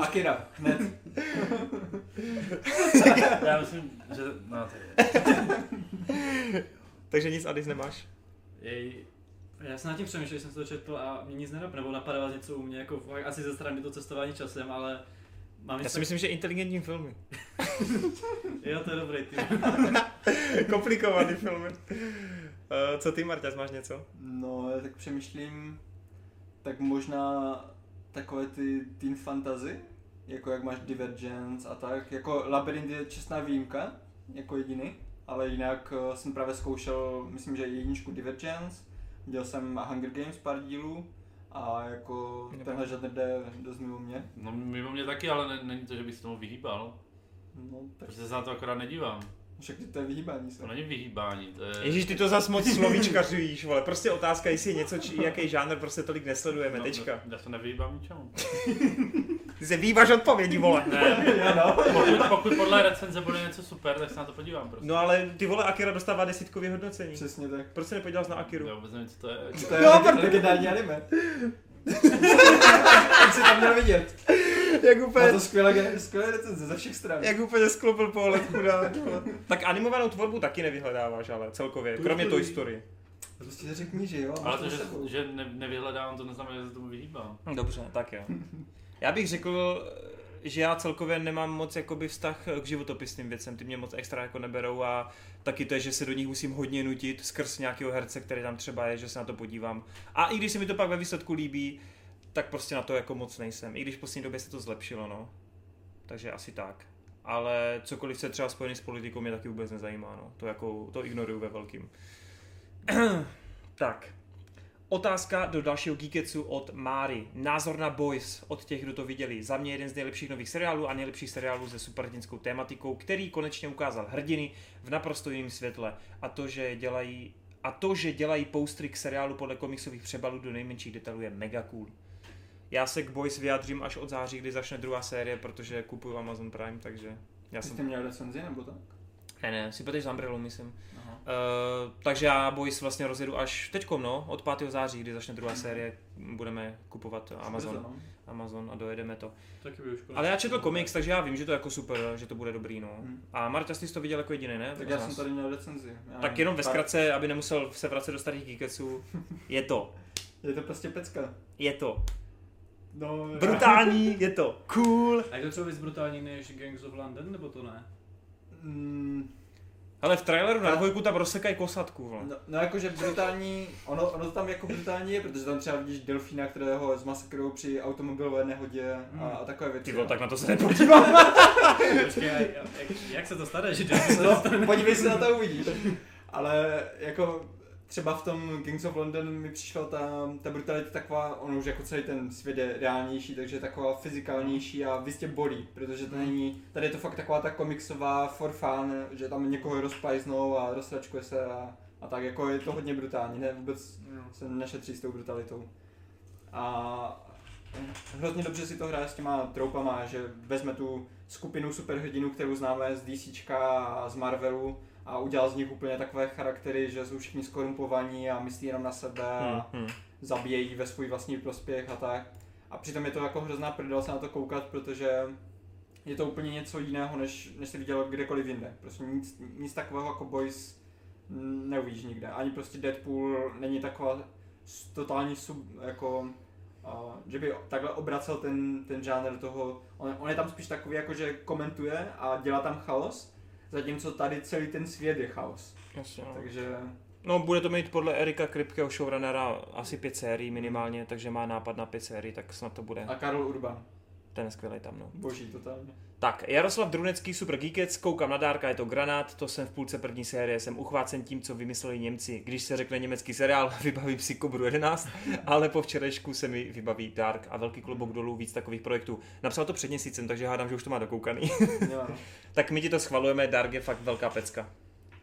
Akira, hned. <laughs> Já myslím, že... No, tak. Takže nic Adis nemáš. Jej, já jsem nad tím přemýšlel, že jsem se to četl a mě nic nenapadlo, nebo napadá vás něco u mě, jako asi ze strany to cestování časem, ale mám Já si myslím, že inteligentní filmy. <laughs> Jo, to je dobrý tým. <laughs> Komplikovaný filmy. Uh, co ty, Marťas, máš něco? No, já tak přemýšlím, tak možná takové ty teen fantasy, jako jak máš Divergence a tak, jako Labyrinth je čestná výjimka, jako jediný, ale jinak eh, jsem právě zkoušel, myslím, že jedničku Divergence, dělal jsem Hunger Games pár dílů a jako Nebo- tenhle žádný jde dost mimo mě. No mimo mě taky, ale ne, není to, že bych se tomu vyhýbal. No, tak Protože se na to akorát nedívám. Však to je vyhýbání se. To není vyhýbání, to je... Ježíš, ty to zas moc slovíčkařujíš, vole. Prostě otázka, jestli je něco, či jaký žánr prostě tolik nesledujeme, No, tečka. Já se nevyhýbám ničemu. Ty se výváš odpovědi, vole. Ne, <laughs> Já no. pokud, pokud podle recenze bude něco super, tak se na to podívám prostě. No ale ty vole, Akira dostává desítkový hodnocení. Přesně tak. Proč se nepodíval na Akiru? Já vůbec nevím, co to je. To je No, no, protože- legendární anime. <laughs> <laughs> Tak si tam měl vidět. <laughs> Jak Má úplně, to skvělé, skvělé recenze ze všech stran. jak úplně sklopil pohled, chudák. vole. Tak animovanou tvorbu taky nevyhledáváš, ale celkově, Toy kromě Toy Story. Story. Prostě řekni, že jo. Ale to, že, že ne, nevyhledávám, to neznamená, že se tomu vyhýbám. Dobře, tak jo. Já bych řekl, že já celkově nemám moc jakoby vztah k životopisným věcem, ty mě moc extra jako neberou a taky to je, že se do nich musím hodně nutit skrz nějakého herce, který tam třeba je, že se na to podívám. A i když se mi to pak ve výsledku líbí, tak prostě na to jako moc nejsem. I když v poslední době se to zlepšilo, no. Takže asi tak. Ale cokoliv se třeba spojený s politikou mě taky vůbec nezajímá, no. To jako, to ignoruju ve velkým. <clears throat> tak. Otázka do dalšího Geeketsu od Máry. Názor na Boys od těch, kdo to viděli. Za mě jeden z nejlepších nových seriálů a nejlepších seriálů se superhrdinskou tématikou, který konečně ukázal hrdiny v naprosto jiném světle. A to, že dělají A to, že dělají postry k seriálu podle komiksových přebalů do nejmenších detailů je mega cool. Já se k Boys vyjádřím až od září, kdy začne druhá série, protože kupuju Amazon Prime, takže já jsem... Jste měl recenzi nebo tak? Ne, ne, si s Umbrellou, myslím. Aha. Uh, takže já Boys vlastně rozjedu až teďkom, no, od 5. září, kdy začne druhá série, budeme kupovat Amazon, no. Amazon a dojedeme to. Taky by už Ale já četl komiks, takže já vím, že to je jako super, že to bude dobrý, no. Hmm. A Marta, ty jsi to viděl jako jediný, ne? Tak já jsem tady měl recenzi. Já Tak jenom ve zkratce, aby nemusel se vracet do starých geekeců. <laughs> Je to. Je to prostě pecka. Je to. No, <laughs> <laughs> Brutální, je to. Cool. A je to třeba víc brutální než Gangs of London, nebo to ne? Mm, Ale v traileru na dvojku tam rozsekají kosatku, vole. No, no jakože brutální, ono, ono to tam jako brutální je, protože tam třeba vidíš delfína, kterého zmasakrujou při automobilové nehodě a, a takové věci. Ty vole, tak na to se <laughs> nepodívám. Počkej, jak, jak, se to stane, že No, podívej se na to a uvidíš. Ale jako třeba v tom Kings of London mi přišla ta, ta brutalita taková, ono už jako celý ten svět je reálnější, takže je taková fyzikálnější a vystě bolí, protože to není, tady je to fakt taková ta komiksová for fun, že tam někoho rozplajznou a rozsračkuje se a, a tak jako je to hodně brutální, ne, vůbec se nešetří s tou brutalitou. A hrozně dobře si to hraje s těma troupama, že vezme tu skupinu superhrdinů, kterou známe z DC a z Marvelu a udělal z nich úplně takové charaktery, že jsou všichni skorumpovaní a myslí jenom na sebe a Hmm, hmm. zabíjejí ve svůj vlastní prospěch a tak. A přitom je to jako hrozná prdel se na to koukat, protože je to úplně něco jiného, než, než jsi viděl kdekoliv jinde. Prostě nic, nic takového jako Boys neuvidíš nikde. Ani prostě Deadpool není taková totální sub, jako, uh, že by takhle obracel ten, ten žánr toho, on, on je tam spíš takový jako, že komentuje a dělá tam chaos, zatímco tady celý ten svět je chaos. Jasně, no. Takže No, bude to mít podle Erika Kripkeho showrunnera asi pět sérií minimálně, takže má nápad na pět sérií, tak snad to bude. a Karol Urban, Ten je skvělý tam, no. boží totálně. Tak, Jaroslav Drunecký, Super Geekec, koukám na dárka, je to granát, to jsem v půlce první série, jsem uchvácen tím, co vymysleli Němci. Když se řekne německý seriál, <laughs> vybavím si Kobru 11, ale po včerejšku se mi vybaví Dark a velký klobouk dolů víc takových projektů. Napsal to před měsícem, takže hádám, že už to má dokoukaný. <laughs> Tak my ti to schvalujeme, Dark je fakt velká pecka.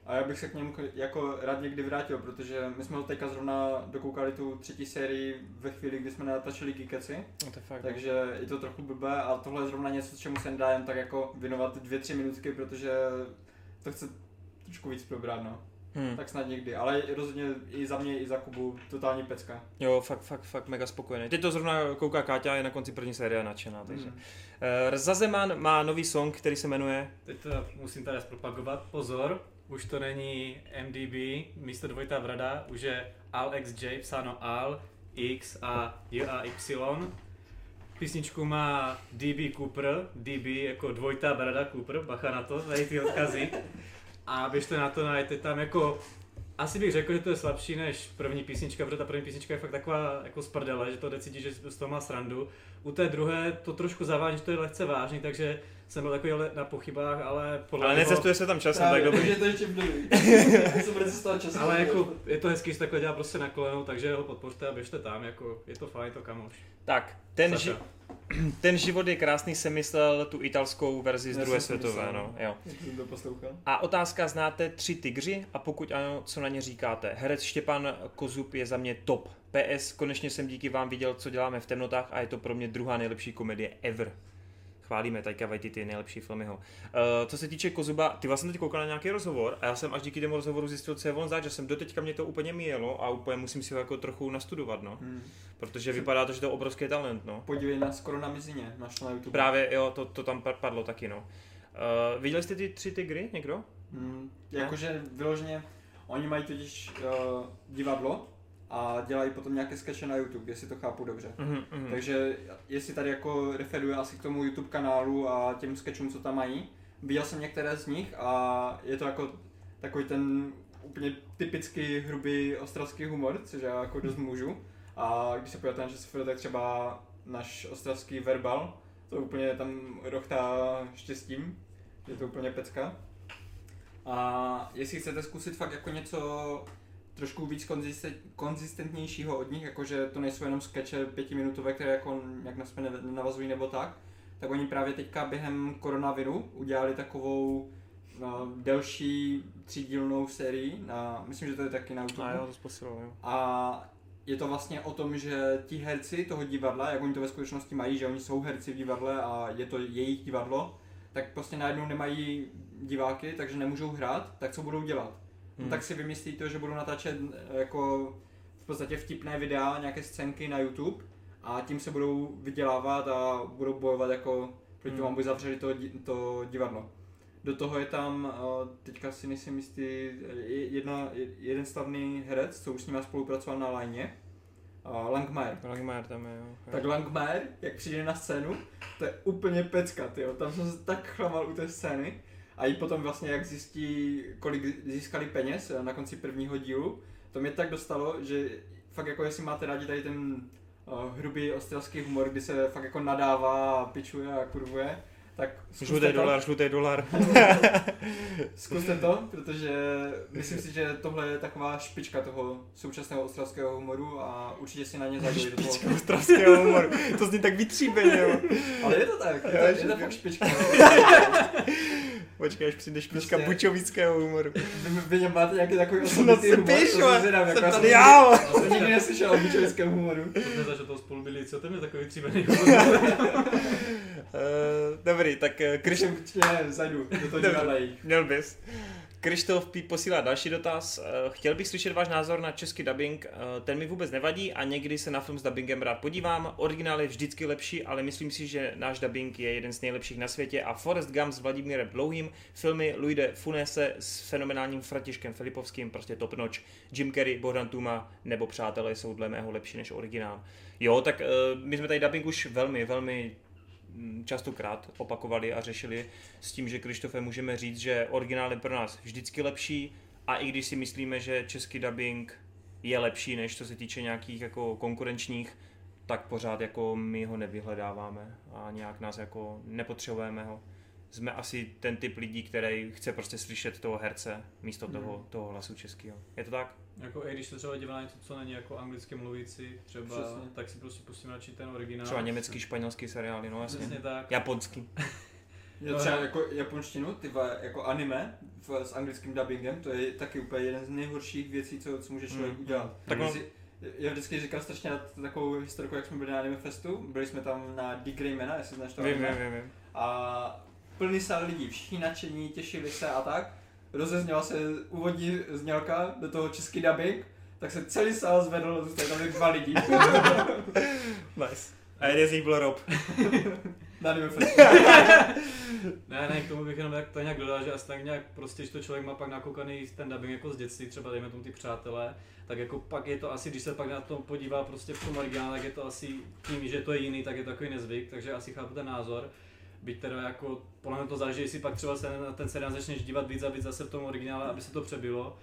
A já bych se k němu jako rád někdy vrátil, protože my jsme ho teďka zrovna dokoukali tu třetí sérii ve chvíli, kdy jsme natáčeli Geekeci, No to je fakt. takže je to trochu blbé a tohle je zrovna něco, čemu se nedá jen tak jako věnovat dvě, tři minutky, protože to chce trošku víc probrat, no. Hmm. Tak snad někdy, ale rozhodně i za mě, i za Kubu totální pecka. Jo, fakt, fakt, fakt mega spokojený. Teď to zrovna kouká Káťa, je na konci první série nadšená, takže. Mm. Hmm. Zazeman má nový song, který se jmenuje Teď to musím tady zpropagovat. Pozor, už to není MDB, místo dvojitá vrada, už je AlXJ, psáno Al, X a J a Y. Písničku má DB Cooper, DB jako dvojitá brada Cooper, bacha na to, tady ty odkazy. A běžte na to, najdete tam jako asi bych řekl, že to je slabší než první písnička, protože ta první písnička je fakt taková jako z prdele, že to cítit, že z toho má srandu. U té druhé to trošku zavádí, že to je lehce vážný, takže jsem byl takový na pochybách, ale podle Ale necestuje se tam časem, tak dobrý. je to ještě dobrý. časem. ale jako je to hezký, že takhle dělá prostě na kolenou, takže ho podpořte a běžte tam, jako je to fajn, to kamoš. Tak, ten, ži- ten život je krásný, jsem myslel tu italskou verzi z druhé světové, no, jo. Jak jsem to poslouchal. A otázka, znáte tři tygři? A pokud ano, co na ně říkáte? Herec Štěpán Kozub je za mě top. PS, konečně jsem díky vám viděl, co děláme v temnotách a je to pro mě druhá nejlepší komedie ever. Chválíme Taika Waititi, nejlepší filmy ho. Uh, co se týče Kozuba, ty vlastně teď koukal na nějaký rozhovor a já jsem až díky tomu rozhovoru zjistil, co je on zač, že jsem doteďka mě to úplně míjelo a úplně musím si ho jako trochu nastudovat, no. Hmm. Protože vypadá to, že to je obrovský talent, no. Podívej na skoro na mizině, máš na YouTube. Právě, jo, to, to tam pa- padlo taky, no. Uh, viděli jste ty tři tygry, někdo? Hmm, jakože vyloženě, oni mají totiž uh, divadlo a dělají potom nějaké skeče na YouTube, jestli to chápu dobře. Mhm, mhm. Takže jestli tady jako referuje asi k tomu YouTube kanálu a těm sketchům, co tam mají, viděl jsem některé z nich a je to jako takový ten úplně typický hrubý ostravský humor, což já jako dost můžu. A když se podíváte na ČSFD, tak třeba náš ostravský verbal, to úplně tam rochtá štěstím, je to úplně pecka. A jestli chcete zkusit fakt jako něco trošku víc konzisten- konzistentnějšího od nich, jakože to nejsou jenom skeče pětiminutové, které jako nějak na sebe nenavazují nebo tak, tak oni právě teďka během koronaviru udělali takovou na delší třídílnou sérii, na, myslím, že to je taky na YouTube. A jo, to zposilo, jo. A je to vlastně o tom, že ti herci toho divadla, jak oni to ve skutečnosti mají, že oni jsou herci v divadle a je to jejich divadlo, tak prostě najednou nemají diváky, takže nemůžou hrát, tak co budou dělat? Hmm. No, tak si vymyslí to, že budou natáčet eh, jako v podstatě vtipné videa, nějaké scénky na YouTube a tím se budou vydělávat a budou bojovat jako proti Hmm. aby zavřeli to, to divadlo. Do toho je tam, eh, teďka si nejsem jistý, je- jedna, je- jeden slavný herec, co už s ním spolupracoval na Line, Langmajer. Langmajer tam je, jo. Tak Langmajer, jak přijde na scénu, to je úplně pecka, tyjo. Tam jsem se tak chlamal u té scény. A i potom vlastně, jak zjistí, kolik získali peněz na konci prvního dílu, to mě tak dostalo, že fakt jako jestli máte rádi tady ten uh, hrubý australský humor, kdy se fakt jako nadává, a pičuje a kurvuje, tak Žlutý dolar, žlutý dolar. <laughs> Zkuste to, protože myslím si, že tohle je taková špička toho současného australského humoru a určitě si na ně zajdu do toho. Špička australského humoru. To zní tak vytříbeně. Ale je to tak, je to, je to fakt špička. <laughs> Počkej, až přijde špička Prostě- bučovického humoru. Vy, vy něm máte nějaký takový No osobitý se humor, píš, to zvědám, jako tady jsem já, jsem nikdy neslyšel o bučovickém humoru. To že toho spolu byli, co to je takový tříbený <laughs> Uh, dobrý, tak uh, Když Kriš... určitě zajdu do toho divadla. Měl bys. Krištof P. posílá další dotaz. Eh, Chtěl bych slyšet váš názor na český dubbing. Eh, Ten mi vůbec nevadí a někdy se na film s dubbingem rád podívám. Originál je vždycky lepší, ale myslím si, že náš dubbing je jeden z nejlepších na světě a Forrest Gump s Vladimírem Dlouhým, filmy Luide Funese s fenomenálním Fratiškem Filipovským, prostě top notch. Jim Carrey, Bohdan Tuma nebo Přátelé jsou dle mého lepší než originál. Jo, tak eh, my jsme tady dubbing už velmi, velmi častokrát opakovali a řešili s tím, že Krištofe můžeme říct, že originál je pro nás vždycky lepší a i když si myslíme, že český dubbing je lepší, než co se týče nějakých jako konkurenčních, tak pořád jako my ho nevyhledáváme a nějak nás jako nepotřebujeme ho. Jsme asi ten typ lidí, který chce prostě slyšet toho herce místo toho, toho hlasu českého. Je to tak? Jako i když se třeba dívá na něco, co není jako anglicky mluvící, třeba, Přesně. tak si prostě pustím radši ten originál. Třeba německý, španělský seriály, no jasně. Přesně tak. Japonský. <laughs> Je třeba jako japonštinu, ty vole, jako anime v, s anglickým dubbingem, to je taky úplně jeden z nejhorších věcí, co, co může člověk Mm. udělat. Tak Já on- si- já vždycky říkám strašně na takovou historku, jak jsme byli na Anime Festu, byli jsme tam na Dick Greymana, jestli znáš to Vím, anime. vím, vím, vím. a plný sál lidí, všichni nadšení, těšili se a tak. Rozezněla se úvodní znělka do toho český dubbing, tak se celý sál zvedl, zůstali tam jen dva lidi <laughs> Nice. A jeden z nich byl Rob. <laughs> na Anime. <laughs> Ne, ne, k tomu bych jenom tak, to nějak dodal, že asi tak nějak prostě, když to člověk má pak nakoukaný ten dubbing jako z dětství, třeba dejme tomu ty přátelé, tak jako pak je to asi, když se pak na to podívá prostě v tom originále, tak je to asi tím, že to je jiný, tak je to takový nezvyk, takže asi chápu ten názor. Byť teda jako, podle mě to záleží, jestli pak třeba se na ten seriál začneš dívat víc a víc zase v tom originále, aby se to přebylo.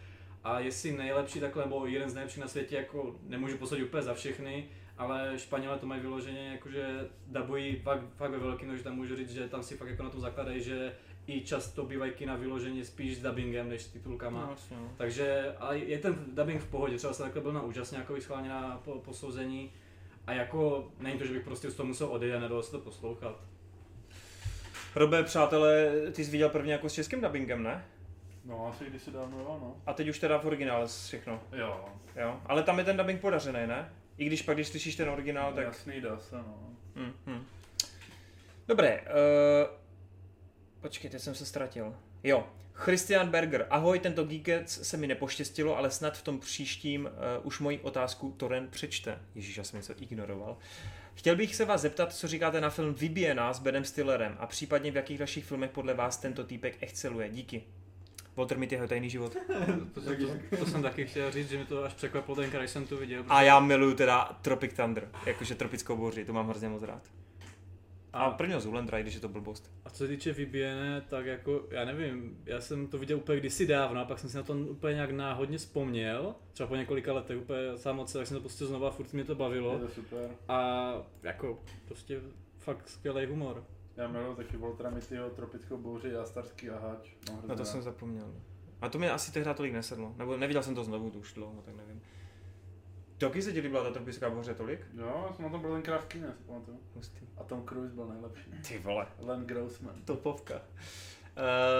A jestli nejlepší takhle, nebo jeden z nejlepších na světě, jako nemůžu posadit úplně za všechny, ale Španělé to mají vyloženě, jakože dabují fakt, fakt ve velkým, takže tam můžu říct, že tam si fakt jako na tom zakladají, že i často bývají kina vyloženě spíš s dubbingem než s titulkama. No, vlastně, no. Takže ale je ten dubbing v pohodě, třeba jsem takhle byl na úžasně jako schválně na po, posouzení a jako není to, že bych prostě z toho musel odejít a nedalo se to poslouchat. Robe, přátelé, ty jsi viděl prvně jako s českým dubbingem, ne? No, asi když si dávno, no. A teď už teda v originále všechno, Jo, jo? Ale tam je ten dubbing podařený, ne? I když pak, když slyšíš ten originál, tak... jasný, dá se, no. Hmm, hmm. Dobré, uh, počkej, teď jsem se ztratil. Jo, Christian Berger, ahoj, tento Geekets se mi nepoštěstilo, ale snad v tom příštím uh, už moji otázku Toren přečte. Ježíš, já jsem něco ignoroval. Chtěl bych se vás zeptat, co říkáte na film Vybíjená s Benem Stillerem a případně v jakých dalších filmech podle vás tento týpek exceluje. Díky. Walter Mitty jeho tajný život. To, to, to, to, jsem taky chtěl říct, že mi to až překvapilo tenkrát, když jsem to viděl. A já miluju teda Tropic Thunder, jakože tropickou bouři, to mám hrozně moc rád. A prvního Zoolendra, i když je to blbost. A co se týče vybíjené, tak jako, já nevím, já jsem to viděl úplně kdysi dávno a pak jsem si na to úplně nějak náhodně vzpomněl, třeba po několika letech úplně sám od sebe, tak jsem to prostě znova, furt mě to bavilo Je to super. a jako prostě fakt skvělý humor. Já miluji taky Voltra Mittyho, Tropickou bouři a Starský a Háč. Mám Na hrozně to rád. jsem zapomněl. A to mi asi tehdy tolik nesedlo. Nebo neviděl jsem to znovu, to už dlouho, tak nevím. Taky se ti líbila ta tropická bouře tolik? Jo, já jsem na tom byl tenkrát v pamatuju. Hustý. A Tom Cruise byl nejlepší. Ty vole. Len Grossman. Topovka.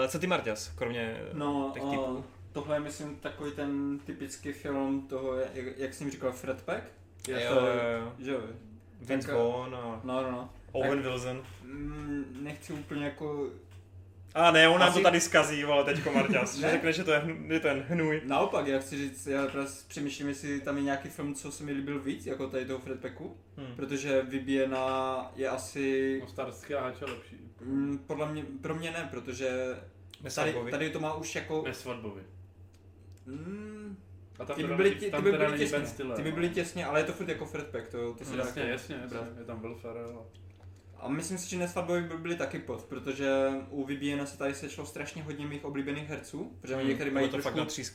co ty, Marťas, kromě No, těch uh, typů? tohle je myslím takový ten typický film toho, jak, jak jsem říkal, Fred Pack. Jo, to, jo, jo. Že jo. Vince tak, Vaughn a No, no, no. Owen Wilson. Mm, nechci úplně jako... A ne, on nám Asi- to tady skazí, vole, teďko Marťas, že Ne? řekne, že to je, je ten hnůj. Naopak, já chci říct, já právě přemýšlím, jestli tam je nějaký film, co se mi líbil víc, jako tady toho Fred Packu, Hmm. protože vybíjená je asi... No, Starsky a Háč je lepší. Mm, podle mě, pro mě ne, protože tady, tady to má už jako... Nesvatbovi. Mm, A tam ty by byly, není- ty, ty tam by byly těsně, ty by no. byly těsně, ale je to furt jako Fred Pack, to, to se dá Jasně, jako jasně, jasně, je tam Will Ferrell. A- myslím si, že nesvatbovi by byly taky pod, protože u Vybíjena se tady sešlo strašně hodně mých oblíbených herců, protože oni některý mají to trošku,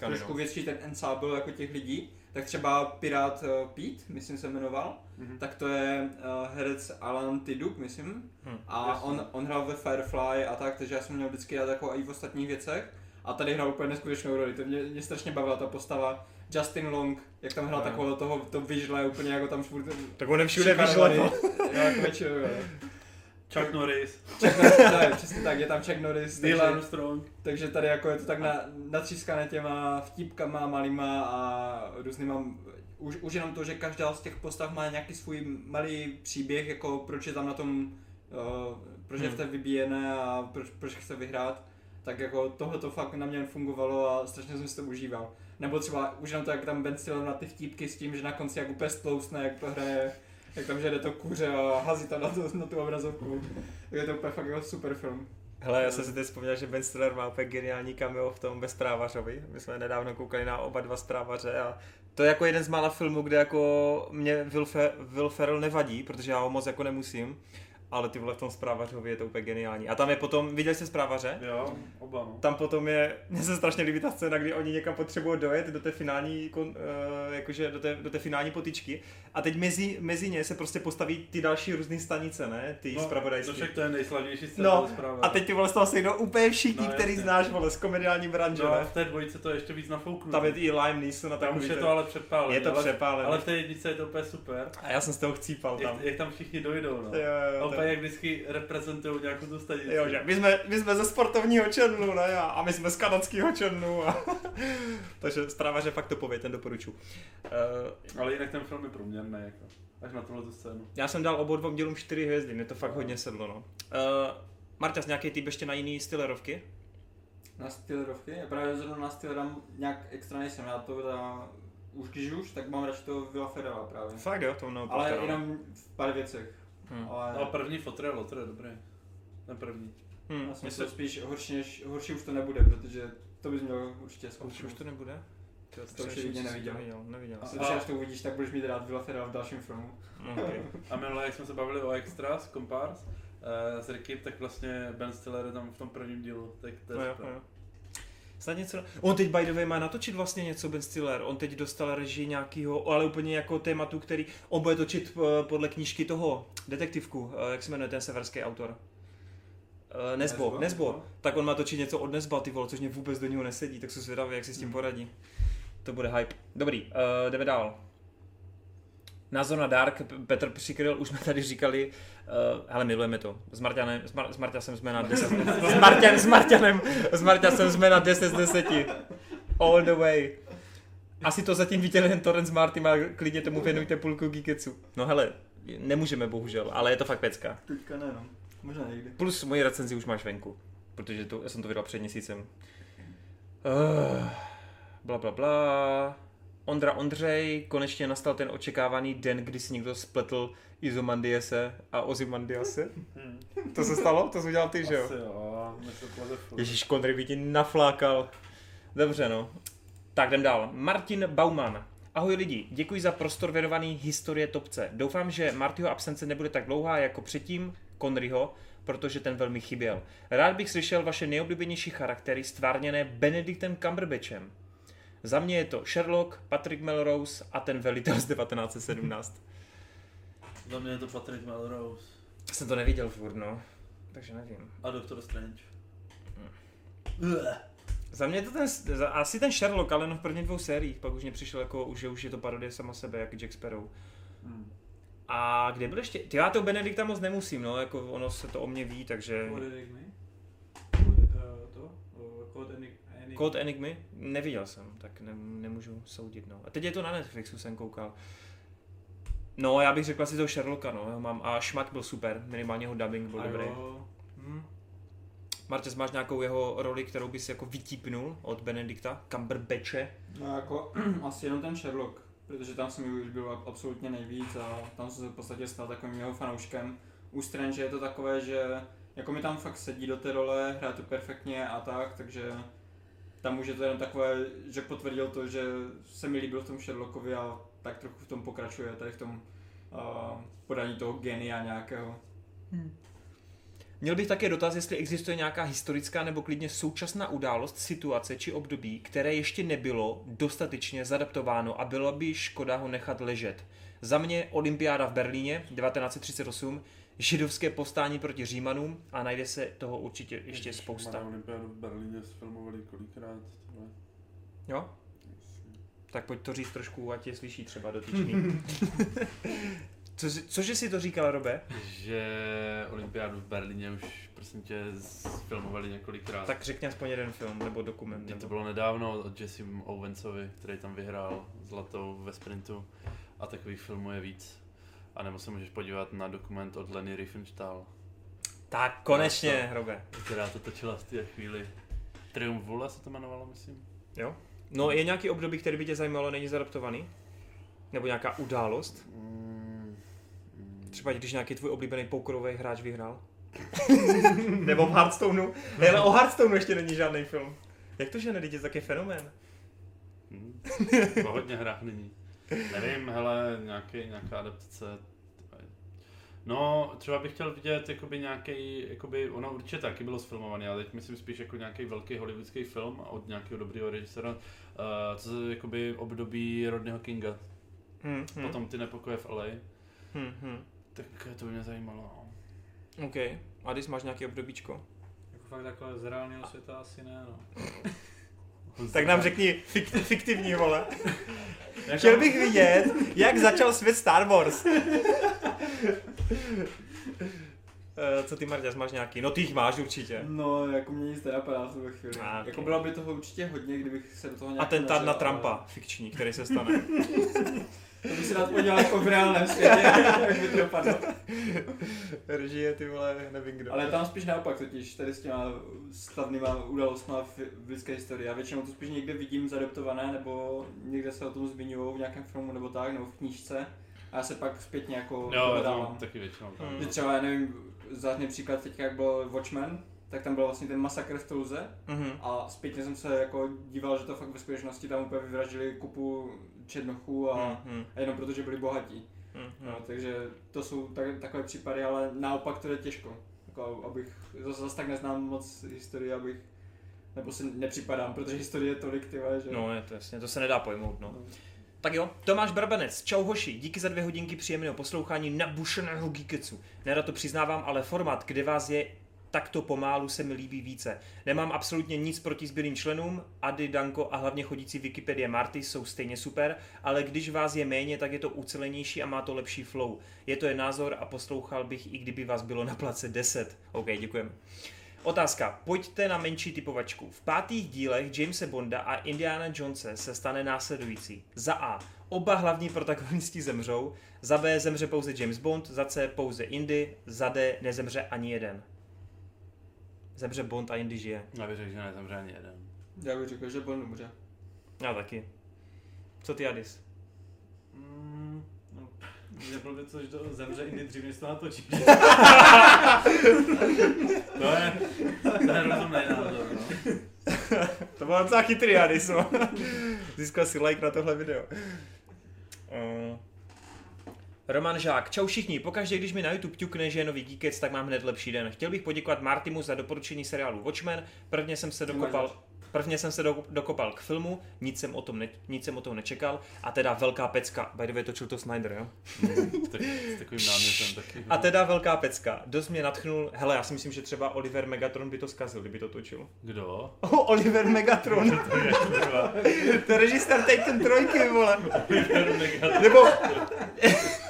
trošku no. větší ten ensemble jako těch lidí. Tak třeba Pirát uh, Pete, myslím se jmenoval, Mhm. tak to je uh, herec Alan Tiduk, myslím. Hm. A on, on hrál ve Firefly a tak, takže já jsem měl vždycky rád jako i v ostatních věcech. A tady hrál úplně neskutečnou roli, to mě, mě strašně bavila ta postava. Justin Long, jak tam hrál Jo. takového toho, to vyžle úplně jako tam furt Tak on všude vyžle. <laughs> Jo, jako většinou, jo. Chuck Norris, Chuck Norris, ne, přesně tak, je tam Chuck Norris, Neil takže, Armstrong. takže tady jako je to tak na, natřískané těma vtipkama malýma a různýma, už, už jenom to, že každá z těch postav má nějaký svůj malý příběh, jako proč je tam na tom, uh, proč je v té vybíjené a proč, proč chce vyhrát, tak jako tohle to fakt na mě fungovalo a strašně jsem si to užíval. Nebo třeba už jenom to, jak tam Ben Stiller na ty vtípky s tím, že na konci jak úplně stlousne, jak to hraje, jak tam žede to kuře a hazí tam na, to, na tu obrazovku. Tak je to úplně fakt jako super film. Hele, já jsem si teď vzpomněl, že Ben Stiller má úplně geniální cameo v tom Bezprávařovi. My jsme nedávno koukali na oba dva zprávaře a to je jako jeden z mála filmů, kde jako mě Will, Fe- Will Ferrell nevadí, protože já ho moc jako nemusím. Ale ty vole v tom zprávařovi je to úplně geniální. A tam je potom, viděl jste zprávaře? Jo, oba no. Tam potom je, <laughs> mně se strašně líbí ta scéna, kdy oni někam potřebují dojet do té finální, kon, uh, jakože do té, do té finální potičky. A teď mezi, mezi ně se prostě postaví ty další různé stanice, ne? Ty no, to zpravodajské. však to je nejslavnější scéna No, zpráva. a teď ty vole z toho sejdou úplně všichni, No, který jasně. znáš, vole, z komediální branže, No, ne? v té dvojice to je ještě víc nafouknuté. Tam je i Lime Neeson a Tam už je to ale přepálené. Je to ale, přepálené. Ale v té jednice je to úplně super. A já jsem z toho chcípal tam. Jak, jak tam všichni dojdou, no. Jo, jo, úplně to- jak vždycky reprezentují nějakou tu stanici. Jo, že my jsme, my jsme ze sportovního channelu, ne? A, a my jsme z kanadského channelu. A... <laughs> Takže zpráva, že fakt to pověď, ten doporučuji. Uh, Ale jinak ten film je průměrný, jako. Až na tuhle tu scénu. já jsem dal obou dvou dílům čtyři hvězdy, mě to fakt hodně sedlo, no. Uh, Marťas, nějaký typ ještě na jiný stylerovky? Na stylerovky? Já právě zrovna na stylera nějak extra nejsem, já to teda, už když už, tak mám radši toho Villa Ferrella právě. Fakt jo, to mnou Ale jenom v pár věcech. Hmm. Ale No první to je dobrý. Ten první. Hmm, já si mně myslím, se- že spíš horší, než, horší už to nebude, protože to bys měl určitě Už, zkoušet. už to nebude? To co jsem neviděl. Neviděl, neviděl. A- že až to uvidíš, tak budeš mít rád Villa Ferrella v dalším filmu. Okay. A minule, jak jsme se bavili o Extras, Compars, uh, s Ricky, tak vlastně Ben Stiller je tam v tom prvním dílu. Tak to je No jo, super. no jo. Snad něco... On teď by the way má natočit vlastně něco Ben Stiller. On teď dostal režii nějakého, ale úplně jako tématu, který... On bude točit eh, podle knížky toho, detektivku, eh, jak se jmenuje ten severský autor. Eh, Nesbo, Nesbo? Nesbo. Tak on má točit něco od Nesba, ty vole, což mě vůbec do něho nesedí, tak jsem zvědavý, jak si s tím Hmm. poradí. To bude hype. Dobrý, uh, jdeme dál. Názor na Dark, Petr přikryl, už jsme tady říkali, uh, hele, milujeme to. S Marťanem, s, Mar- s Marťasem jsme na 10, s, Marťan, s Marťanem, s Marťasem jsme na 10 z 10. All the way. Asi to zatím viděl jen Torrance Martin a klidně tomu věnujte půlku Geeketsu. No hele, nemůžeme bohužel, ale je to fakt pecka. Teďka ne, no. Možná někdy. Plus moji recenzi už máš venku, protože to, já jsem to vydal před měsícem. Uh, bla bla bla. Ondra Ondřej, konečně nastal ten očekávaný den, kdy si někdo spletl Izomandiase a Ozymandiase. Hmm. To se stalo? To jsi udělal ty, že jo? Asi jo. Ježíš, Kondry by ti naflákal. Dobře, no. Tak jdem dál. Martin Bauman. Ahoj lidi, děkuji za prostor věnovaný historie Topce. Doufám, že Martyho absence nebude tak dlouhá jako předtím Conryho, protože ten velmi chyběl. Rád bych slyšel vaše nejoblíbenější charaktery stvárněné Benediktem Cumberbatchem. Za mě je to Sherlock, Patrick Melrose a ten velitel z 1917. Za mě je to Patrick Melrose Jsem to neviděl furt, no. Takže nevím. a Doctor Strange. Za mě je to ten, za- asi ten Sherlock, ale jenom v prvních dvou sériích, pak už mě přišel jako, že už je to parodie sama sebe, jak Jack Sparrow. Hmm. A kde byl ještě? Ty já to Benedikta moc nemusím, no, jako ono se to o mě ví, takže... What did it make? Kód Enigmy? Neviděl jsem, tak ne, nemůžu soudit, no. A teď je to na Netflixu, jsem koukal. No, já bych řekl asi toho Sherlocka, no, mám, a Šmak byl super, minimálně jeho dubbing byl dobrý. Hm. Martes, máš nějakou jeho roli, kterou bys jako vytípnul od Benedikta Cumberbatche? No jako <clears throat> asi jenom ten Sherlock, protože tam se mi líbil ab- absolutně nejvíc a tam jsem se v podstatě stal takovým jeho fanouškem. U Strange je to takové, že jako mi tam fakt sedí do té role, hraje to perfektně a tak, takže tam už je to jenom takové, že potvrdil to, že se mi líbil v tom Sherlockovi a tak trochu v tom pokračuje, tady v tom uh, podání toho genia nějakého. Měl bych také dotaz, jestli existuje nějaká historická nebo klidně současná událost, situace či období, které ještě nebylo dostatečně zadaptováno a bylo by škoda ho nechat ležet. Za mě olympiáda v Berlíně 1938, židovské povstání proti Římanům a najde se toho určitě ještě spousta. Na olympiádu v Berlíně sfilmovali kolikrát. tohle. Jo? Tak pojď to říct trošku, ať je slyší třeba dotyčný. <laughs> Co, jsi- cože si to říkal, Robe? Že olympiádu v Berlíně už prosím tě filmovali několikrát. Tak řekni aspoň jeden film nebo dokument. Mně to Nebo... bylo nedávno od Jesse Owensovi, který tam vyhrál zlatou ve sprintu a takových filmů je víc. A nebo se můžeš podívat na dokument od Lenny Riefenstahl, Tak konečně, Robe. která to točila v té chvíli. Triumf vůle se to jmenovalo, myslím. Jo? No, je nějaký období, který by tě zajímalo, není zadaptovaný? Nebo nějaká událost? Mm, mm. Třeba když nějaký tvůj oblíbený pokerový hráč vyhrál? <laughs> Nebo v Hearthstoneu? Ale o Hearthstoneu ještě není žádný film. Jak to, že nedíte taky fenomén? Hmm. Hodně hrách není. Nevím, hele, nějaký, nějaká adaptace. No, třeba bych chtěl vidět jakoby nějaký, jakoby, ono určitě taky bylo sfilmovaný, ale teď myslím spíš jako nějaký velký hollywoodský film od nějakého dobrého režisera, uh, co je jakoby období Rodneyho Kinga, Hmm, hmm, potom ty nepokoje v LA, hmm, hmm. tak to by mě zajímalo. no. OK. A když máš nějaký obdobíčko? Jako fakt takhle z reálného světa asi ne, no. <laughs> Tak nám řekni fik- fiktivní, vole. Chtěl bych vidět, jak začal svět Star Wars. Eh, Co ty, Marťas, máš nějaký? No ty jich máš určitě. No, jako mě nic nenapadá v tuhle chvíli. Ah, ok. Jako bylo by toho určitě hodně, kdybych se do toho nějak Atentát vnažil, na ale Trumpa, fikční, který se stane. <laughs> To bych si rád podíval jako v reálném světě, <laughs> jak by to dopadlo. Režie, ty vole, nevím kdo. Ale tam spíš naopak totiž, tady s těma slavnýma událostma v, v lidské historii. Já většinou to spíš někde vidím zadoptované, nebo někde se o tom zmiňují v nějakém filmu nebo tak, nebo v knížce. A já se pak zpětně jako Jo, to mám taky většinou. tak. Hmm. Třeba, já nevím, zářný příklad teď, jak byl Watchmen, tak tam byl vlastně ten masakr v Touze Mhm. a zpětně jsem se jako díval, že to fakt ve skutečnosti tam úplně vyvraždili kupu černochů a, Mhm. a jenom protože byli bohatí. Mhm. No, takže to jsou tak, takové případy, ale naopak to je těžko. Jako, abych, zase, zase tak neznám moc historii, abych, nebo si nepřipadám, protože historie je tolik, ty že... No, je to jasně, to se nedá pojmout, no. No. Tak jo, Tomáš Brabenec, čau hoši, díky za dvě hodinky příjemného poslouchání nabušeného geeketsu. Nerad to přiznávám, ale formát, kde vás je takto pomálu se mi líbí více. Nemám absolutně nic proti zbylým členům, Ady, Danko a hlavně chodící Wikipedie Marty jsou stejně super, ale když vás je méně, tak je to ucelenější a má to lepší flow. Je to je názor a poslouchal bych, i kdyby vás bylo na place 10. OK, děkujeme. Otázka. Pojďte na menší typovačku. V pátých dílech Jamese Bonda a Indiana Jonese se stane následující. Za A. Oba hlavní protagonisti zemřou. Za B. Zemře pouze James Bond. Za C. Pouze Indy. Za D. Nezemře ani jeden. Zemře Bond a Indy žije. Já bych řekl, že nezemře ani jeden. Já bych řekl, že Bond umře. Já taky. Co ty, Adis? Mm, no, je blbě, což to zemře i dřív, než to natočí. <laughs> To je, to je rozumný názor, no. <laughs> To byl docela chytrý, Adis, no. Získal si like na tohle video. Uh, Roman Žák, čau všichni, pokaždé, když mi na YouTube ťukne, že je nový Geekec, tak mám hned lepší den. Chtěl bych poděkovat Martimu za doporučení seriálu Watchmen, prvně jsem se dokopal, prvně jsem se do, dokopal k filmu, nic jsem, o tom ne, nic jsem o tom nečekal, a teda velká pecka, by the way točil to Snyder, jo? Hmm, tak, s takovým námětem taky. A teda velká pecka, dost mě natchnul, hele, já si myslím, že třeba Oliver Megatron by to zkazil, kdyby to točil. Kdo? Oh, Oliver Megatron, to je režisér Taken trojky, vole. Nebo,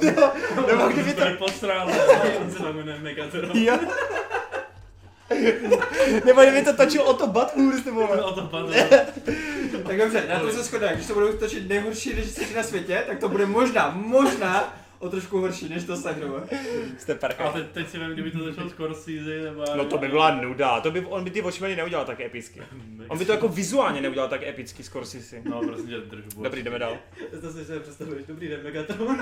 nebo, nebo kdyby to... Posrál, on se jmenuje Megatron. Jo. Nebo kdyby to točil o to Butthurst, ty vole. O to padlo. Tak dobře, na to se shodneme, když to budou točit nejhorší režiséři na světě, tak to bude možná, možná o trošku horší než to Sandro. Jste A parcha. teď, teď si vím, kdyby to začal Scorsese, nebo... No to by byla nuda, to by, on by ty Watchmeny neudělal tak epicky. On by to jako vizuálně neudělal tak epicky Scorsese. No, prostě držbu. Dobrý, jdeme dál. To si se představuješ, dobrý den, Megatron.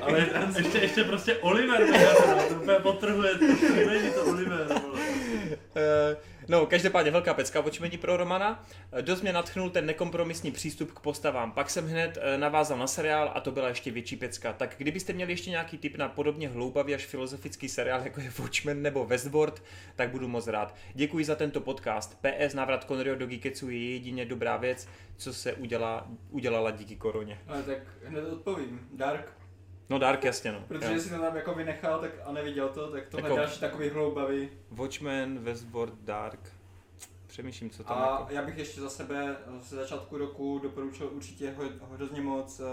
Ale ještě, ještě prostě Oliver, to, to úplně potrhuje, to není to Oliver, vole. No, každopádně velká pecka očmení pro Romana. Dost mě natchnul ten nekompromisní přístup k postavám. Pak jsem hned eh, navázal na seriál a to byla ještě větší pecka. Tak kdybyste měli ještě nějaký tip na podobně hloupavý až filozofický seriál, jako je Watchmen nebo Westworld, tak budu moc rád. Děkuji za tento podcast. PS návrat Conryho do Geeketsu je jedině dobrá věc, co se udělá, udělala díky koroně. Ale tak hned odpovím. Dark. No Dark jasně no. Protože Jo. si to tam jako vynechal tak a neviděl to, tak tohle Jako- další takový hloubavý. Watchmen, Westworld, Dark. Přemýšlím, co tam A jako... já bych ještě za sebe eh, ze začátku roku doporučil určitě ho- hrozně moc, eh,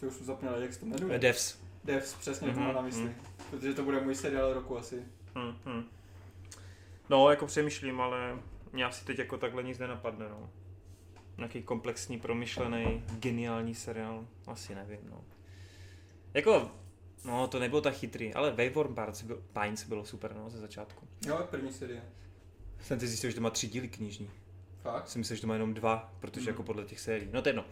ty už jsem zapněl, jak se to jmenuje? Devs. Devs, přesně to Mhm, mám na mysli. mhm. Protože to bude můj seriál roku asi. Hmm, hmm. No, jako přemýšlím, ale mě asi teď jako takhle nic nenapadne, no. Nějaký komplexní, promyšlený, geniální seriál, asi nevím, no. Jako, no, to nebylo tak chytrý, ale Waveworm Pines, byl, Pines bylo super, no, ze začátku. Jo, první série. Jsem si zjistil, že to má tři díly knižní. Fakt? Jsem myslel, že to má jenom dva, protože Mhm. jako podle těch sérií. No to je jedno.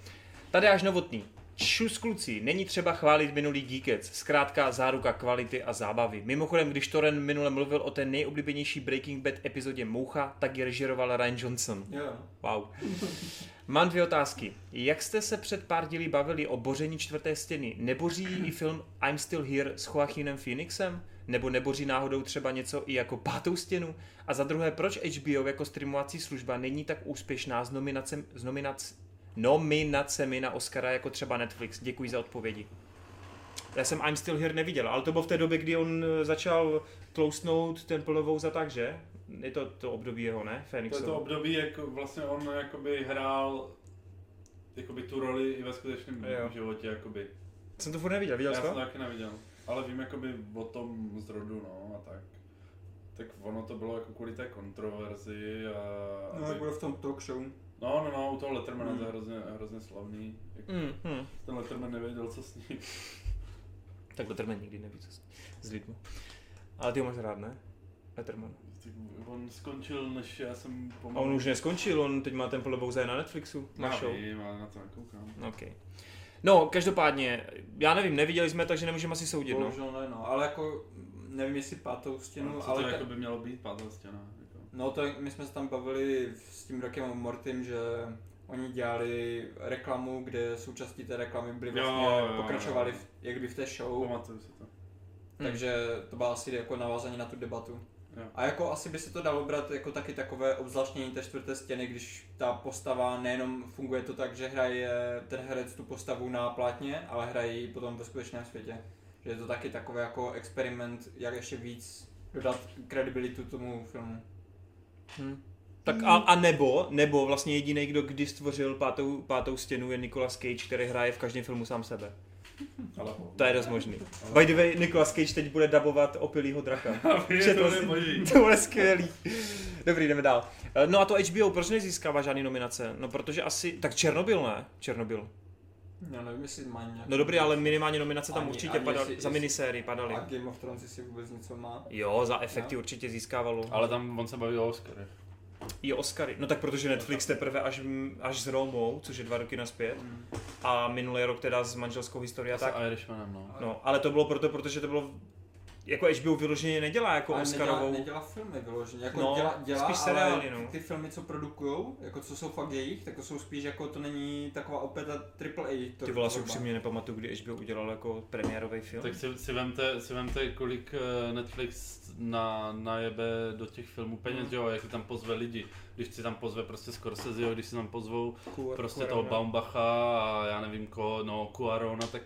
Tady až novotný. Čus kluci, není třeba chválit minulý Geekec, zkrátka záruka kvality a zábavy. Mimochodem, když Toren minule mluvil o té nejoblíbenější Breaking Bad epizodě Moucha, tak ji režiroval Ryan Johnson. Jo. Wow. Mám dvě otázky. Jak jste se před pár díly bavili o boření čtvrté stěny? Neboří i film I'm Still Here s Joaquinem Phoenixem? Nebo neboří náhodou třeba něco i jako pátou stěnu? A za druhé, proč HBO jako streamovací služba není tak úspěšná s, nominacem, s nominac, nominacemi na Oscara jako třeba Netflix? Děkuji za odpovědi. Já jsem I'm Still Here neviděl, ale to bylo v té době, kdy on eh, začal tloustnout ten plnovou za tak, že? Je to to období jeho, ne? To je to období, jak vlastně on jakoby hrál jakoby tu roli i ve skutečném Jo. životě, jakoby. Jsem to furt neviděl, viděl Já jsi jsem to? to taky neviděl, ale vím jakoby o tom zrodu, no a tak. Tak ono to bylo jako kvůli té kontroverzi a... No, aby- jak bude v tom talk show. No, no, no, u toho Lettermana Hmm. to je hrozně, hrozně slavný. Jak Mm, mm. ten Letterman nevěděl, co s ním. Tak Letterman nikdy neví, co s, s lidmi. Ale ty ho máš rád, ne? Letterman. On skončil, než já jsem A pomalu... on už neskončil, on teď má ten plnovou na Netflixu, na Já show. vím, ale na to nekoukám. OK. No, každopádně, já nevím, neviděli jsme, takže nemůžeme asi soudit, no. Bohužel ne, no. Ale jako, nevím jestli pátou stěnu, No, co ale... to jako by mělo být, pátá stěna? No to my jsme se tam bavili s tím Rokem a Mortym, že oni dělali reklamu, kde součástí té reklamy byly vlastně, jo, jo, pokračovali jo. v, jak kdyby v té show, Pamatuju si to. takže to bylo asi jako navázání na tu debatu. Jo. A jako asi by se to dalo brát jako taky takové obzvláštnění té čtvrté stěny, když ta postava nejenom funguje to tak, že hraje ten herec tu postavu na plátně, ale hraje ji potom ve skutečném světě. Že je to taky takový jako experiment, jak ještě víc dodat kredibilitu tomu filmu. Hm. Tak a, a nebo, nebo vlastně jediný, kdo kdy stvořil pátou, pátou stěnu je Nicolas Cage, který hraje v každém filmu sám sebe. Ale To je dost možný. By the way, Nicolas Cage teď bude dabovat opilýho draka. <laughs> je to jsi? boží. <laughs> To bude skvělý. Dobrý, jdeme dál. Eh, No a to HBO, proč nezískává žádný nominace? No protože asi, tak Černobyl ne, Černobyl. Já nevím, jestli má nějaký... No dobrý, ale minimálně nominace tam Ani- určitě ani padaly, jestli- za minisérii padaly. A Game of Thrones si vůbec něco má? Jo, za efekty No. určitě získávalo. Ale tam on se baví o Oscary. I Oscary. No tak protože Netflix teprve až, až s Romou, což je dva roky naspět. Mm. A minulý rok teda s manželskou historií a Tak. tak. S Irishmanem, no. No, ale to bylo proto, protože to bylo jako HBO vyloženě nedělá jako Ale Oscarovou. nedělá, nedělá filmy vyloženě, jako No, dělá, dělá spíš ale seriály, no. ty filmy, co produkujou, jako co jsou fakt jejich, tak to jsou spíš jako to není taková opět triple A. to Ty vole, si upřímně nepamatuju, kdy HBO udělal jako premiérový film. Tak si, si, vemte, si vemte, kolik eh, Netflix na, najebe do těch filmů peněz, Hmm. jo, jak tam pozve lidi. Když si tam pozve prostě Scorseseho, když si tam pozvou Ku- prostě Cuarona. toho Baumbacha a já nevím ko, no Cuarona, tak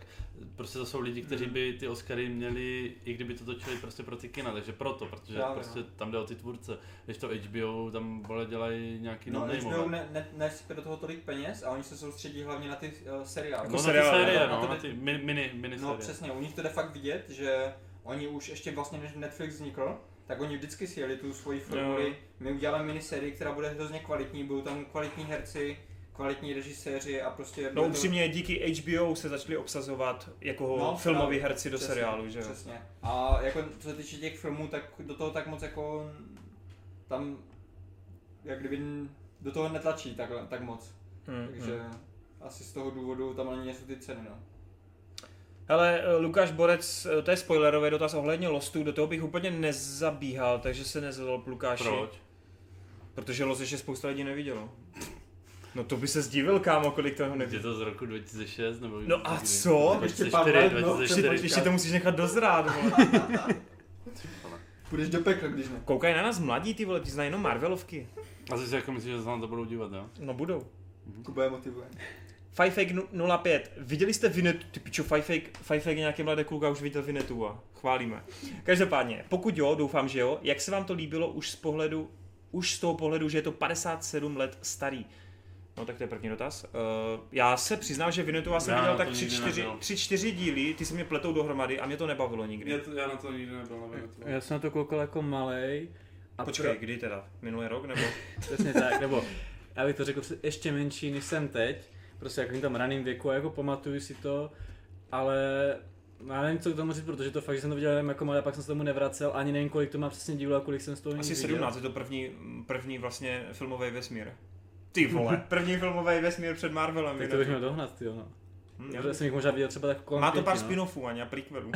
prostě to jsou lidi, kteří Mhm. by ty Oscary měli, i kdyby to točili prostě pro ty kina, takže proto, protože Právě, prostě no. tam jde o ty tvůrce. Když to HBO, tam vole dělají nějaký No, no, HBO ne, ne, nesype do toho tolik peněz a oni se soustředí hlavně na ty uh, seriály. Jako no, na ty seriály, série, no, no, na ty mini, mini, mini No přesně, u nich to jde fakt vidět, že oni už ještě vlastně než Netflix vznikl, tak oni vždycky si jeli tu svoji formuli. My uděláme minisérii, která bude hrozně kvalitní, budou tam kvalitní herci, kvalitní režiséři a prostě... No bude to- upřímně, díky HBO se začali obsazovat jako No, no, filmoví právě. herci do Přesně, seriálu, že jo? Přesně. A jako co se týče těch filmů, tak do toho tak moc jako tam jak kdyby do toho netlačí tak, tak moc. Hmm, Takže hmm. asi z toho důvodu tam ani nejsou ty ceny, no. Hele, eh, Lukáš Borec, eh, to je spoilerový dotaz ohledně Lostu, do toho bych úplně nezabíhal, takže se nezlob Lukáši. Proč? Protože Lost ještě spousta lidí nevidělo. No to by se zdivil, kámo, kolik toho Je nevidělo. to z roku 2006 nebo No a co? Ještě pár 2004, let, no, 2004. Ještě to musíš nechat dozrát, vole. Půjdeš do pekla, když ne. Koukaj na nás mladí, ty vole, ti znají jenom Marvelovky. A ty si jako myslíš, že se na to budou dívat, jo? No budou. Kuba je motivuje. Fifake 05. Viděli jste Vinetu? Ty pičo, Fifake, Fifake nějaký mladý kluka už viděl Vinetu a chválíme. Každopádně, pokud jo, doufám, že jo, jak se vám to líbilo už z pohledu, už z toho pohledu, že je to 57 let starý? No tak to je první dotaz. Uh, já se přiznám, že Vinetu já jsem Já viděl tak to 3, nikdy 4, nebyl. 3, 4 díly, ty se mě pletou dohromady a mě to nebavilo nikdy. Já, to, já na to nikdy nebyl na. Já jsem na to koukal jako malej. A Počkej, kdy teda? Minulý rok nebo? <laughs> Přesně tak, nebo já bych to řekl ještě menší, než jsem teď. Prostě jako v tom raným věku a jako pamatuju si to, ale já nevím, co k tomu říct, protože to fakt, že jsem to viděl jenom jako malý a pak jsem se tomu nevracel, ani nevím, kolik to má přesně dílů a kolik jsem z toho Asi viděl. 17, je to první, první vlastně filmový vesmír. Ty vole, <laughs> první filmový vesmír před Marvelem. Tak to bych měl dohnat, ty jo. No. Hm, Já jsem jich možná viděl třeba tak kolem Má to pěti, pár no. spin-offů ani a prequelů.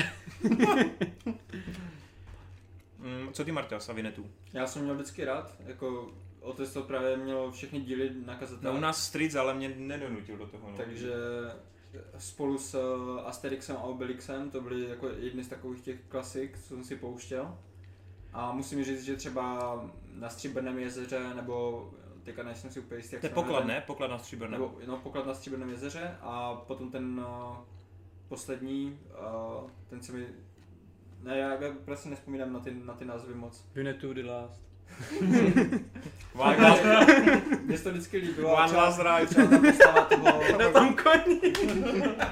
Mm, <laughs> Co ty Marťas a Vinetu? Já jsem měl vždycky rád, jako otec to právě měl všechny díly na No kazetách. u nás Street, ale mě nedonutil do toho. No. Takže spolu s Asterixem a Obelixem to byly jako jedny z takových těch klasik, co jsem si pouštěl. A musím říct, že třeba na Stříbrném jezeře, nebo teďka nejsem si úplně jistý, jak to je se poklad, ne? Poklad na Stříbrném. Nebo, no, poklad na Stříbrném jezeře a potom ten uh, poslední, uh, ten se mi... Ne, já, já prostě nespomínám na ty, na ty názvy moc. Vinetu the Last. One last, <laughs> Mně se to vždycky líbilo. a one třeba- last ride. třeba ta postava toho... <laughs> Na tom koni. <laughs>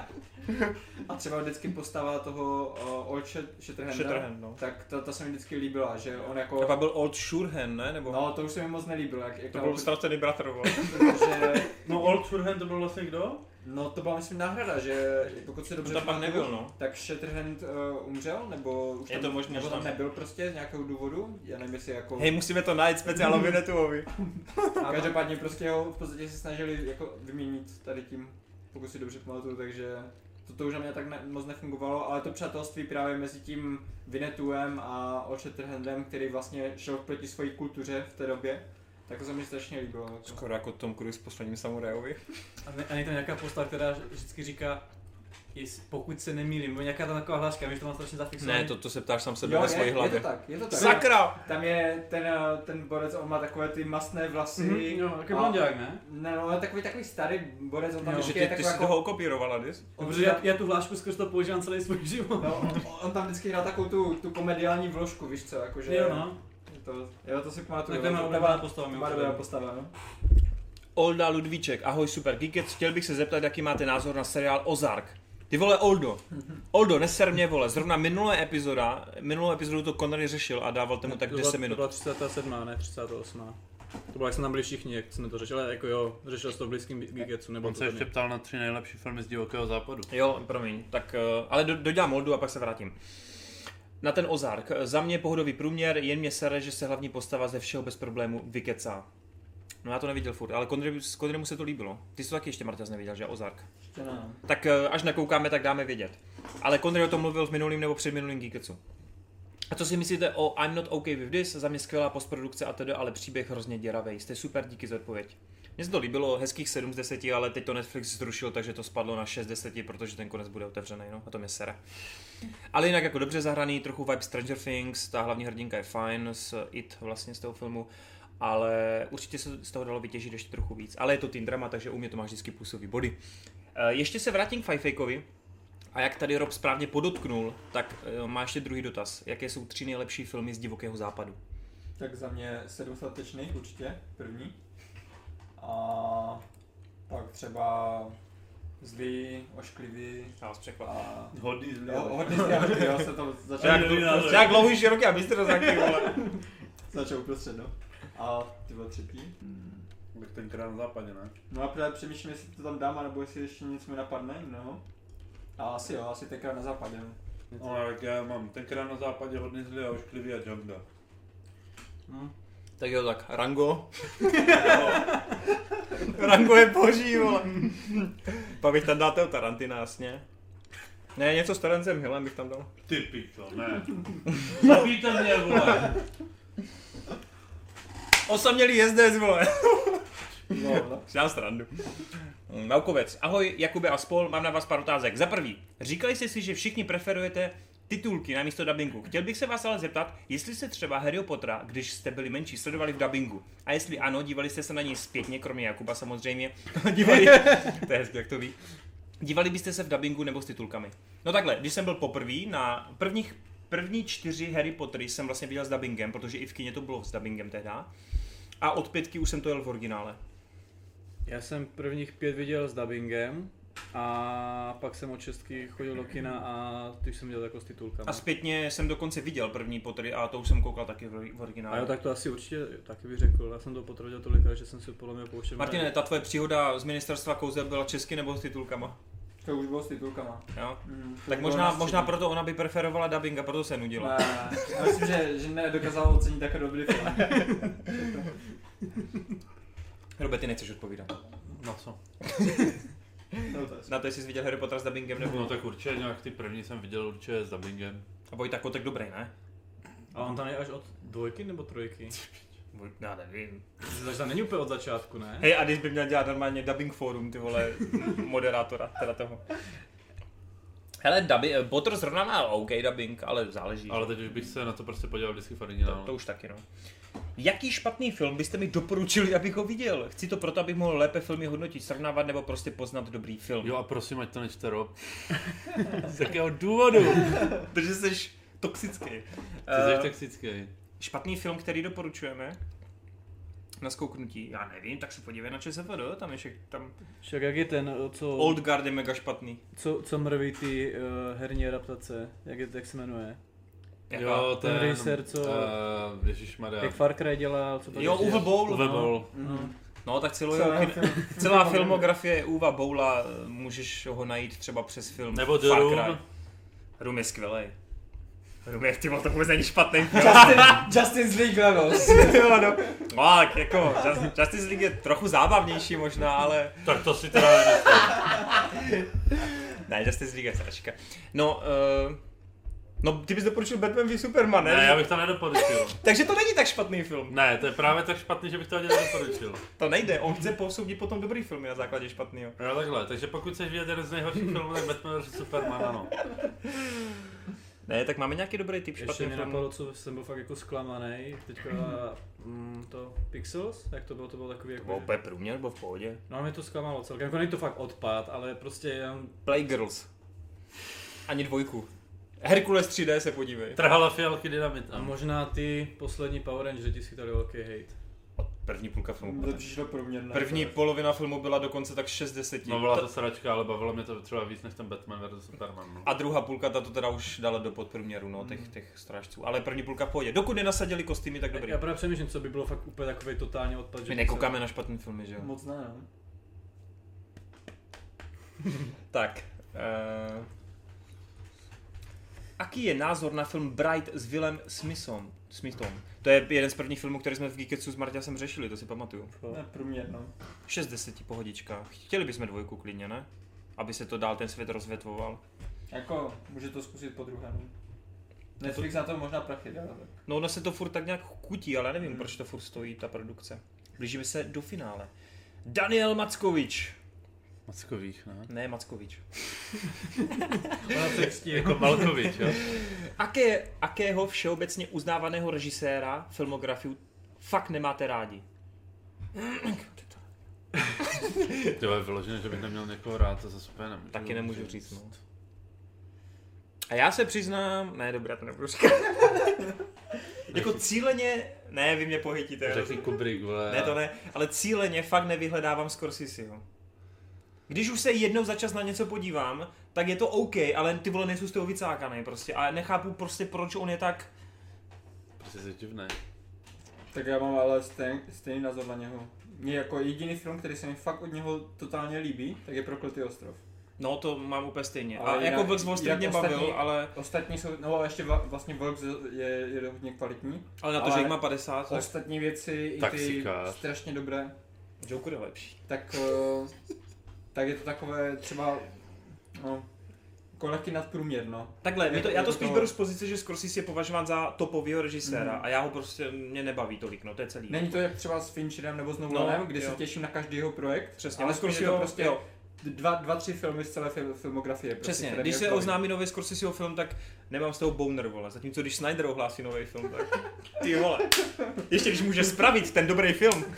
A třeba vždycky postava toho uh, Old Shat- Shatterhanda, Shatterhand, no. tak ta, ta se mi vždycky líbila, že on To jako... pak byl Old Surehand, ne? Nebo? No, to už se mi moc nelíbilo, jak, jak to byl ztracený bratr, vole. protože, No Old Surehand to byl vlastně kdo? No, to byla myslím náhrada, že pokud se dobře To tam nebyl, no. tak Shatterhand uh, umřel, nebo už Je tam, to možný, nebo že tam tam- nebyl prostě z nějakého důvodu, já nevím jestli jako... Hej, musíme to najít speciálně <laughs> Vinetuovi. Každopádně prostě ho v podstatě se snažili jako vyměnit tady tím, pokud si dobře pamatuju, takže to, to už na mě tak ne, moc nefungovalo, ale to přátelství právě mezi tím Vinetuem a Shatterhandem, který vlastně šel proti své kultuře v té době, tak to se mi strašně líbilo. Jako. Skoro jako Tom Cruise s posledním samurajovi. A, ne, a není to nějaká postava, která vždycky říká, jest, pokud se nemýlím, nebo nějaká tam taková hláška, víš, to mám strašně zafixovaný. Ne, to, to se ptáš sám sebe Jo, ve je, svojí je hlavě. to tak, je to tak. Sakra! Tam je ten, eh, ten borec, on má takové ty masné vlasy. Mhm, Jo, jaký a- blondiák, ne? Ne, no, ale takový, takový starý borec, on tam Jo. Že vždycky ty, je ty jsi jako... toho okopírovala, Dys? on Protože si já, já tu hlášku skrz to používám celý svůj život. No, on, on, tam vždycky hrál takovou tu, tu komediální vložku, víš co, jakože... Jo, no. To, jo, to si pamatuju. Tak to je má oblíbená postava, má dobrá postava, no. Olda Ludvíček, ahoj super Geekets, chtěl bych se zeptat, jaký máte názor na seriál Ozark. Ty vole Oldo, Oldo, neser mě vole, zrovna minulé epizoda, minulou epizodu to Connery řešil a dával tomu tak To 10 byla- minut. To byla 37, ne 38. To bylo, jak jsme tam byli všichni, jak jsme to řešili, ale jako jo, řešil jsi to v blízkém Geeketsu, nebo On se ještě ptal na tři nejlepší filmy z divokého západu. Jo, promiň, tak, eh, ale do, dodělám Oldu a pak se vrátím. Na ten Ozark. Za mě pohodový průměr, jen mě sere, že se hlavní postava ze všeho bez problému vykecá. No já to neviděl furt, ale Connery- Connerymu se to líbilo. Ty jsi to taky ještě Marta neviděl, že Ozark? Ne. Tak eh, až nakoukáme, tak dáme vědět. Ale Connery o tom mluvil v minulým nebo předminulým Geeketsu. A co si myslíte o I'm not okay with this? Za mě skvělá postprodukce a tedy, ale příběh hrozně děravý. Jste super, díky za odpověď. Mně se to líbilo, hezkých 7 z 10, ale teď to Netflix zrušil, takže to spadlo na 6 z 10, protože ten konec bude otevřený, no, a to mě sere. Ale jinak jako dobře zahraný, trochu vibe Stranger Things, ta hlavní hrdinka je fajn, s It vlastně z toho filmu, ale určitě se z toho dalo vytěžit ještě trochu víc. Ale je to teen drama, takže u mě to má vždycky plusový body. Eh, Ještě se vrátím k Fifakeovi. A jak tady Rob správně podotknul, tak eh, má ještě druhý dotaz. Jaké jsou tři nejlepší filmy z divokého západu? Tak za mě sedm statečných určitě, první. A pak třeba Zlý, ošklivý Já vás překvapím. a... Hodný zlý. Jo, hodně zlý, hodně, jo, se to začal, Jak, názor. jak dlouhý široký a bystro taky, vole. <laughs> začal uprostřed, no. A ty byl třetí. Tak tenkrát na západě, ne? No a právě přemýšlím, jestli to tam dám, nebo jestli ještě nic mi napadne, no. A asi jo, asi tenkrát na západě. no. No, tak já mám tenkrát na západě hodně zlý a ošklivý a Jonga. Hm. Tak jo, tak Rango. <laughs> Rango je boží, vole. Pak bych tam dal toho Tarantina, jasně. Ne, něco s Terencem Hillem bych tam dal. Ty pičo, ne. <laughs> Zabijte mě, vole. Osamělý jezdec, vole. No, no. Dám strandu. Naukovec. Ahoj, Jakube a spol, mám na vás pár otázek. Za prvý, říkali jste si, že všichni preferujete titulky na místo dubbingu. Chtěl bych se vás ale zeptat, jestli jste třeba Harry Pottera, když jste byli menší, sledovali v dubbingu. A jestli ano, dívali jste se na něj zpětně, kromě Jakuba samozřejmě. <laughs> dívali, <laughs> to je hezky, jak to ví. Dívali byste se v dubbingu nebo s titulkami? No takhle, když jsem byl poprvé na prvních první čtyři Harry Pottery jsem vlastně viděl s dubbingem, protože i v kině to bylo s dubbingem tehda. A od pětky už jsem to jel v originále. Já jsem prvních pět viděl s dubbingem a pak jsem od šestky chodil do kina a ty jsem viděl jako s titulkami. A zpětně jsem dokonce viděl první Pottery a to už jsem koukal taky v v A originále. jo, tak to asi určitě taky bych řekl. Já jsem to potvrdil tolikrát, že jsem si podle mě pouštěl. Martine, ta tvoje příhoda z ministerstva kouzel byla česky nebo s titulkama? To už bylo s titulkama. Jo? Mm, Tak možná, možná proto ona by preferovala dubbing a proto se nudila. Ne, ne, já myslím, že, že nedokázal ocenit tak dobrý film. Robert, ty nechceš odpovídat. Na co? <laughs> No, to je Na to, jestli jsi viděl Harry Potter s dubbingem nebo... No tak určitě nějak ty první jsem viděl určitě s dubbingem. A Vojta Kotek dobrý, ne? A on tam je až od dvojky nebo trojky? Já nevím. Takže tam není úplně od začátku, ne? Hej, a když by měl dělat normálně dubbing forum, ty vole, <laughs> moderátora, teda toho. Hele, dubbing, Potter zrovna má OK dubbing, ale záleží. Ale teď už bych se na to prostě podíval vždycky v To, originálu. to už taky, no. Jaký špatný film byste mi doporučili, abych ho viděl? Chci to proto, abych mohl lépe filmy hodnotit, srovnávat nebo prostě poznat dobrý film. Jo a prosím, ať to nečte Rob. <laughs> Z jakého důvodu? <laughs> Protože jsi toxický. Ty Eh, jsi toxický. špatný film, který doporučujeme? Na zkouknutí, já nevím, tak se podívej na ČSFD, tam je však, tam Však jak je ten, co, Old Guard je mega špatný. co, co mrví ty uh, herní adaptace, jak, je, jak se jmenuje? Jaká? Jo, ten ten, režisér, co- Uh, ježišmarja. Jak Far Cry dělal, co to Jo, Uwe Boll. Uwe no. Boll. Mhm. No, tak celou Celá jeho, film- celá filmografie Uva Boula, můžeš ho najít třeba přes film Nebo The Far Room. Cry. Room je skvělý. Room je, ty to vůbec není špatný film. Justin, <laughs> Justin's League Levels. <laughs> jo, no. no, tak jako, Just- Justice League je trochu zábavnější možná, ale... Tak to si teda. Ne, Justice League je sračka. No, uh, no, ty bys doporučil Batman v Superman, ne? Ne, já bych to nedoporučil. <laughs> Takže to není tak špatný film. Ne, to je právě tak špatný, že bych to ani nedoporučil. To nejde, on chce posoudit potom dobrý filmy na základě špatného. Jo, takhle, takže pokud chceš vidět jeden z nejhorších filmů, tak Batman vs Superman, ano. <laughs> Ne, tak máme nějaký dobrý typ Ještě špatný mi film. napadlo, co jsem byl fakt jako zklamaný. Teďka mm, to Pixels, jak to bylo, to bylo takový To jako... byl úplně průměr, byl v pohodě. No mě to zklamalo celkem, jako není to fakt odpad, ale prostě jenom Playgirls. Ani dvojku. Herkules 3D se podívej. Trhala fialky A dynamitem. možná ty poslední Power Rangers ti schytali velký hate. První půlka filmu. To přišlo průměrné. První polovina filmu byla dokonce tak 6 deseti. No byla to sračka, ale bavilo mě to třeba víc než ten Batman vs Superman. No. A druhá půlka ta to teda už dala do podprůměru, no, těch, těch strážců. Ale první půlka v pohodě. Dokud nenasadili kostýmy, tak dobrý. Já právě přemýšlím, co by bylo fakt úplně takový totálně odpad. že My nekoukáme na špatný filmy, že jo? Moc ne, no. <laughs> Tak. Uh... Aký je názor na film Bright s Willem Smithom? Smithom. To je jeden z prvních filmů, který jsme v Geeketsu s Marťasem řešili, to si pamatuju. Ne, průměr, no. 6 deseti pohodička. Chtěli bychom dvojku klidně, ne? Aby se to dál ten svět rozvětvoval. Jako, může to zkusit po druhé, no. Netflix na to možná prachy dá, tak. No ono se to furt tak nějak kutí, ale nevím, Hmm. proč to furt stojí, ta produkce. Blížíme se do finále. Daniel Mackovič. Mackových, ne? Ne, Mackovič. <laughs> Ona se ctí. Jako Malkovič, jo? Aké, akého všeobecně uznávaného režiséra filmografiu fakt nemáte rádi? <laughs> Ty vole, vyloženě, že bych neměl někoho rád, to zase úplně nemůžu. Taky nemůžu říct, no. A já se přiznám, ne, dobré, to nebudu říkat. <laughs> jako cíleně, ne, vy mě pohytíte. Řekni Kubrick, vole. Ne, to ne, ale cíleně fakt nevyhledávám Scorseseho. Když už se jednou za čas na něco podívám, tak je to OK, ale ty vole nejsou z toho vycákaný prostě a nechápu prostě proč on je tak, Prostě jsi divný. Tak já mám ale stejný, stejný názor na něho. Mně jako jediný film, který se mi fakt od něho totálně líbí, tak je Prokletý ostrov. no to mám úplně stejně. Ale A jinak- jako Vox Wall Street jinak mě bavil, ostatní- ale, Ostatní jsou, no a ještě vlastně Vox je, je hodně kvalitní. ale na to, ale že jich má 50, tak Ostatní věci, i ty Taxikář. strašně dobré, Joker je lepší. tak, eh, <laughs> tak je to takové třeba, no, jako lehký nadprůměr, no. Takhle, my to, já to spíš to- beru z pozice, že Scorsese je považován za topovýho režiséra Mhm. a já ho prostě, mě nebaví tolik, no to je celý. Není to jak třeba s Fincherem nebo s No, Nolanem, kdy jo. se těším na každý jeho projekt, Přesně, ale je to prostě jo, dva, dva, tři filmy z celé fil- filmografie. Prostě, přesně, když se oznámí nový Scorseseho film, tak nemám z toho boner, vole, zatímco když Snyder ohlásí nový film, tak ty vole, ještě když může spravit ten dobrý film. <laughs>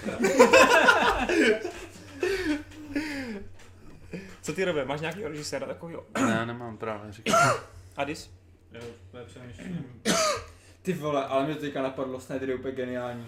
Co ty Robe, máš nějaký režiséra takovýho? Ne, nemám právě říkat. <coughs> Adis? Jo, úplně přemýšlím. Ty vole, ale mě to teďka napadlo, Snyder je úplně geniální.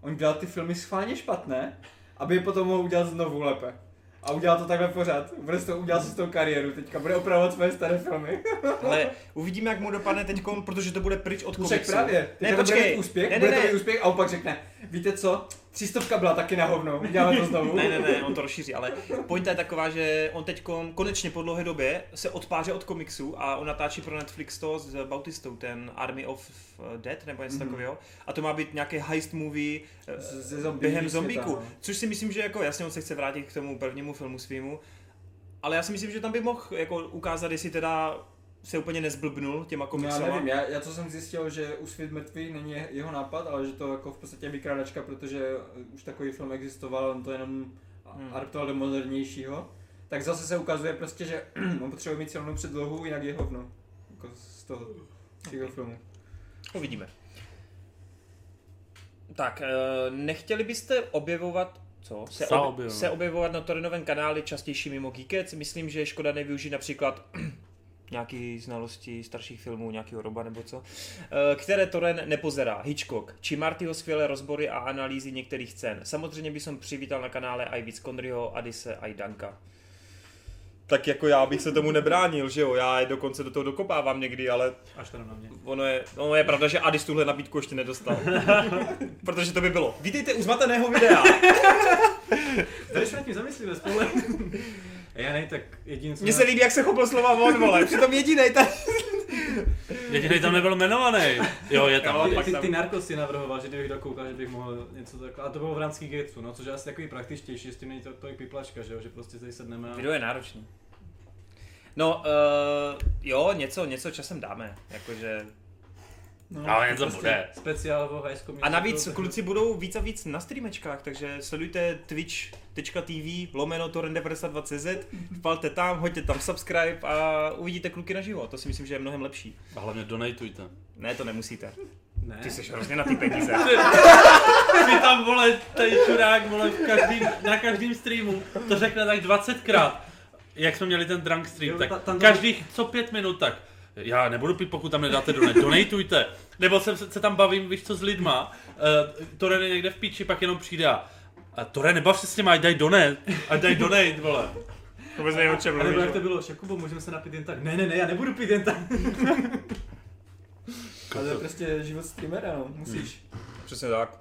On dělal ty filmy schválně špatné, aby je potom mohl udělat znovu lépe. A udělal to takhle pořád. Bude to udělal si s tou kariéru teďka, bude opravovat své staré filmy. <laughs> Ale uvidíme, jak mu dopadne teď, protože to bude pryč od No však komiksu. právě. Ne, to bude počkej. mít úspěch, Ne, ne, bude to ne. mít úspěch a opak řekne, víte co, třístovka byla taky na hovno, uděláme to znovu. Ne, ne, ne, on to rozšíří, ale pointa je taková, že on teď konečně po dlouhé době se odpáře od komiksu a on natáčí pro Netflix to s Bautistou, ten Army of Dead nebo něco Mhm. takového. A to má být nějaký heist movie eh, Z- ze zombie během zombíku. no. Což si myslím, že jako jasně on se chce vrátit k tomu prvnímu filmu svýmu, ale já si myslím, že tam by mohl jako ukázat, jestli teda se úplně nezblbnul těma No, já komiksama. nevím, já, já co jsem zjistil, že Úsvit mrtvý není jeho nápad, ale že to jako v podstatě je vykrádačka, protože už takový film existoval, on to jenom Hmm. adaptoval do modernějšího. Tak zase se ukazuje prostě, že <clears throat> on potřebuje mít silnou předlohu, jinak je hovno. Jako z toho okay. filmu. Uvidíme. Tak, eh, nechtěli byste objevovat co? Se, ob, objevovat. se objevovat na Torinovém kanáli častější mimo Geekec. Myslím, že je škoda nevyužít například <clears throat> nějaký znalosti starších filmů, nějakého roba nebo co, eh, které Toren nepozerá. Hitchcock, či Martyho skvělé rozbory a analýzy některých scén. Samozřejmě by som přivítal na kanále i víc Kondryho, Adise a i Danka. Tak jako já bych se tomu nebránil, že jo, já je dokonce do toho dokopávám někdy, ale Až teda na mě. Ono je, ono je pravda, že Adis tuhle nabídku ještě nedostal. <laughs> Protože to by bylo. Vítejte u zmateného videa. Tady se nad tím zamyslíme spolu. <laughs> Já ne, tak jediný, Mně se líbí, jak se chopil slova on, vole. Přitom jedinej tady. Jediný tam nebyl jmenovaný. Jo, je tam. Jo, ty, ty narkos si navrhoval, že kdybych dokoukal, že bych mohl něco takhle. A to bylo v Ránský Gatesu, no, což je asi takový praktičtější, s tím není to tolik piplačka, že jo, že prostě tady sedneme a... Video je náročný. No, uh, jo, něco, něco časem dáme. Jakože... No, Ale něco Prostě bude. Speciál o A navíc Musical, kluci budou víc a víc na streamečkách, takže sledujte twitch.tv lomeno torrent92.cz, <laughs> vpalte tam, hoďte tam subscribe a uvidíte kluky naživo. To si myslím, že je mnohem lepší. A hlavně donatujte. Ne, to nemusíte. Ne. Ty jsi hrozně na ty peníze. <laughs> Ty tam, vole, tady čurák, vole, v každým, na každém streamu to řekne tak 20krát. Jak jsme měli ten drunk stream, Jo, tak ta- tam každých co pět minut, tak já nebudu pít, pokud tam nedáte donate, donatujte. Nebo se, se tam bavím, víš co, s lidma, uh, Toren je někde v píči, pak jenom přijde a a Tore, nebav se s těma, ať daj donate, ať daj donate, vole. Vůbec nevím, o čem A nebo mluvíš, jak to bylo, Šakubo, můžeme se napít jen tak. Ne, ne, ne, já nebudu pít jen tak. <laughs> Ale to je prostě život streamera, no, musíš. Přesně tak.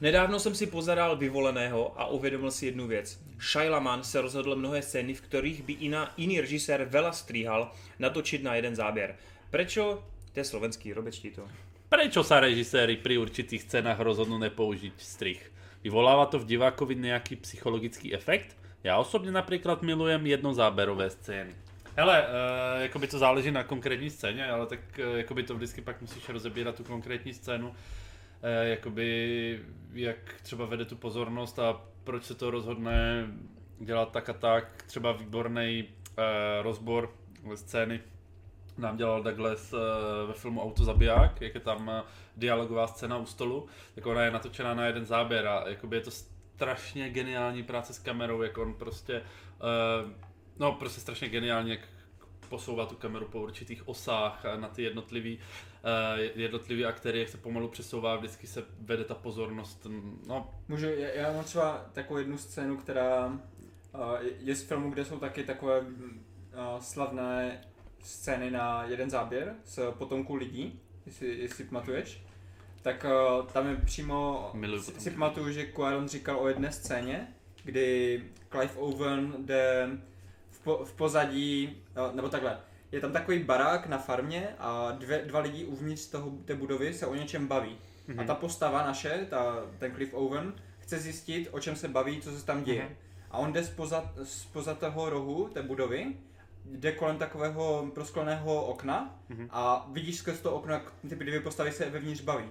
Nedávno jsem si pozaral vyvoleného a uvědomil si jednu věc. Shailaman se rozhodl mnohé scény, v kterých by iná, jiný režisér veľa stříhal, natočit na jeden záběr. Prečo? To je slovenský, robečtí to. Prečo sa režiséri pri určitých scénách rozhodnú nepoužiť strich? Vyvoláva to v divákovi nejaký psychologický efekt? Já osobně například milujem jednozáberové scény. Hele, uh, jakoby to záleží na konkrétní scéně, ale tak uh, jakoby to vždycky pak musíš rozebírat tu konkrétní scénu, uh, jakoby jak třeba vede tu pozornost a proč se to rozhodne dělat tak a tak. Třeba výborný uh, rozbor scény nám dělal Douglas uh, ve filmu Autozabiják, jak je tam dialogová scéna u stolu, tak ona je natočená na jeden záběr a jakoby je to strašně geniální práce s kamerou, jak on prostě, no prostě strašně geniální, jak posouvá tu kameru po určitých osách na ty jednotlivý, jednotlivý aktéry, jak se pomalu přesouvá, vždycky se vede ta pozornost, no. Můžu, já, mám třeba takovou jednu scénu, která je z filmu, kde jsou taky takové mm, uh, slavné scény na jeden záběr s potomků lidí, jestli, jestli pamatuješ. Tak uh, tam je přímo, Miluju si, si pamatuju, že Quaron říkal o jedné scéně, kdy Clive Owen jde v, po, v pozadí, uh, nebo takhle, je tam takový barák na farmě a dvě, dva lidi uvnitř toho, té budovy se o něčem baví. Mhm. A ta postava naše, ta, ten Cliff Owen, chce zjistit, o čem se baví, co se tam děje. Mhm. A on jde spoza, spoza toho rohu té budovy, jde kolem takového proskleného okna Mhm. a vidíš skrz to okno, jak ty dvě postavy se vevnitř baví.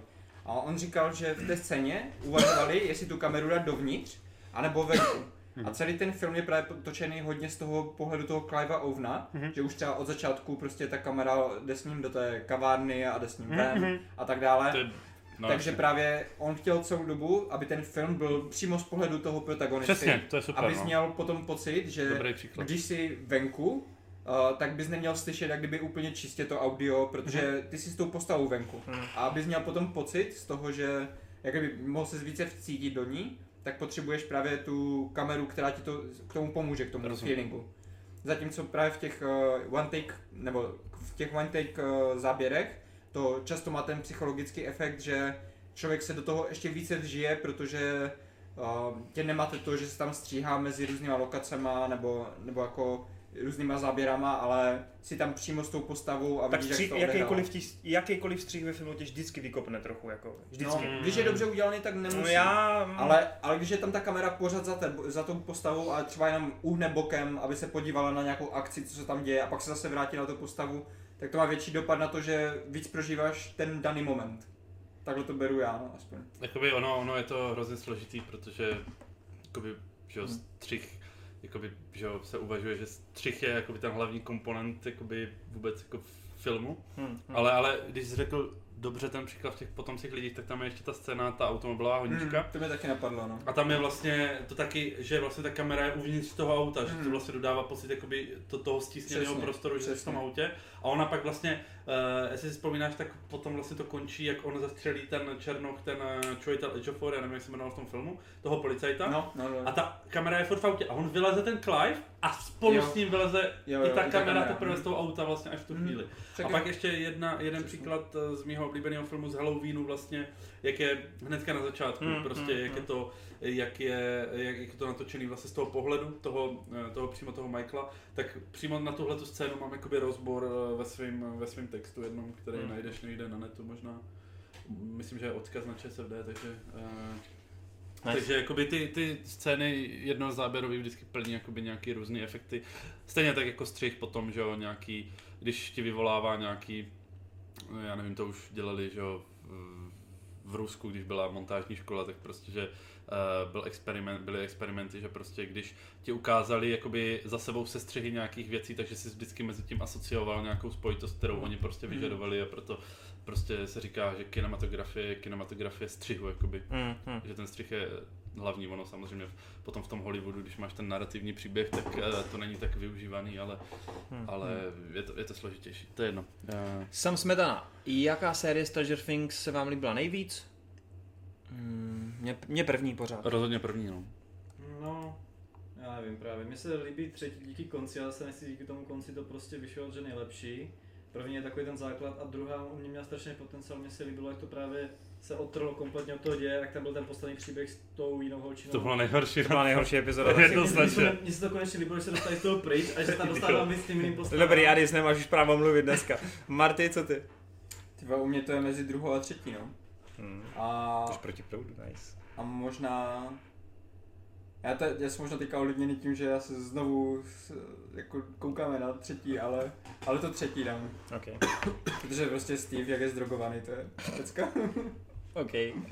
A on říkal, že v té scéně uvažovali, jestli tu kameru dát dovnitř, anebo venku. A celý ten film je právě točený hodně z toho pohledu toho Clive'a Ovna, Mhm. že už třeba od začátku prostě ta kamera jde s ním do té kavárny a jde s ním Mhm, ven mhm. a tak dále. Je, no, Takže jasně. právě on chtěl celou dobu, aby ten film byl přímo z pohledu toho protagonisty. Přesně, to je super, Abys no. měl potom pocit, že když jsi venku, uh, tak bys neměl slyšet jak kdyby úplně čistě to audio, protože ty jsi s tou postavou venku. Mhm. A abys měl potom pocit z toho, že jak kdyby mohl se více vcítit do ní, tak potřebuješ právě tu kameru, která ti to k tomu pomůže, k tomu Rozumím. feelingu. Zatímco právě v těch uh, one take, nebo v těch one take uh, záběrech, to často má ten psychologický efekt, že člověk se do toho ještě více vžije, protože uh, tě nemáte to, že se tam stříhá mezi různýma lokacema nebo, nebo jako různýma záběrama, ale si tam přímo s tou postavou a Tak vidíš, střih, jak to jakýkoliv, tis, jakýkoliv střih ve filmu tě vždycky vykopne trochu, jako vždycky. No, když je dobře udělaný, tak nemusí. No já... Ale, ale když je tam ta kamera pořád za, te, za tou postavou a třeba jenom uhne bokem, aby se podívala na nějakou akci, co se tam děje a pak se zase vrátí na tu postavu, tak to má větší dopad na to, že víc prožíváš ten daný moment. Takhle to beru já, no, aspoň. Jakoby ono, ono je to hrozně složitý, protože jakoby, že jo, Hmm. střih, jakoby, že jo, se uvažuje, že střih je jakoby ten hlavní komponent jakoby vůbec jako filmu. Hm, hm. Ale, ale když jsi řekl dobře ten příklad v těch potomcích lidí, tak tam je ještě ta scéna, ta automobilová honička. Hmm, to mi taky napadlo, no. A tam je vlastně to taky, že vlastně ta kamera je uvnitř toho auta, že to Hmm. vlastně dodává pocit jakoby to, toho stísněného prostoru, že v tom autě. A ona pak vlastně, uh, jestli si vzpomínáš, tak potom vlastně to končí, jak on zastřelí ten Černoch, ten uh, Choitel Ejiofor, já nevím, jak se jmenoval v tom filmu, toho policajta. No, no, no. A ta kamera je furt v autě a on vyleze ten Clive a spolu Jo. s ním vyleze Jo, i jo, ta i ta kamera kamera. teprve z toho auta vlastně až v tu Mhm. chvíli. Však A pak ještě jedna, jeden Přesně. příklad eh, z mého oblíbeného filmu z Halloweenu vlastně, jak je hnedka na začátku, Hmm, prostě hmm, jak je hmm. to, jak je, jak je to natočený vlastně z toho pohledu, toho, eh, toho přímo toho Michaela, tak přímo na tuhle tu scénu mám jakoby rozbor eh, ve svém ve svým textu jednom, který Hmm. najdeš někde na netu možná. Myslím, že je odkaz na ČSFD, takže eh, Nice. takže jakoby ty, ty scény jednozáběrový vždycky plní jakoby nějaký různý efekty. Stejně tak jako střih potom, že jo, nějaký, když ti vyvolává nějaký, no já nevím, to už dělali, že jo, v, v Rusku, když byla montážní škola, tak prostě, že uh, byl experiment, byly experimenty, že prostě když ti ukázali jakoby za sebou sestřihy nějakých věcí, takže si vždycky mezi tím asocioval nějakou spojitost, kterou oni prostě Mhm. vyžadovali a proto prostě se říká, že kinematografie je kinematografie střihu, jakoby Hm, hm. že ten střih je hlavní, ono samozřejmě potom v tom Hollywoodu, když máš ten narrativní příběh, tak eh, to není tak využívaný, ale, hm. ale je, to, je to složitější, to je jedno. Eh, Sam Smetana, jaká série Stranger Things se vám líbila nejvíc? Hmm, mě, mě první pořád. Rozhodně první, no. No, já nevím právě. Mně se líbí třetí díky konci, ale se nechci díky tomu konci to prostě vyšlo, že nejlepší. První je takový ten základ a druhá u mě měla strašně potenciál, mně se líbilo, jak to právě se odtrlo kompletně od toho děje, jak tam byl ten poslední příběh s tou jinou holčinou. To bylo nejhorší. To byla nejhorší epizoda. Je to Mně se to- Jednoznačně. Mně se to konečně líbilo, že se dostali z toho pryč a že se tam dostávám víc s tím jiným postavám. Dobrý, Adis, nemáš už právo mluvit dneska. Marty, co ty? Ty vole, u mě to je mezi druhou a třetí, no. Hmm. A, Tož proti proudu, nice. a možná... Já, te, já jsem možná teďka ovlivněný tím, že já se znovu jako koukáme na třetí, ale, ale to třetí dám. OK. Protože prostě Steve, jak je zdrogovaný, to je pecka. OK. Uh,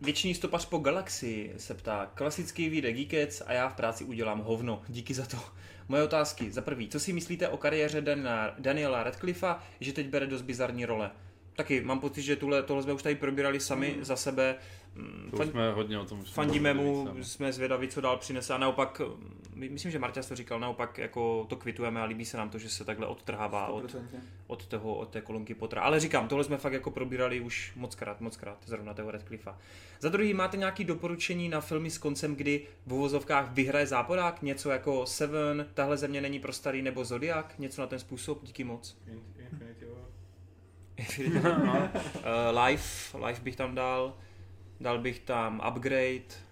věčný stopař po galaxii se ptá. Klasický výjde Geekets a já v práci udělám hovno. Díky za to. Moje otázky. Za prvý, co si myslíte o kariéře Daniela, Daniela Radcliffa, že teď bere dost bizarní role? taky mám pocit, že tuhle, tohle jsme už tady probírali sami za sebe. Mm, To fan- jsme hodně o tom Fandíme mu, sami. jsme zvědaví, co dál přinese a naopak, my- myslím, že Marťas to říkal, naopak jako to kvitujeme a líbí se nám to, že se takhle odtrhává od, 100%. od, toho, od té kolonky Pottera. Ale říkám, tohle jsme fakt jako probírali už moc krát, moc krát, zrovna toho Radcliffa. Za druhý, máte nějaké doporučení na filmy s koncem, kdy v uvozovkách vyhraje záporák? Něco jako Seven, tahle země není pro starý, nebo Zodiak? Něco na ten způsob? Díky moc. Infinity War. <laughs> uh, <laughs> life, life bych tam dal. Dal bych tam Upgrade.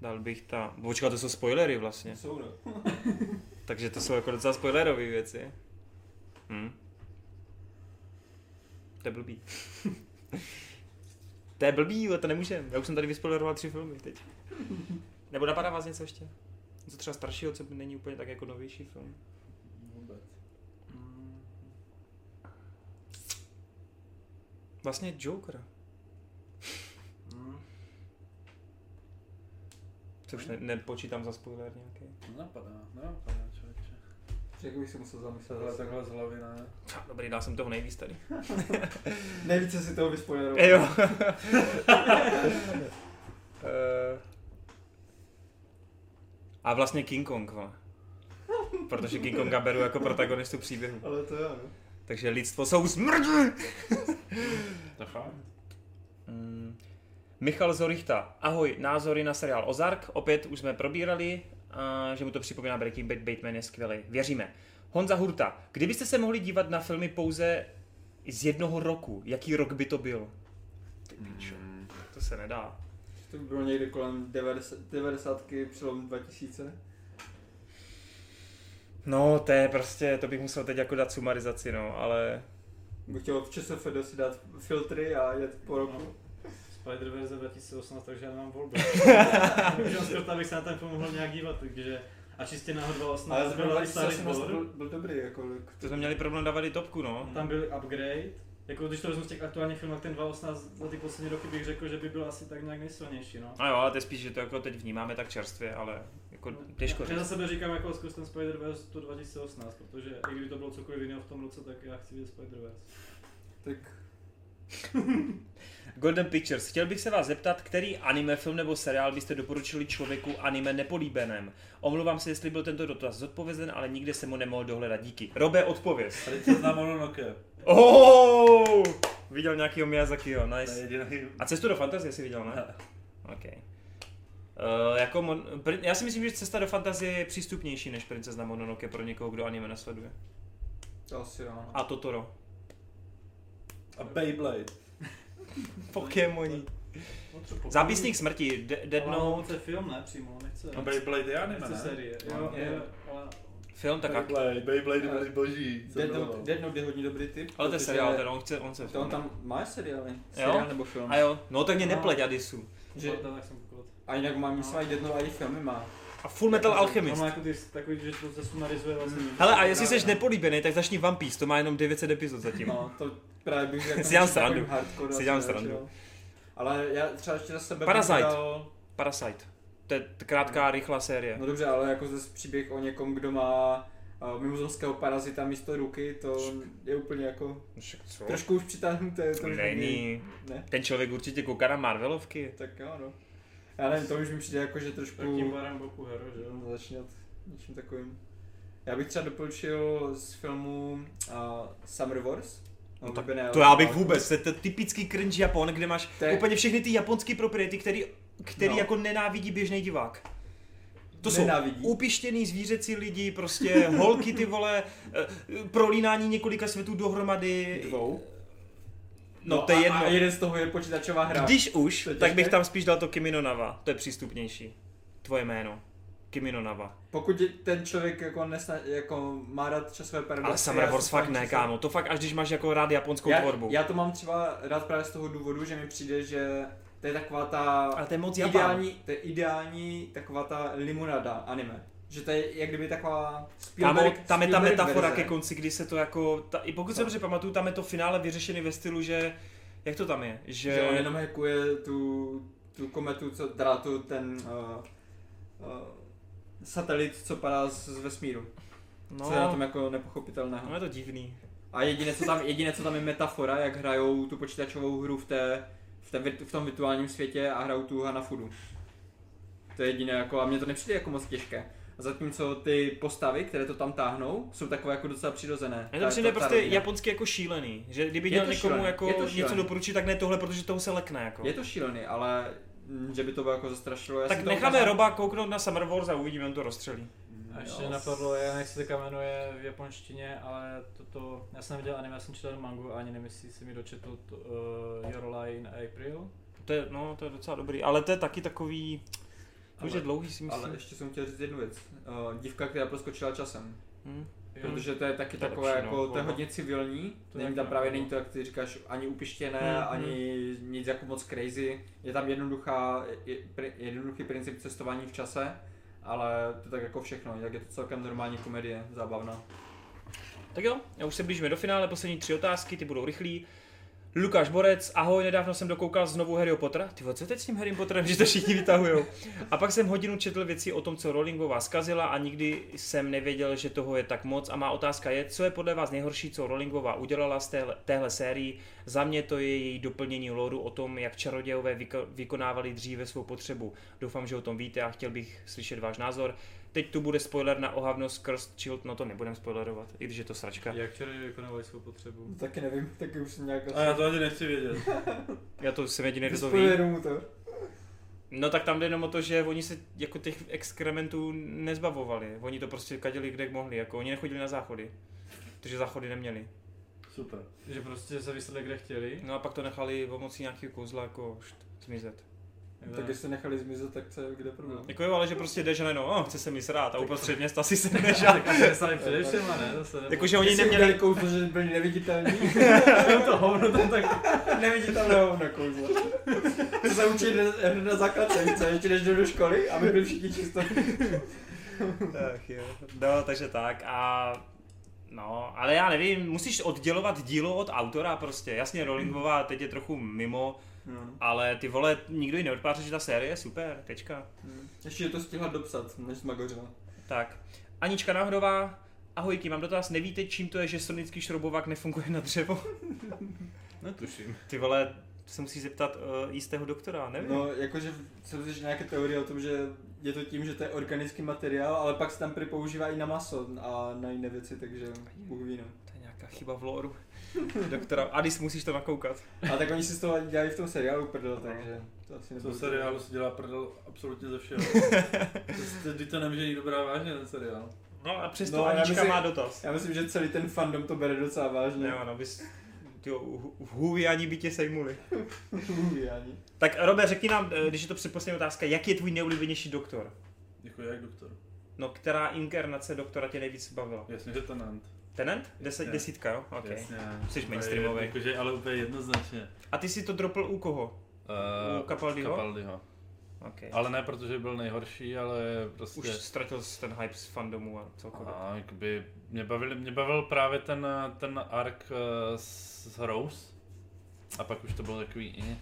Dal bych tam... Počkat, to jsou spoilery vlastně. Jsou, no. <laughs> Takže to jsou jako docela spoilerové věci. Hm. To je blbý. <laughs> to je blbý, ale to nemůžem. Já už jsem tady vyspoileroval tři filmy teď. Nebo napadá vás něco ještě? Něco třeba staršího, co není úplně tak jako novější film? Vůbec. Vlastně Joker. Co už ne, nepočítám za spoiler nějaký. Nenapadá, nenapadá, člověče. Řekl bych si musel zamyslet. Takhle, takhle z hlavy, ne? Dobrý, dal jsem toho nejvíc tady. <laughs> Nejvíce si toho vyspoileroval. Jo. <laughs> Eh, A vlastně King Kong, vole. Protože King Konga beru jako protagonistu příběhu. Ale to jo, no. Takže lidstvo jsou smrdí! To je fakt. Mm. Michal Zorichta. Ahoj, názory na seriál Ozark. Opět už jsme probírali, a že mu to připomíná Breaking Bad, Bateman je skvělý. Věříme. Honza Hurta. Kdybyste se mohli dívat na filmy pouze z jednoho roku, jaký rok by to byl? Ty pičo, to se nedá. To by bylo někdy kolem 90, 90 přelom 2000. No, to je prostě, to bych musel teď jako dát sumarizaci, no, ale... Bych chtěl v ČSFD si dát filtry a jet po roku. Spider-Verse 2018, takže já nemám volbu. Můžu skoro, abych se na ten film mohl nějak dívat, takže... A čistě na Ale 2018 zrovna byl Star 2018 byl, byl dobrý, jako. To jsme měli problém dávat i topku, no. tam byl Upgrade. Jako když to vezmu z těch aktuálních filmů, tak ten 2018 za ty poslední roky bych řekl, že by byl asi tak nějak nejsilnější, no. A jo, ale to je spíš, že to jako teď vnímáme tak čerstvě, ale jako těžko Já za sebe říkám jako zkus ten Spider-Verse to 2018, protože i kdyby to bylo cokoliv jiného v tom roce, tak já chci vidět Spider-Verse. Tak <laughs> Golden Pictures, chtěl bych se vás zeptat, který anime film nebo seriál byste doporučili člověku anime nepolíbeném? Omlouvám se, jestli byl tento dotaz zodpovězen, ale nikde jsem mu nemohl dohledat. Díky. Robe, odpověz. Tady se znám Mononoke. Oh! Viděl nějakýho Miyazakiho, To je nice. A cestu do fantazie si viděl, ne? OK. Uh, jako mon- já si myslím, že cesta do fantazie je přístupnější než Princezna Mononoke pro někoho, kdo anime nesleduje. to asi jo. no. A Totoro. A Beyblade. Pokémoni. Zápisník smrti, De- Dead Ale Note, to je film, ne přímo, nechce. A Beyblade je anime, ne? série. Jo, Je. je, ale film, tak ak- Beyblade, Beyblade byly boží. Dead? Note, Dead Note je hodně dobrý typ. Ale to je seriál, ten on chce, on chce To on tam má seriály. Jo? Seriál nebo film. A jo, no tak mě No. nepleť Adisu. Že, a jinak má myslím, i Dead Note a i filmy má. A Full Metal On Alchemist. má jako ty, takový, že to se sumarizuje vlastně. Hmm. Hele, a jestli jsi nepolíbený, tak začni One Piece, to má jenom 900 epizod zatím. No, to právě bych <laughs> jako Si dělám srandu. Si dělám srandu. Ale já třeba ještě za sebe Parasite. dal- Parasite. To je krátká, rychlá série. No dobře, ale jako zase příběh o někom, kdo má uh, mimozemského parazita místo ruky, to je úplně jako Však co? trošku už přitáhnuté. To Není. Ne? Ten člověk určitě kouká na Marvelovky. Tak jo, no. Já nevím, to už mi přijde jako, že Tak tím trošku pádem Boku Hero, že jo. začínat něčím takovým. Já bych třeba doporučil z filmu uh, Summer Wars. No tak To já bych vůbec, to je typický cringe Japon, kde máš To je- úplně všechny ty japonské propriety, který, který No. jako nenávidí běžný divák. To jsou Nenávidí. upištěný zvířecí lidi, prostě holky ty vole, eh, prolínání několika světů dohromady. Dvou. No, to je jedno. A jeden z toho je počítačová hra. Když už, To tak bych tam spíš dal to Kimi no Nawa, to je přístupnější. Tvoje jméno. Kimi no Nawa. Pokud ten člověk jako, nesna, jako má rád časové paradoxy. Ale Summer Wars fakt ne, časové- kámo. To fakt až když máš jako rád japonskou já, tvorbu. já to mám třeba rád právě z toho důvodu, že mi přijde, že to je taková ta Ale to je moc ideální, to je ideální taková ta limonada anime. Že to je jak kdyby taková Kámo, Spielberg, tam je ta metafora verze. ke konci, kdy se to jako, ta, i pokud se dobře pamatuju, tam je to finále vyřešený ve stylu, že, jak to tam je, že, Že on jenom hackuje tu, tu kometu, co, teda tu ten uh, uh, satelit, co padá z, z vesmíru. No. Co je na tom jako nepochopitelného. no je to divný. A jediné co, tam, jediné, co tam je metafora, jak hrajou tu počítačovou hru v, té, v, té, v tom virtuálním světě a hrajou tu Hanafudu. To je jediné, jako, a mně to nepřijde jako moc těžké. A zatímco ty postavy, které to tam táhnou, jsou takové jako docela přirozené. Ta- to přijde ta- ta prostě rovina. japonský jako šílený, že kdyby Je měl někomu šílený, jako je to něco doporučit, tak ne tohle, protože toho se lekne jako. Je to šílený, ale že by to bylo jako zastrašilo. Já tak necháme ukázal- Roba kouknout na Summer Wars a uvidíme, on to rozstřelí. A ještě Jo. napadlo, já jak se to jmenuje v japonštině, ale toto, já jsem neviděl anime, já jsem četl mangu a ani nevím, jestli si mi dočetl to, uh, Your Lie in April. To je, no, to je docela dobrý, ale to je taky takový, to už Ale- je dlouhý si myslím. Ale ještě jsem chtěl říct jednu věc. Uh, dívka, která proskočila časem. Hm. Jo. Protože to je taky To takové, lepší, no, jako, to je hodně civilní, To není tam no, právě, no. není to, jak ty říkáš, ani upištěné, Hmm, ani nic jako moc crazy. Je tam jednoduchá, jednoduchý princip cestování v čase, ale to je tak jako všechno, jak je to celkem normální komedie, zábavná. Tak jo, já už se blížíme do finále, poslední tři otázky, ty budou rychlý. Lukáš Borec, ahoj, nedávno jsem dokoukal znovu Harryho Pottera. Ty co teď s tím Harrym Potterem, že to všichni vytahujou. A pak jsem hodinu četl věci o tom, co Rowlingová zkazila a nikdy jsem nevěděl, že toho je tak moc. A má otázka je, co je podle vás nejhorší, co Rowlingová udělala z téhle, téhle sérii. Za mě to je její doplnění loru o tom, jak čarodějové vyko, vykonávali dříve svou potřebu. Doufám, že o tom víte a chtěl bych slyšet váš názor. Teď tu bude spoiler na ohavnost Cursed Child, no to nebudem spoilerovat, i když je to sračka. Jak včera vykonávali svou potřebu. Taky nevím, taky už jsem nějak A já to ani nechci vědět. <laughs> Já to jsem jediný, kdo to ví. Mu to. No tak tam jde jenom o to, že oni se jako těch exkrementů nezbavovali. Oni to prostě kadili kde mohli, jako oni nechodili na záchody. Takže záchody neměli. Super. Že prostě se vysadli kde chtěli. No a pak to nechali pomocí nějakého kouzla jako št, zmizet. Tak jestli nechali zmizet, tak co je kde problém? Jako jo, ale že prostě jdeš a najednou, oh, chce se mi srát a uprostřed města si se jdeš Tak asi stali především, ne? Zase nebo... Jakože oni neměli, kouzlo, že byli neviditelní. <laughs> to hovno tam tak... Neviditelného na kouzlo. To se učí hned na základce, ještě než jdu do školy, aby byli všichni čisto. Ach jo. No, takže tak a No, ale já nevím, musíš oddělovat dílo od autora prostě. Jasně, Rowlingová teď je trochu mimo, No. ale ty vole, nikdo ji neodpáře, že ta série je super, tečka. Ještě je to stihla dopsat, než zmagořila. Tak, Anička Náhodová, ahojky, mám dotaz, nevíte, čím to je, že sonický šroubovák nefunguje na dřevo? <laughs> Netuším. Ty vole, se musí zeptat uh, jistého doktora, nevím. No, jakože jsem slyšel nějaké teorie o tom, že je to tím, že to je organický materiál, ale pak se tam prý používá i na maso a na jiné věci, takže Bůh ví no. To je nějaká chyba v loru. <laughs> doktora, Adis, musíš to nakoukat. A tak oni si z toho dělají v tom seriálu prdel, takže to asi nebude. seriálu se dělá prdel absolutně ze všeho. <laughs> To- Teď to nemůže nikdo brát vážně ten seriál. No a přesto No, no, já Anička myslím- má dotaz. Já myslím, že celý ten fandom to bere docela vážně. Jo, no, bys... Tyjo, v hůvy ani by tě sejmuli. <laughs> Ani. Tak Robe, řekni nám, eh, když je to předposlední otázka, jak je tvůj nejoblíbenější doktor? Jako jak doktor. No, která inkarnace doktora tě nejvíc bavila? Jasně, že Tenant. Tenant? Deset, Jasně. desítka, jo? Okay. Jasně. Jsi mainstreamový. Jakože, ale úplně jednoznačně. A ty si to dropl u koho? Uh, U Capaldiho? Capaldiho. Okay. Ale ne protože byl nejhorší, ale prostě... Už ztratil jsi ten hype z fandomu a celkově. A jakoby mě, bavil, mě bavil právě ten, ten arc uh, s Rose. A pak už to bylo takový i.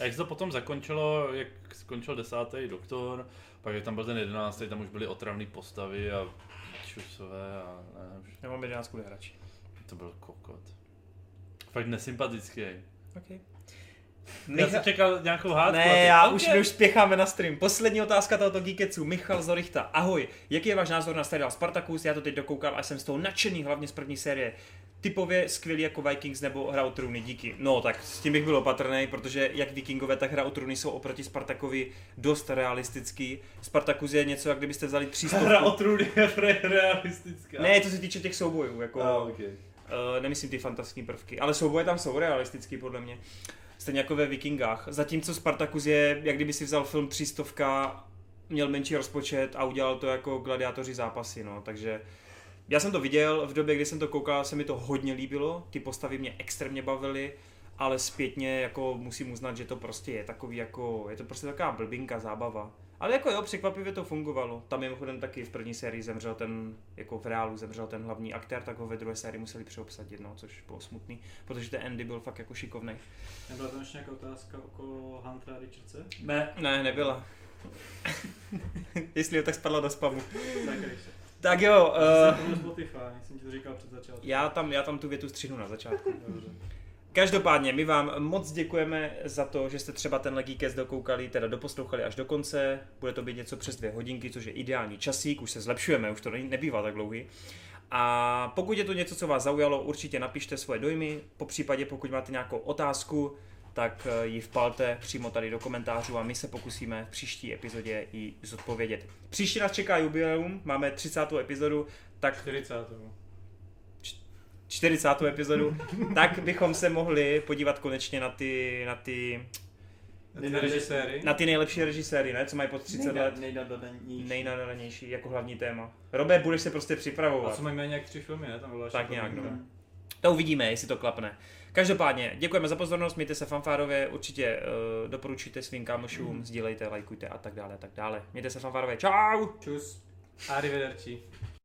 A jak se to potom zakončilo, jak skončil desátý doktor, pak jak tam byl ten jedenáctý, tam už byly otravné postavy a čusové a ne, už Já mám 11 hráči. to byl kokot. Fakt nesympatický. Okay. Já jsem čekal nějakou hádku. Ne, ty- já OK. už, my už spěcháme na stream. Poslední otázka tohoto Geeketsu. Michal Zorichta. Ahoj, jaký je váš názor na seriál Spartacus? Já to teď dokoukal a jsem z toho nadšený, hlavně z první série. Typově skvělý jako Vikings nebo Hra o trůny, díky. No tak s tím bych byl opatrný, protože jak Vikingové, tak Hra o trůny jsou oproti Spartakovi dost realistický. Spartacus je něco, jak kdybyste vzali 300. Hra o trůny je realistická. Ne, co se týče těch soubojů, jako... A, okay. Uh, nemyslím ty fantastické prvky, ale souboje tam jsou realistický podle mě. Stejně jako ve Vikingách. Zatímco Spartacus je, jak kdyby si vzal film 300, měl menší rozpočet a udělal to jako gladiátoři zápasy, no, takže já jsem to viděl, v době, kdy jsem to koukal, se mi to hodně líbilo, ty postavy mě extrémně bavily, ale zpětně jako musím uznat, že to prostě je takový jako, je to prostě taková blbinka, zábava. Ale jako jo, překvapivě to fungovalo. Tam mimochodem taky v první sérii zemřel ten, jako v reálu zemřel ten hlavní aktér, tak ho ve druhé sérii museli přeobsadit, no, což bylo smutný, protože ten Andy byl fakt jako šikovný. Nebyla tam ještě nějaká otázka okolo Huntera Richardse? Ne, Ne, nebyla. <laughs> Jestli jo, tak spadla do spamu. Tak jo, Uh... Spotify, jsem ti to říkal před začátkem. já tam, já tam tu větu střihnu na začátku. Každopádně, my vám moc děkujeme za to, že jste třeba ten Geekest dokoukali, teda doposlouchali až do konce. Bude to být něco přes dvě hodinky, což je ideální časík, už se zlepšujeme, už to nebývá tak dlouhý. A pokud je to něco, co vás zaujalo, určitě napište svoje dojmy. Po případě, pokud máte nějakou otázku, tak eh, ji vpalte přímo tady do komentářů a my se pokusíme v příští epizodě ji zodpovědět. Příští nás čeká jubileum, máme 30. epizodu, tak 40. 40. epizodu, <laughs> tak bychom se mohli podívat konečně na ty, na ty, Ty režiséry. na ty nejlepší režiséry, ne, co mají pod 30 let. Nejnadanější. Nejnadanější jako hlavní téma. Robe, budeš se prostě A připravovat. co mají méně jak tři filmy, ne? Tam Tak nějak, no. To uvidíme, jestli to klapne. Každopádně, děkujeme za pozornost, mějte se fanfárově, určitě uh, doporučujte svým kámošům, sdílejte, lajkujte a tak dále, a tak dále. Mějte se fanfárově, čau! Čus. Arrivederci.